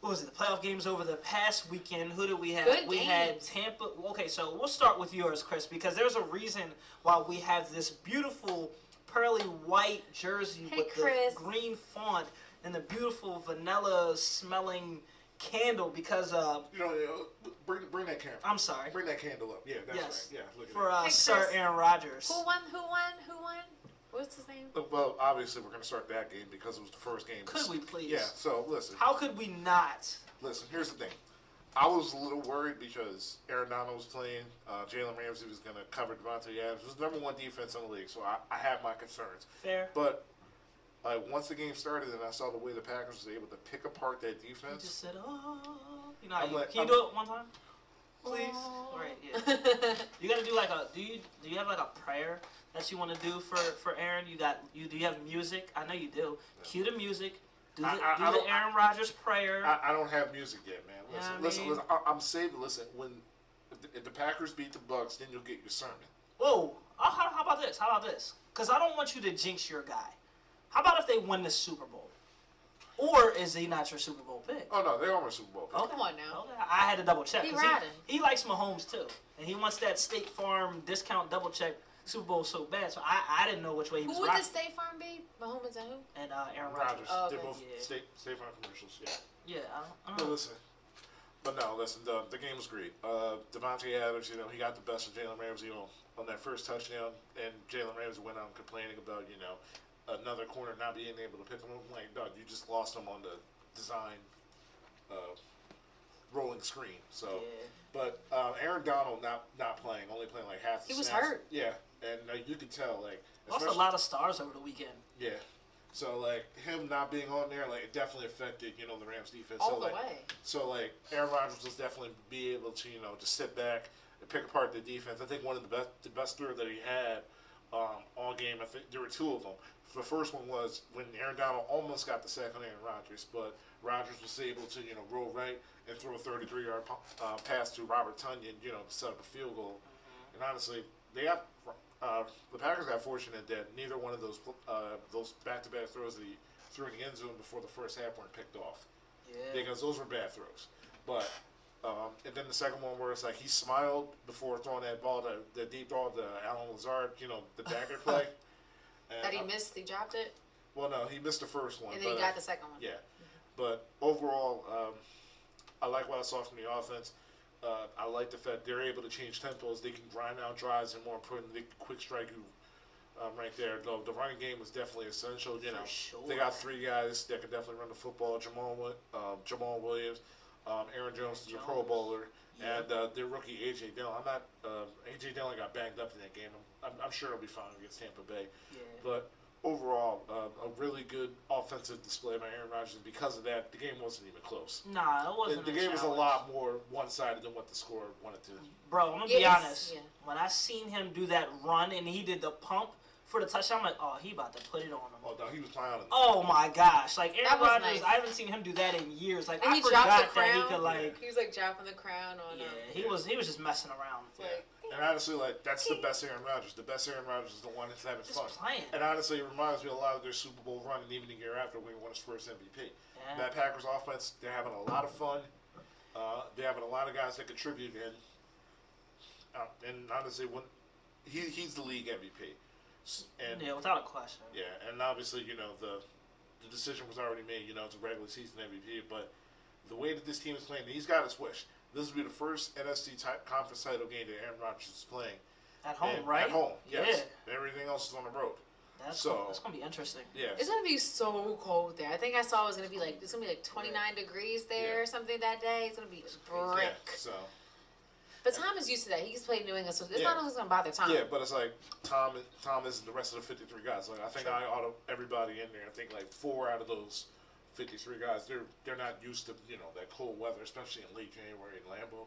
what was it? The playoff games over the past weekend. Who did we have? Good we had. Tampa. Okay, so we'll start with yours, Chris, because there's a reason why we have this beautiful pearly white jersey Hey, with Chris. the green font and the beautiful vanilla smelling candle. Because uh, You know, uh, bring bring that camera. I'm sorry Bring that candle up. Yeah, that's Yes. right. Yeah, look at for that. uh, Hey, Sir Chris. Aaron Rodgers. Who won? Who won? Who won? What's his name? Look, Well, obviously, we're going to start that game because it was the first game. Could we please? Yeah. So listen, How could we not? listen. Here's the thing. I was a little worried because Aaron Donald was playing. Uh, Jalen Ramsey was going to cover Davante Adams. It was the number one defense in the league, so I, I have my concerns. Fair. But uh, once the game started and I saw the way the Packers was able to pick apart that You defense, just said, oh. You know, how I'm you, like- can you I'm- do it one time? Please. Oh. Right. Yeah. You gotta do like a. Do you do you have like a prayer that you want to do for for Aaron? You got you do you have music? I know you do. Cue the music. Do the, I- I- do I the Aaron Rodgers prayer. I, I don't have music yet, man. Listen, Yeah, I listen, mean- listen. I, I'm saving. Listen, when if the, if the Packers beat the Bucs, then you'll get your sermon. Whoa. Oh, how, how about this? How about this? Because I don't want you to jinx your guy. How about if they win the Super Bowl? Or is he not your Super Bowl pick? Oh no, they are my Super Bowl. pick. Okay. Come on now. Okay. I had to double check. He 'cause riding. He, likes Mahomes too, and he wants that State Farm discount double check Super Bowl so bad. So I, I didn't know which way he was Who would rocking. the State Farm be? Mahomes and who? And uh, Aaron Rodgers. Rodgers. Oh, They're both Yeah. state state farm commercials. Yeah. Yeah, I don't, I don't know. listen. But no, listen. The, the game was great. Uh, Davante Adams, you know, he got the best of Jalen Ramsey on, on that first touchdown, and Jalen Ramsey went on complaining about you know another corner not being able to pick them up. I'm like, dog, you just lost them on the design uh, rolling screen. So. Yeah. But um, Aaron Donald not not playing, only playing like half. The He was snaps. hurt. Yeah, and uh, you could tell like. Lost a lot of stars over the weekend. Yeah. So like him not being on there, like it definitely affected you know the Rams defense. All so the like way. so like Aaron Rodgers was definitely be able to you know just sit back and pick apart the defense. I think one of the best the best throw that he had um, all game. I think there were two of them. The first one was when Aaron Donald almost got the sack on Aaron Rodgers, but Rodgers was able to you know roll right and throw a 33 yard uh, pass to Robert Tonyan, you know, to set up a field goal. And honestly, they got uh, the Packers got fortunate that neither one of those uh, those back to back throws that he threw in the end zone before the first half weren't picked off Yeah. because those were bad throws. But Um, and then the second one where it's like he smiled before throwing that ball, to, the deep ball to Allen Lazard, you know, the dagger play. And That he I- missed, he dropped it, Well, no, he missed the first one. and then he but, got the second one. Yeah, but overall, um, I like what I saw from the offense. Uh, I like the fact they're able to change tempos. They can grind out drives, and more importantly, they can quick strike you um, right there. The, the running game was definitely essential. You For know, sure. they got three guys that can definitely run the football: Jamal, um, Jamaal Williams, um, Aaron Jones is a Pro Bowler, Yeah. and uh, their rookie AJ Dillon. I'm not uh, AJ Dillon got banged up in that game. I'm, I'm, I'm sure he'll be fine against Tampa Bay. Yeah. But overall, uh, a really good offensive display by Aaron Rodgers. And because of that, the game wasn't even close. Nah, it The, wasn't. the a game was a lot more one-sided than what the score wanted to. Bro, I'm gonna be honest. yeah. When I seen him do that run and he did the pump for the touchdown, I'm like, oh, he about to put it on him. Oh no, he was playing on it. Oh my gosh! Like Aaron Rodgers, nice. I haven't seen him do that in years. Like And I he forgot dropped the that crown. he could like. He was like dropping the crown on Yeah, him. he was he was just messing around. It's like, And honestly, like that's the best Aaron Rodgers. The best Aaron Rodgers is the one that's having Just fun. playing. And honestly, it reminds me a lot of their Super Bowl run, and even the year after when he won his first MVP. Yeah. That Packers offense, they're having a lot of fun. Uh, they're having a lot of guys that contribute, and uh, and honestly, when he he's the league MVP, S- and yeah, without a question. yeah, and obviously, you know, the the decision was already made. You know, it's a regular season MVP, but the way that this team is playing, he's got to switch. This will be the first NFC type conference title game that Aaron Rodgers is playing At home, And- right? At home, yes. Yeah. Everything else is on the road. That's So- gonna, that's gonna be interesting. Yeah, It's gonna be so cold there. I think I saw it was gonna be like it's gonna be like 29 degrees there Yeah. or something that day. It's gonna be yeah. brick. So But Tom is used to that. He He's played New England, so it's Yeah. not always gonna bother Tom. yeah, but it's like Tom. Tom isn't the rest of the fifty-three guys. Like I think Sure. I ought to everybody in there. I think like four out of those fifty-three guys, they're they're not used to you know that cold weather, especially in late January in Lambeau.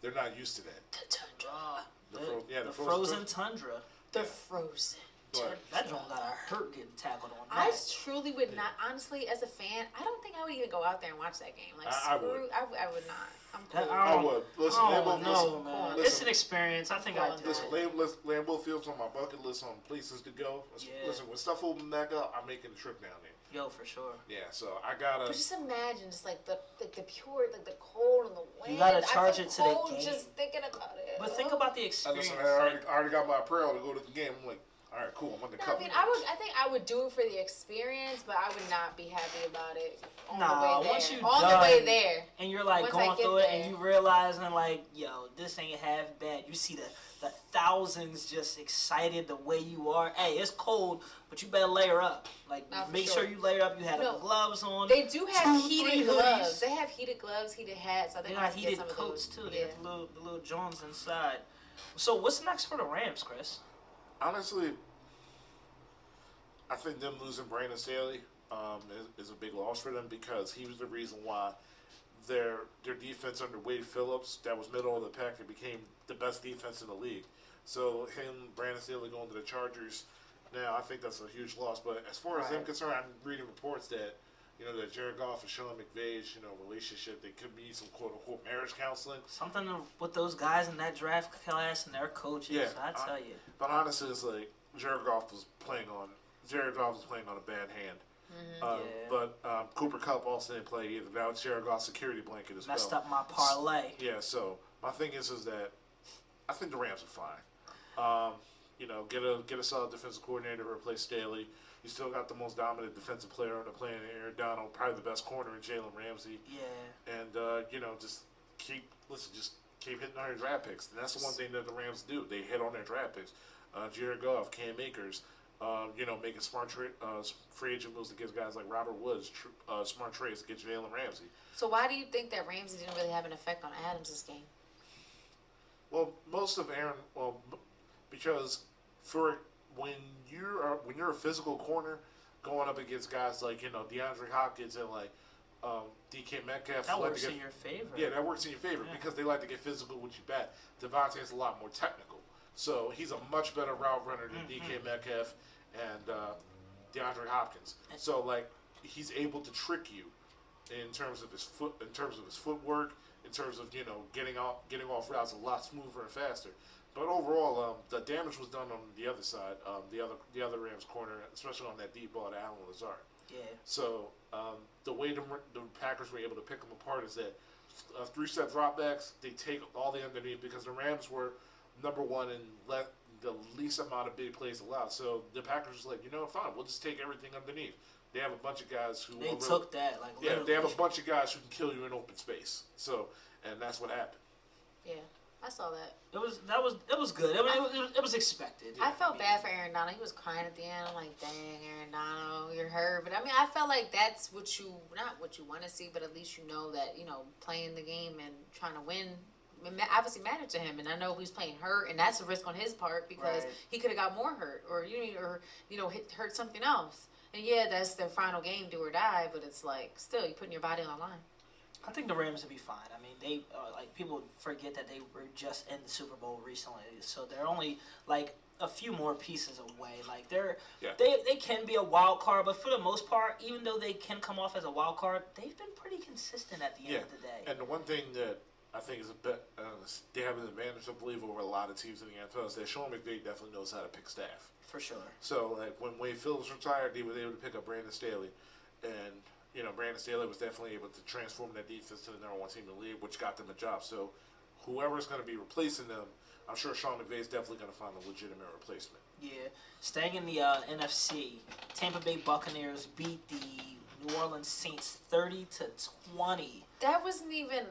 They're not used to that. The tundra. Uh, The the, fro- yeah, the the frozen frozen tundra. The Yeah. frozen. But That joint got a hurt getting tackled on I truly would not. Honestly, as a fan, I don't think I would even go out there and watch that game. Like, I- I screw, would. I, I would not. I'm cool. I I would listen. oh Lambeau, no, listen, man! listen, It's an experience. I think I do. Listen, Lamb, listen, Lambeau Field's on my bucket list on places to go. Listen, Yeah. listen, when stuff open back up, I'm making a trip down there. Yo, for sure. Yeah, so I gotta. But just imagine, just like the like the pure, like the cold and the wind. You gotta I charge feel it to the game. Just thinking about it. But think about the I, experience. listen, I, already, like- I already got my apparel to go to the game. I'm like, all right, cool. I'm on the No, cover. I mean, I would. I think I would do it for the experience, but I would not be happy about it on Nah, the way there. once you on the way there, and you're like going get through it, there. and you realizing like, yo, this ain't half bad. You see the the thousands just excited the way you are. Hey, it's cold, but you better layer up. Like, Nah, for make sure. sure you layer up. You had No. gloves on. they do have Two, heated gloves. hoodies. They have heated gloves, heated hats. I They think I got have to get heated some of coats those. too. They Yeah. got the little the little Jones inside. So what's next for the Rams, Chris? Honestly, I think them losing Brandon Staley um, is, is a big loss for them because he was the reason why their their defense under Wade Phillips, that was middle of the pack, it became the best defense in the league. So him, Brandon Staley going to the Chargers, now I think that's a huge loss. But as far as I'm concerned, I'm reading reports that you know that Jared Goff and Sean McVay's you know relationship, they could be some quote unquote marriage counseling. Something with those guys in that draft class and their coaches. Yeah, I I- tell you. But honestly, it's like Jared Goff was playing on Jared Goff was playing on a bad hand. Mhm. Um, Yeah. But um, Cooper Kupp also didn't play either. Now it's Jared Goff's security blanket as Messed well. Messed up my parlay. Yeah. So my thing is, is that I think the Rams are fine. Um, you know, get a get a solid defensive coordinator to replace Staley. You still got the most dominant defensive player on the planet, Aaron Donald, probably the best corner in Jalen Ramsey, Yeah. and uh, you know, just keep listen, just keep hitting on your draft picks. And that's the one thing that the Rams do. They hit on their draft picks. Uh, Jared Goff, Cam Akers, um, you know, making smart tra- uh, free agent moves to get guys like Robert Woods, tr- uh, smart trades to get Jalen Ramsey. So why do you think that Ramsey didn't really have an effect on Adams game? Well, most of Aaron, well, because for when you're a, when you're a physical corner going up against guys like you know DeAndre Hopkins and like um, DK Metcalf, That like works get, in your favor. yeah, that works in your favor Yeah. because they like to get physical with you back. Davante is a lot more technical, so he's a much better route runner than DK Mhm. Metcalf and uh, DeAndre Hopkins. So like he's able to trick you in terms of his foot, in terms of his footwork, in terms of you know getting off getting off routes a lot smoother and faster. But overall, um, the damage was done on the other side, um, the other the other Rams corner, especially on that deep ball to Allen Lazard. Yeah. So um, the way the, the Packers were able to pick them apart is that uh, three-step dropbacks they take all the underneath because the Rams were number one and let the least amount of big plays allowed. So the Packers were like, you know, fine, we'll just take everything underneath. They have a bunch of guys who They took that like yeah, they have a bunch of guys who can kill you in open space. So and that's what happened. Yeah, I saw that. It was that was it was good. I mean, it was, it was, it was expected. I felt bad for Aaron Donald. He was crying at the end. I'm like, dang, Aaron Donald, you're hurt. But I mean, I felt like that's what you, not what you want to see, but at least you know that, you know, playing the game and trying to win obviously mattered to him. And I know he's playing hurt, and that's a risk on his part because Right. he could have got more hurt or, you know, or, you know, hit, hurt something else. And yeah, that's their final game, do or die, but it's like, still, you're putting your body on the line. I think the Rams will be fine. I mean, they uh, like people forget that they were just in the Super Bowl recently, so they're only like a few more pieces away. Like they're Yeah. they they can be a wild card, but for the most part, even though they can come off as a wild card, they've been pretty consistent at the end Yeah, of the day. And the one thing that I think is a bit, uh, they have an advantage, I believe, over a lot of teams in the NFL is that Sean McVay definitely knows how to pick staff. for sure. So, like, when Wade Phillips retired, they were able to pick up Brandon Staley. And, you know, Brandon Staley was definitely able to transform that defense to the number one team in the league, which got them a job. So, whoever's going to be replacing them, I'm sure Sean McVay is definitely going to find a legitimate replacement. Yeah, staying in the uh, NFC, Tampa Bay Buccaneers beat the New Orleans Saints thirty to twenty. That wasn't even.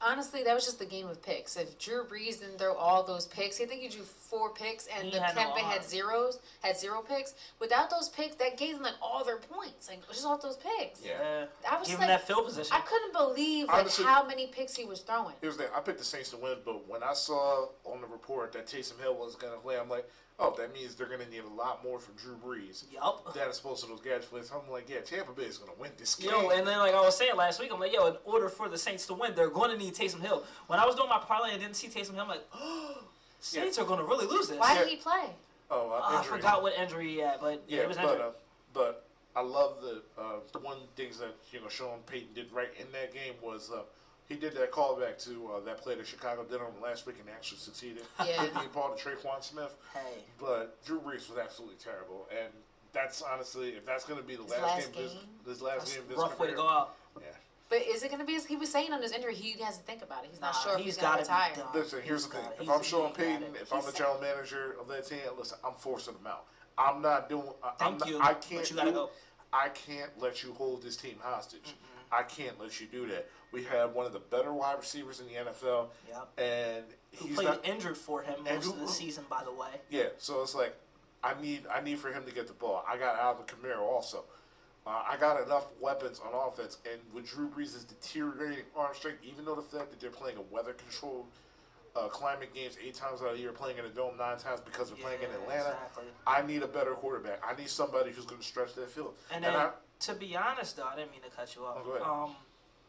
Honestly, that was just the game of picks. If Drew Brees didn't throw all those picks, I think he drew four picks, and He the had Tampa had zeros, had zero picks. Without those picks, that gave them like all their points, like just off those picks. Yeah. I was give like, him that field position. I couldn't believe like Honestly- how many picks he was throwing. Here's the thing. I picked the Saints to win, but when I saw on the report that Taysom Hill was going to play, I'm like, oh, that means they're going to need a lot more from Drew Brees. Yup. That is supposed to those gadget plays. I'm like, yeah, Tampa Bay is going to win this game. Yo, and then like I was saying last week, I'm like, yo, in order for the Saints to win, they're going to need Taysom Hill. When I was doing my parlay and didn't see Taysom Hill, I'm like, oh, Saints are going to really lose this. Why Yeah. did he play? oh, uh, Uh, I forgot what injury he had, but Yeah, he was but uh, but I love the uh, the one things that you know Sean Payton did right in that game was uh, he did that callback to uh, that play that Chicago did on last week and actually succeeded. Yeah. Did the ball to Tre'Quan Smith, hey, but Drew Brees was absolutely terrible, and that's honestly if that's going to be the last, last game, of his, game? his last that's game this a his rough way to go out. But is it going to be? He was saying on his injury, he has to think about it. He's not Nah, sure if he's he's going to gotta be retire. done. Listen, here's the thing. If I'm Sean he Payton, it. if I'm He's the general manager of that team, listen, I'm forcing them out. I'm not doing. I, I'm Thank not, you, I can't you gotta do. go. I can't let you hold this team hostage. I can't let you do that. We have one of the better wide receivers in the NFL, Yep. and Who he's played not. injured for him most who- of the season, by the way. Yeah, so it's like I need I need for him to get the ball. I got Alvin Kamara also. Uh, I got enough weapons on offense, and with Drew Brees' deteriorating arm strength, even though the fact that they're playing a weather-controlled uh, climate games eight times out of the year, playing in a dome nine times because they're playing in Atlanta, Exactly. I need a better quarterback. I need somebody who's going to stretch that field. And And then, I- to be honest, though, I didn't mean to cut you off. Oh, go ahead. Um,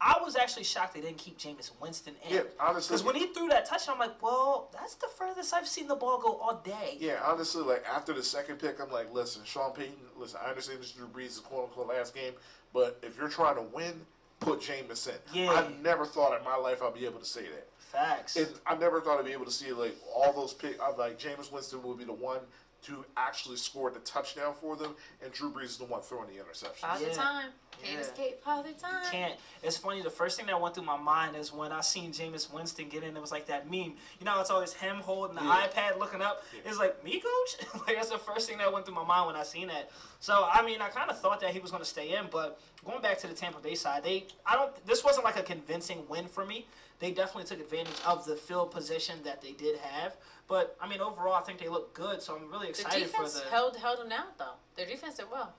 I was actually shocked they didn't keep Jameis Winston in. Yeah, honestly, Because when he threw that touchdown, I'm like, well, that's the furthest I've seen the ball go all day. Yeah, honestly, like after the second pick, I'm like, listen, Sean Payton, listen, I understand this is Drew Brees' quote unquote last game, but if you're trying to win, put Jameis in. Yeah. I never thought in my life I'd be able to say that. Facts. And I never thought I'd be able to see like all those picks. I'm like Jameis Winston would be the one to actually score the touchdown for them, and Drew Brees is the one throwing the interception. Father Yeah. time. Can't Yeah. escape father time. can't. It's funny. The first thing that went through my mind is when I seen Jameis Winston get in. It was like that meme. You know, it's always him holding the Yeah. iPad, looking up. Yeah. It's like me, coach. like that's the first thing that went through my mind when I seen that. So I mean, I kind of thought that he was going to stay in, but going back to the Tampa Bay side, they I don't. This wasn't like a convincing win for me. They definitely took advantage of the field position that they did have. But I mean, overall, I think they look good. So I'm really The excited for defense the. held held them out though. Their defense did well.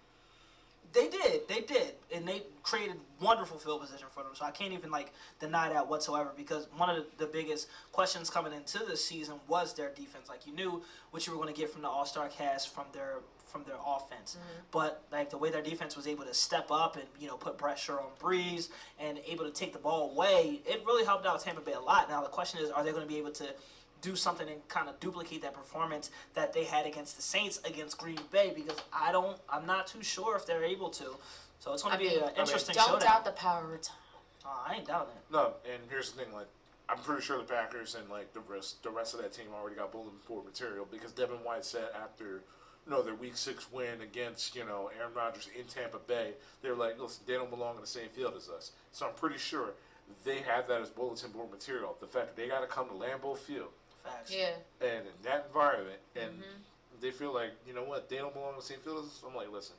They did, they did, and they created wonderful field position for them. So I can't even like deny that whatsoever. Because one of the, the biggest questions coming into this season was their defense. Like you knew what you were going to get from the All Star cast from their from their offense, mm-hmm. but like the way their defense was able to step up and you know put pressure on Brees and able to take the ball away, it really helped out Tampa Bay a lot. Now the question is, are they going to be able to do something and kind of duplicate that performance that they had against the Saints against Green Bay because I don't I'm not too sure if they're able to. So it's going to be mean, an interesting Don't showdown. doubt the power of time. Oh, uh, I ain't doubting it. No, and here's the thing, like I'm pretty sure the Packers and like the rest the rest of that team already got bulletin board material because Devin White said after you know, their Week Six win against you know Aaron Rodgers in Tampa Bay, they're like, listen, they don't belong in the same field as us. So I'm pretty sure they have that as bulletin board material. The fact that they got to come to Lambeau Field Facts. Yeah. and in that environment, and Mhm. they feel like you know what they don't belong in the same field as us. I'm like, listen,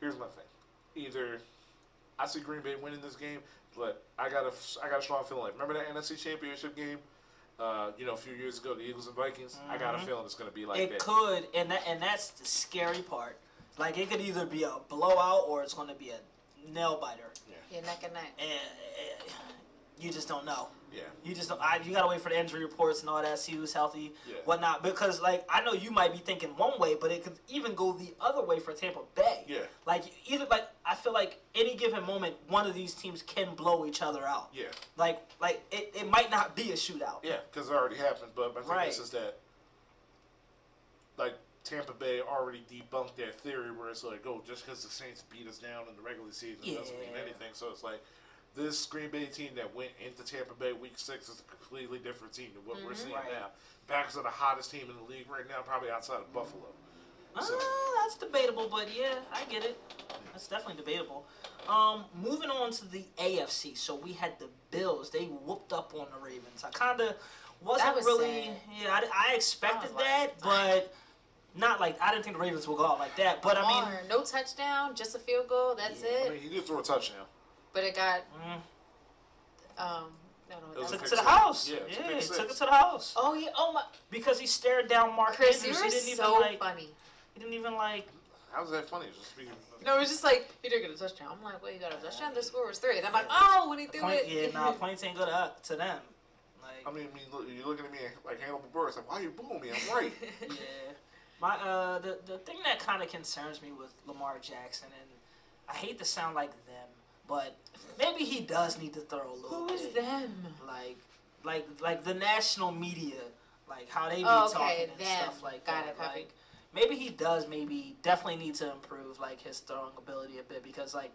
here's my thing. Either I see Green Bay winning this game, but I got a I got a strong feeling. Like remember that NFC Championship game, uh, you know, a few years ago, the Eagles and Vikings. I got a Mhm. feeling it's going to be like it that. could, and that and that's the scary part. Like it could either be a blowout or it's going to be a nail biter, Yeah, neck and neck. and you just don't know. Yeah, You just don't. I, you gotta wait for the injury reports and all that. See who's healthy, yeah. whatnot. Because like I know you might be thinking one way, but it could even go the other way for Tampa Bay. Yeah, Like either like I feel like any given moment, one of these teams can blow each other out. yeah, Like like it, it might not be a shootout. yeah. Because it already happened. But my thing Right. is, is that like Tampa Bay already debunked that theory where it's like, oh, just because the Saints beat us down in the regular season doesn't mean anything. So it's like this Green Bay team that went into Tampa Bay Week Six is a completely different team than what we're Mhm. seeing Right. now. Backs are the hottest team in the league right now, probably outside of Buffalo. Ah, So- that's debatable, but yeah, I get it. That's definitely debatable. Um, moving on to the AFC. So we had the Bills. They whooped up on the Ravens. I kind of wasn't That was really. sad. Yeah, I, I expected I was that, like, but not like I didn't think the Ravens would go out like that. But I mean, no touchdown, just a field goal. That's Yeah, I it. mean, he did throw a touchdown. But it got mm, um. No, no, It was that a took it to the house. Yeah, Yeah, it was a pick he took it to the house Oh yeah. Oh my. because he stared down Mark Chris, you Andrews. were He didn't even so like. funny. He didn't even like. How was that funny? Just speaking. No, it was just like he didn't get a touchdown. I'm like, wait, you got a touchdown? The score was three. And I'm like, oh, when he threw Point, it. yeah, nah, points ain't good to, to them. Like, I mean, I mean, look, you're looking at me like Hannibal Buress. Like, why are you booing me? I'm right. yeah. My uh, the the thing that kind of concerns me with Lamar Jackson, and I hate to sound like them, but maybe he does need to throw a little Who is bit. them? Like, like, like the national media, like how they be Oh, okay, talking and them. stuff like Got that. it. Like, maybe he does. Maybe definitely need to improve like his throwing ability a bit because like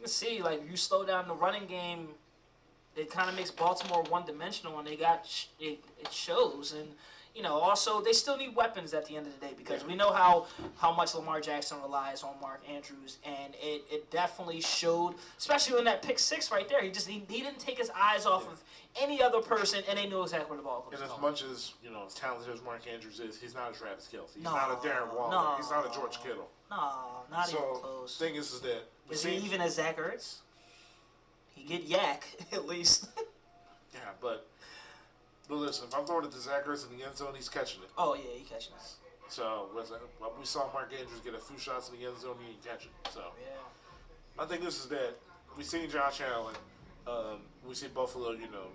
you see like you slow down the running game. It kind of makes Baltimore one dimensional, and they got sh- it, it shows. And you know, also they still need weapons at the end of the day because Yeah. we know how how much Lamar Jackson relies on Mark Andrews, and it, it definitely showed, especially in that pick six right there. He just he, he didn't take his eyes off Yeah. of any other person, and they knew exactly where the ball was And as much as you know, as talented as Mark Andrews is, he's not a Travis Kelce. He's No, not a Darren Waller. no. He's not a George Kittle. no, not so even close. The thing is, is that is he even a Zach Ertz? He get yak at least. Yeah, but but listen, if I'm throwing it to Zach Ertz in the end zone, he's catching it. oh yeah, he catching that. So was we saw Mark Andrews get a few shots in the end zone, he didn't catch it. So Yeah. I think this is that we seen Josh Allen. Um, we see Buffalo, you know,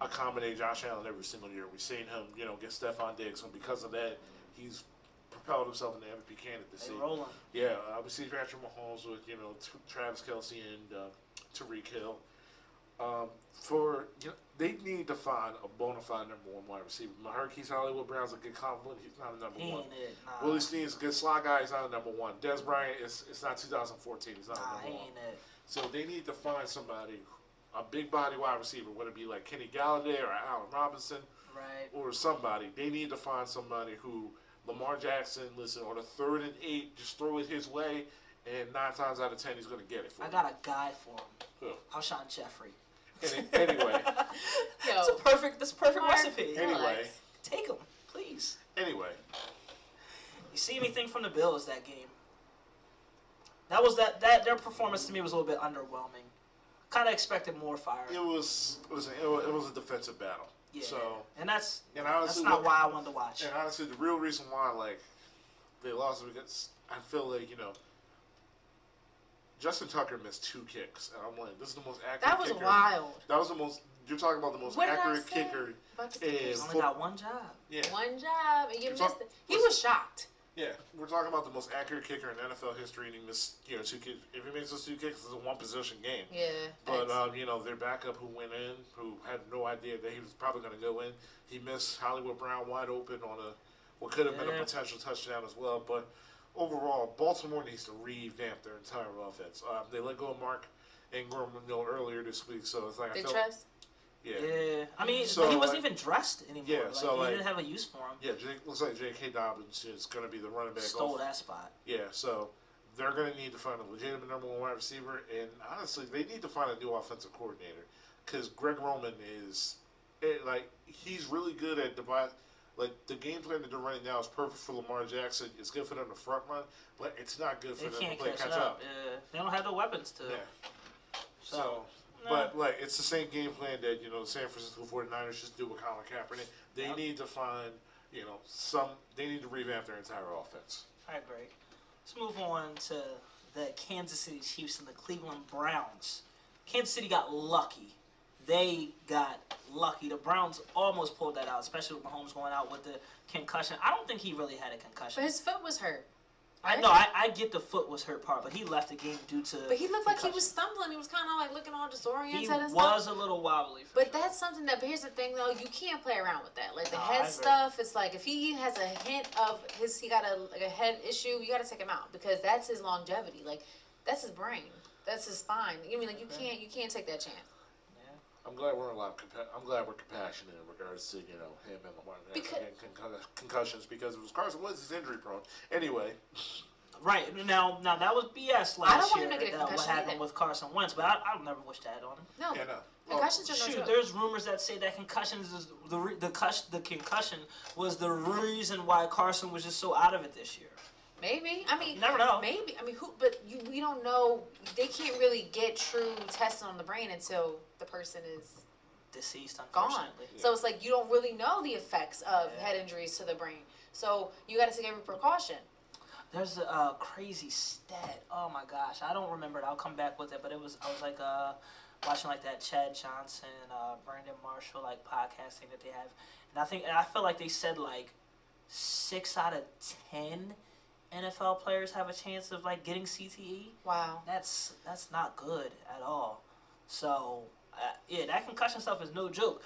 accommodate Josh Allen every single year. We've seen him, you know, get Stefon Diggs, and because of that, he's propelled himself into MVP candidacy. They rolling. Yeah, uh, we see Patrick Mahomes with you know T- Travis Kelce and uh, Tyreek Hill. Um, for you know, they need to find a bona fide number one wide receiver. Marquise Hollywood Brown's a good compliment. He's not a number He one. it. Nah. Willie Snead's a good slot guy. He's not a number one. Dez Bryant is it's not 2014. He's not Nah, a he number one. ain't it. So they need to find somebody, a big body wide receiver, whether it be like Kenny Golladay or Allen Robinson Right. or somebody. They need to find somebody who Lamar Jackson, listen, on a third and eight, just throw it his way, and nine times out of ten he's going to get it for I you. got a guy for him. Who? Alshon Jeffery. Any- anyway, It's a perfect. That's a perfect Mark, recipe. Anyway. Take them, please. anyway, You see anything from the Bills that game? That was that that their performance to me was a little bit underwhelming. Kind of expected more fire. it was it was a, it was, it was a defensive battle. Yeah. So and that's and that's not what- why I wanted to watch. And honestly, the real reason why like they lost is because I feel like you know. Justin Tucker missed two kicks, and I'm like, this is the most accurate. That was kicker. wild. That was the most. You're talking about the most What accurate kicker. About the Yeah. only foot- got one job. Yeah, One job, and you You're missed talk- it. He was shocked. yeah. We're talking about the most accurate kicker in NFL history, and he missed you know two kicks. If he makes those two kicks, it's a one possession game. Yeah. But um, you know their backup who went in, who had no idea that he was probably going to go in. He missed Hollywood Brown wide open on a what could have been a potential touchdown as well. But overall, Baltimore needs to revamp their entire offense. Um, they let go of Mark Ingram you know, earlier this week, so it's like I They felt trust. Yeah. Yeah, I mean, So, he wasn't like- even dressed anymore. Yeah, like, so, he like- didn't have a use for him. Yeah, Jake, looks like J.K. Dobbins is going to be the running back. Stole off- that spot. Yeah, so they're going to need to find a legitimate number one wide receiver, and honestly, they need to find a new offensive coordinator because Greg Roman is it, like he's really good at divide. Like the game plan that they're running now is perfect for Lamar Jackson. It's good for them to front run, but it's not good for They them can't to play catch, catch, up. Yeah, they don't have the weapons to. Yeah. So, So, but like it's the same game plan that you know the San Francisco 49ers just do with Colin Kaepernick. They Yep. need to find you know some. They need to revamp their entire offense. I agree. Let's move on to the Kansas City Chiefs and the Cleveland Browns. Kansas City got lucky. They got lucky. The Browns almost pulled that out, especially with Mahomes going out with the concussion. I don't think he really had a concussion. But his foot was hurt. I know. I, I get the foot was hurt part, but he left the game due to. But he looked like he was stumbling. He was kind of like looking all disoriented He and stuff. was a little wobbly. But sure. that's something that. But here's the thing, though. You can't play around with that. Like the No, head stuff. It's like if he has a hint of his, he got a like a head issue. You got to take him out because that's his longevity. Like that's his brain. That's his spine. You mean like you can't you can't take that chance. I'm glad we're a lot. Compa- I'm glad we're compassionate in regards to you know him and Lamar Jackson Because- getting concus- concussions because it was Carson Wentz is injury prone. Anyway, Right now, now that was BS I don't last want year. him to get a that what happened either. with Carson Wentz, but I, I'll never wish that on him. No, yeah, no. Well, concussions are no Shoot, joke. there's rumors that say that concussions is the re- the cus- the concussion was the reason why Carson was just so out of it this year. Maybe. I mean, You never know. Maybe. I mean, who? But you, we don't know. They can't really get true testing on the brain until the person is Deceased, gone. unfortunately. So it's like you don't really know the effects of Yeah. head injuries to the brain. So you got to take every precaution. There's a, uh crazy stat. Oh my gosh, I don't remember it. I'll come back with it. But it was I was like uh, watching like that Chad Johnson, uh, Brandon Marshall like podcasting that they have, and I think and I feel like they said like six out of ten NFL players have a chance of like getting CTE. Wow. That's that's not good at all. So uh, yeah, that concussion stuff is no joke,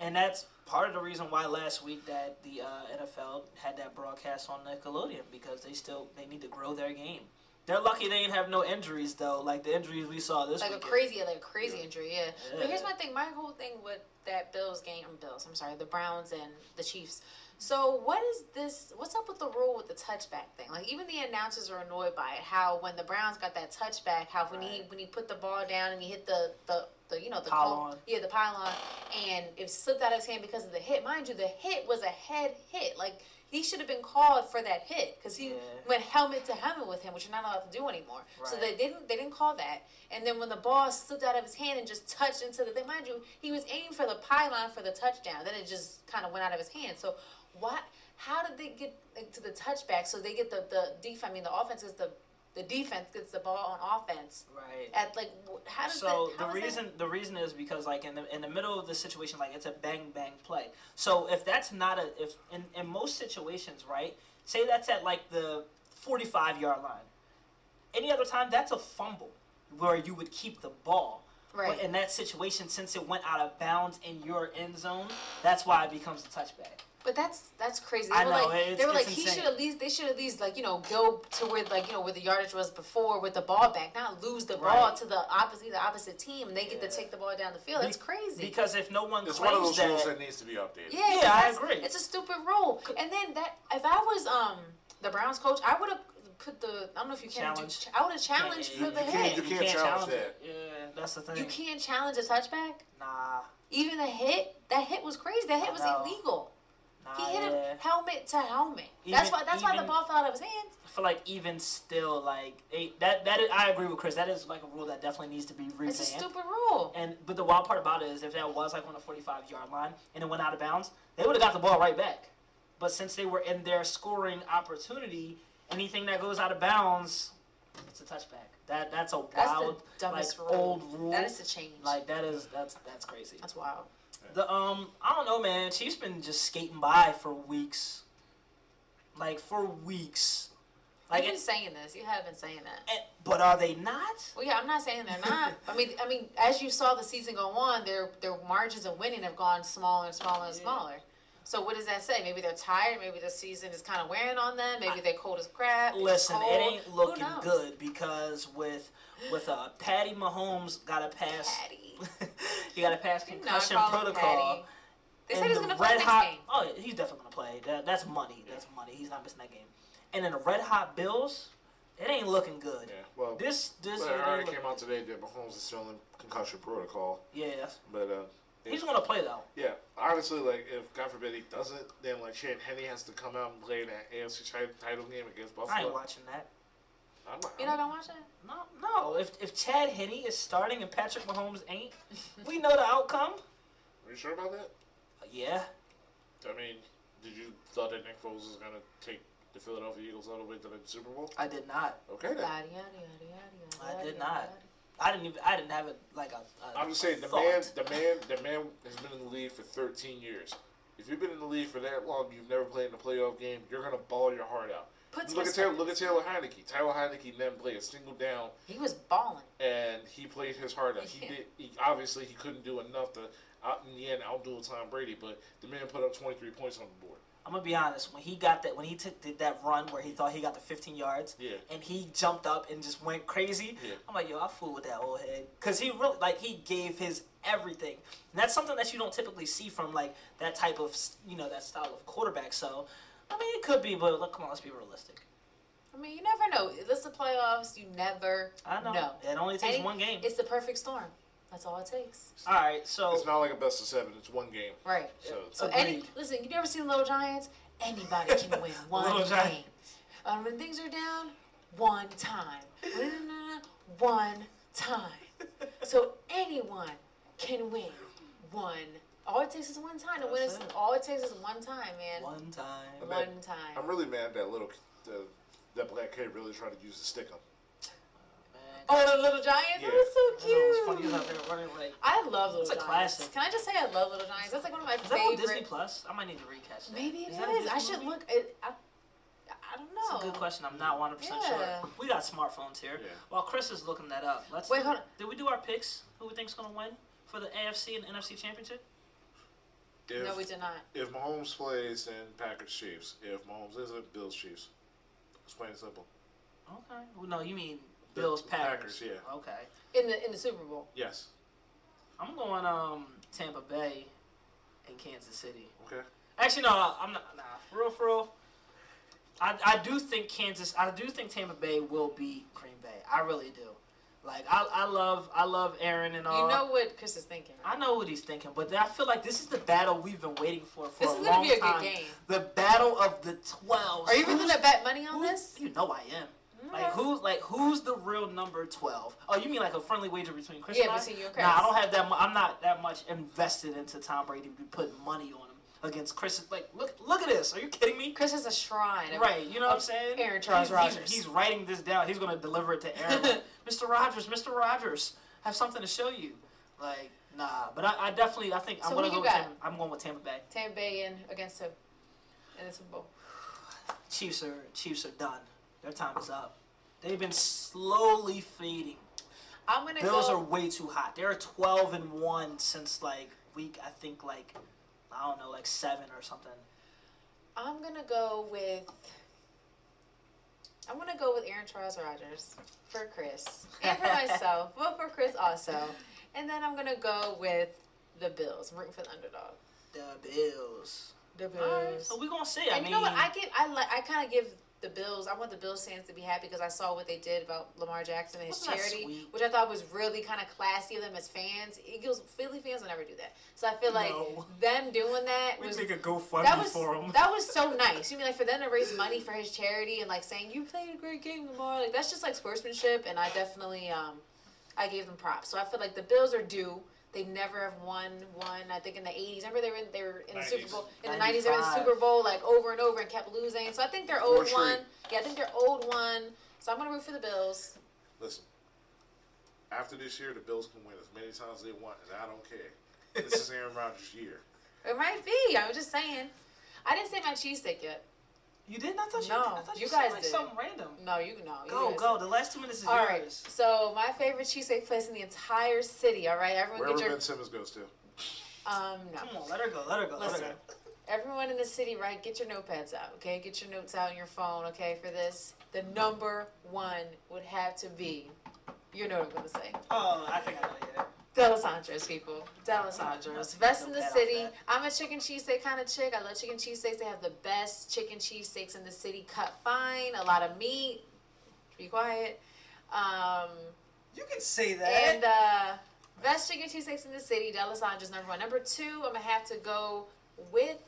and that's part of the reason why last week that the uh, NFL had that broadcast on Nickelodeon because they still they need to grow their game. They're lucky they didn't have no injuries though, like the injuries we saw this Like a crazy, like a crazy Yeah. injury, yeah. But here's my thing. My whole thing with that Bills game, Bills. I'm sorry, the Browns and the Chiefs. So what is this? What's up with the rule with the touchback thing? Like even the announcers are annoyed by it. How when the Browns got that touchback, how when he when he put the ball down and he hit the the, the you know the Pylon. cone- yeah the pylon and it slipped out of his hand because of the hit. Mind you, the hit was a head hit. Like he should have been called for that hit because he Yeah. went helmet to helmet with him, which you're not allowed to do anymore. So they didn't they didn't call that. And then when the ball slipped out of his hand and just touched into the thing, mind you, he was aiming for the pylon for the touchdown. Then it just kind of went out of his hand. So what? How did they get to the touchback? So they get the the defense. I mean, the offense is the the defense gets the ball on offense Right. at like how does So that, the how that- reason the reason is because like in the in the middle of the situation like it's a bang bang play. So if that's not a if in, in most situations right, say that's at like the forty five yard line. Any other time that's a fumble where you would keep the ball. right? But in that situation, since it went out of bounds in your end zone, that's why it becomes a touchback. But that's that's crazy. They I were know, like it's- they were it's like he should at least they should at least like you know go to where like you know where the yardage was before with the ball back, not lose the ball Right. to the opposite the opposite team and they get Yeah. to take the ball down the field. That's crazy. Because if no one it's one of claims those rules that, that needs to be updated. yeah, Yeah, 'cause I agree. It's a stupid rule. And then that if I was um the Browns coach, I would have put the I don't know if you can Challenge. do I would have challenged Yeah, for the you hit. can't- you can't challenge it. Yeah, that's the thing. You can't challenge a touchback. Nah, Even the hit, that hit was crazy. That hit I was know. illegal. Nah. He hit yeah. him helmet to helmet. that's Even- why. That's why the ball fell out of his hands. I feel like even still, like it, that that is, I agree with Chris. That is like a rule that definitely needs to be revamped. It's a stupid rule. And but the wild part about it is if that was like on the 45 yard line and it went out of bounds, they would have got the ball right back. But since they were in their scoring opportunity, anything that goes out of bounds, it's a touchback. That that's a That's wild, like rule. old rule. That is a change. like that is that's that's crazy. that's wild. The um, I don't know, man. Chiefs been just skating by for weeks. Like for weeks. Like, You've been it, saying this. You have been saying that. and- but are they not? Well, yeah, I'm not saying they're not. I mean, I mean, as you saw the season go on, their their margins of winning have gone smaller and smaller and Yeah. smaller. So what does that say? Maybe they're tired. Maybe the season is kind of wearing on them. Maybe they're cold as crap. Listen, it ain't looking good because with with uh Patty Mahomes got a pass. Patty. He got to pass concussion call him protocol. petty. They said he's the gonna play red next hot, game. Oh, he's definitely gonna play. That, that's money. That's money. He's not missing that game. And then the red hot Bills, it ain't looking good. Yeah, well, This this well, year it already look- came out today that Mahomes is still in concussion protocol. Yeah, that's- But uh, he's gonna play though. yeah, honestly, like if God forbid he doesn't, then like Shane Henne has to come out and play that AFC ti- title game against Buffalo. I ain't watching that. I'm not. You're not gonna watch it? No, no. Oh, if if Chad Henne is starting and Patrick Mahomes ain't, we know the outcome. Are you sure about that? Uh, yeah. I mean, did you thought that Nick Foles was gonna take the Philadelphia Eagles all the way to the Super Bowl? I did not. Okay then. Yada, yada, yada, yada, I did yada, not. yada. I didn't even. I didn't have it like a. a I'm just saying the thought. man, the man, the man has been in the league for 13 years. If you've been in the league for that long, you've never played in a playoff game. You're gonna ball your heart out. Puts Look at. Taylor, look at Taylor Heinicke. Taylor Heinicke didn't play a single down, He was balling. and he played his heart out. He Yeah. did. He, obviously, he couldn't do enough to, out in the end, outdo Tom Brady. But the man put up 23 points on the board. I'm gonna be honest. When he got that, when he took did that run where he thought he got the 15 yards, Yeah. and he jumped up and just went crazy. Yeah. I'm like, yo, I fool with that old head, cause he really like he gave his everything. And that's something that you don't typically see from like that type of you know that style of quarterback. So, I mean, it could be, but look, come on, let's be realistic. I mean, you never know. This is the playoffs. You never I know know. it only takes Any- one game. It's the perfect storm. That's all it takes. All right, so It's not like a best of seven. It's one game. Right. So So any listen, you never seen the Little Giants? Anybody can win one game. Giant. Um, when things are down, one time. one time. So anyone can win one. All it takes is one time to win. That's Is, all it takes is one time, man. one time. I'm One mad- time. I'm really mad that little the, that black kid really tried to use the stick him. Man, Oh, the Little Giants? Yeah. That was so it's funny. Cute. was out there running like. I love Little It's a Giants. classic. Can I just say I love Little Giants? That's like one of my Is that on. Disney Plus? I might need to recast that. Maybe it is. that a I should movie? look. It, I, I don't know. That's a good question. I'm not 100 percent sure. We got smartphones here. Yeah. While Chris is looking that up, let's. Wait, hold on. Did we do our picks? Who we think's gonna win for the AFC and NFC Championship? If, No, we did not. if Mahomes plays, then Packers Chiefs. If Mahomes isn't, Bills Chiefs. It's plain and simple. Okay. Well, no, you mean Bills Packers. Packers, yeah. Okay. In the in the Super Bowl. Yes. I'm going um Tampa Bay and Kansas City. Okay. Actually, no, I'm not. Nah, for real, for real. I, I do think Kansas. I do think Tampa Bay will beat Green Bay. I really do. Like I, I love I love Aaron and all. You know what Chris is thinking. I know what he's thinking, but I feel like this is the battle we've been waiting for for This a is long gonna be a time. good game. The battle of the twelve. Are you even gonna bet money on this? You know I am. Mm-hmm. Like who's like who's the real number twelve? Oh, you mean like a friendly wager between Chris Yeah, and I? between you and Chris. Nah, I don't have that. Mu- I'm not that much invested into Tom Brady to be putting money on against Chris. Like, look, look at this. Are you kidding me? Chris is a shrine. Right, you know what I'm saying? Aaron Charles he's, he's- He's, writing this down. He's gonna deliver it to Aaron. like, Mr. Rogers, Mr. Rogers, have something to show you. Like, nah, but I, I definitely, I think So I'm gonna go. With? Tampa, I'm going with Tampa Bay. Tampa Bay in against who? In the Super Bowl. Chiefs are Chiefs are done. Their time is up. They've been slowly fading. I'm gonna Bills go. are way too hot. They're 12 and one since like week, I think like I don't know, like seven or something. I'm gonna go with. I'm gonna go with Aaron Charles Rodgers for Chris and for myself, but for Chris also. And then I'm gonna go with the Bills. I'm rooting for the underdog. The Bills. The All right, so we're gonna see. I and mean, you know what? I give. I like. I kind of give the Bills. I want the Bills fans to be happy because I saw what they did about Lamar Jackson and his Wasn't charity, which I thought was really kind of classy of them as fans. Eagles, Philly fans will never do that. So I feel like No. them doing that we was make a GoFundMe that was for them. that was so nice. You mean like for them to raise money for his charity and like saying you played a great game, Lamar? Like that's just like sportsmanship, and I definitely um I gave them props. So I feel like the Bills are due. They never have won one. I think in the '80s. Remember they were in, they were in the Super Bowl in the '90s. They were in the Super Bowl like over and over and kept losing. So I think they're old Four one. straight. Yeah, I think they're old one. So I'm gonna root for the Bills. Listen. After this year, the Bills can win as many times as they want, and I don't care. This is Aaron Rodgers' year. It might be. I was just saying. I didn't say my cheesesteak yet. You didn't? I thought you. No, I thought you said, guys like did. something random. No, you know. you Go guys- go. The last two minutes is All yours. right. So my favorite cheesesteak place in the entire city. All right, everyone Wherever get your Ben Simmons goes to. um no. Come on, let her go. Let her go. Let her go. Everyone in the city, right? Get your notepads out, okay? Get your notes out on your phone, okay? For this, the number one would have to be. You know what I'm gonna say. Oh, I think I know. Yeah. Dalessandro's people. Dalessandro's. Best in the city. I'm a chicken cheesesteak kind of chick. I love chicken cheesesteaks. They have the best chicken cheesesteaks in the city. Cut fine, a lot of meat. Be quiet. Um, You can say that. and uh, best chicken cheesesteaks in the city. Dalessandro's number one. Number two, I'm gonna have to go with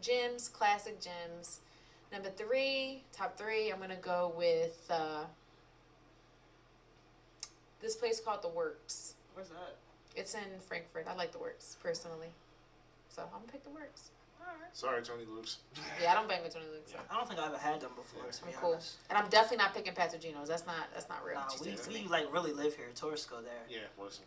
Jim's Classic Jim's. Number three, top three, I'm gonna go with uh, this place called The Works. Where's that? It's in Frankford. I like The Works personally, so I'm gonna pick The Works. Sorry, Tony Luke's. Yeah, I don't bang with Tony Luke. So. I don't think I've ever had them before. To be I'm cool. honest. And I'm definitely not picking Pat's and Geno's. That's not that's not real. Nah, we, we like really live here. Tourists go there. Yeah, listen.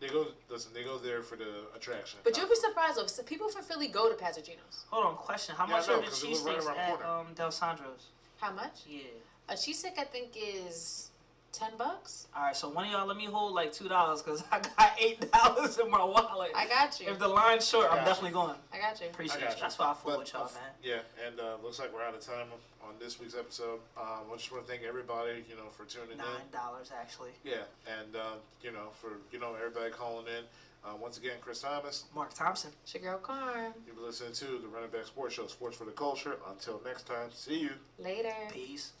They go. Listen, they go there for the attraction. But you'll be surprised though. so People from Philly go to Pat's and Geno's. Hold on, question. How Yeah, much know, are the it was right cheesesteaks around the at um, Dalessandro's? How much? Yeah. A cheesesteak I think is ten bucks. All right, so one of y'all let me hold like two dollars because I got eight dollars in my wallet. I got you. if the line's short, I I'm got definitely going. I got you. Appreciate I got you. you. That's why I fool with y'all, man. Yeah, and uh, looks like we're out of time on this week's episode. Um, I just want to thank everybody, you know, for tuning Nine in. dollars actually. Yeah, and uh, you know, for you know everybody calling in. Uh, once again, Kris Thomas. Mark Thompson. It's your girl Carm. You've been listening to the Run It Back Sports Show, Sports for the Culture. Until next time, see you. Later. Peace.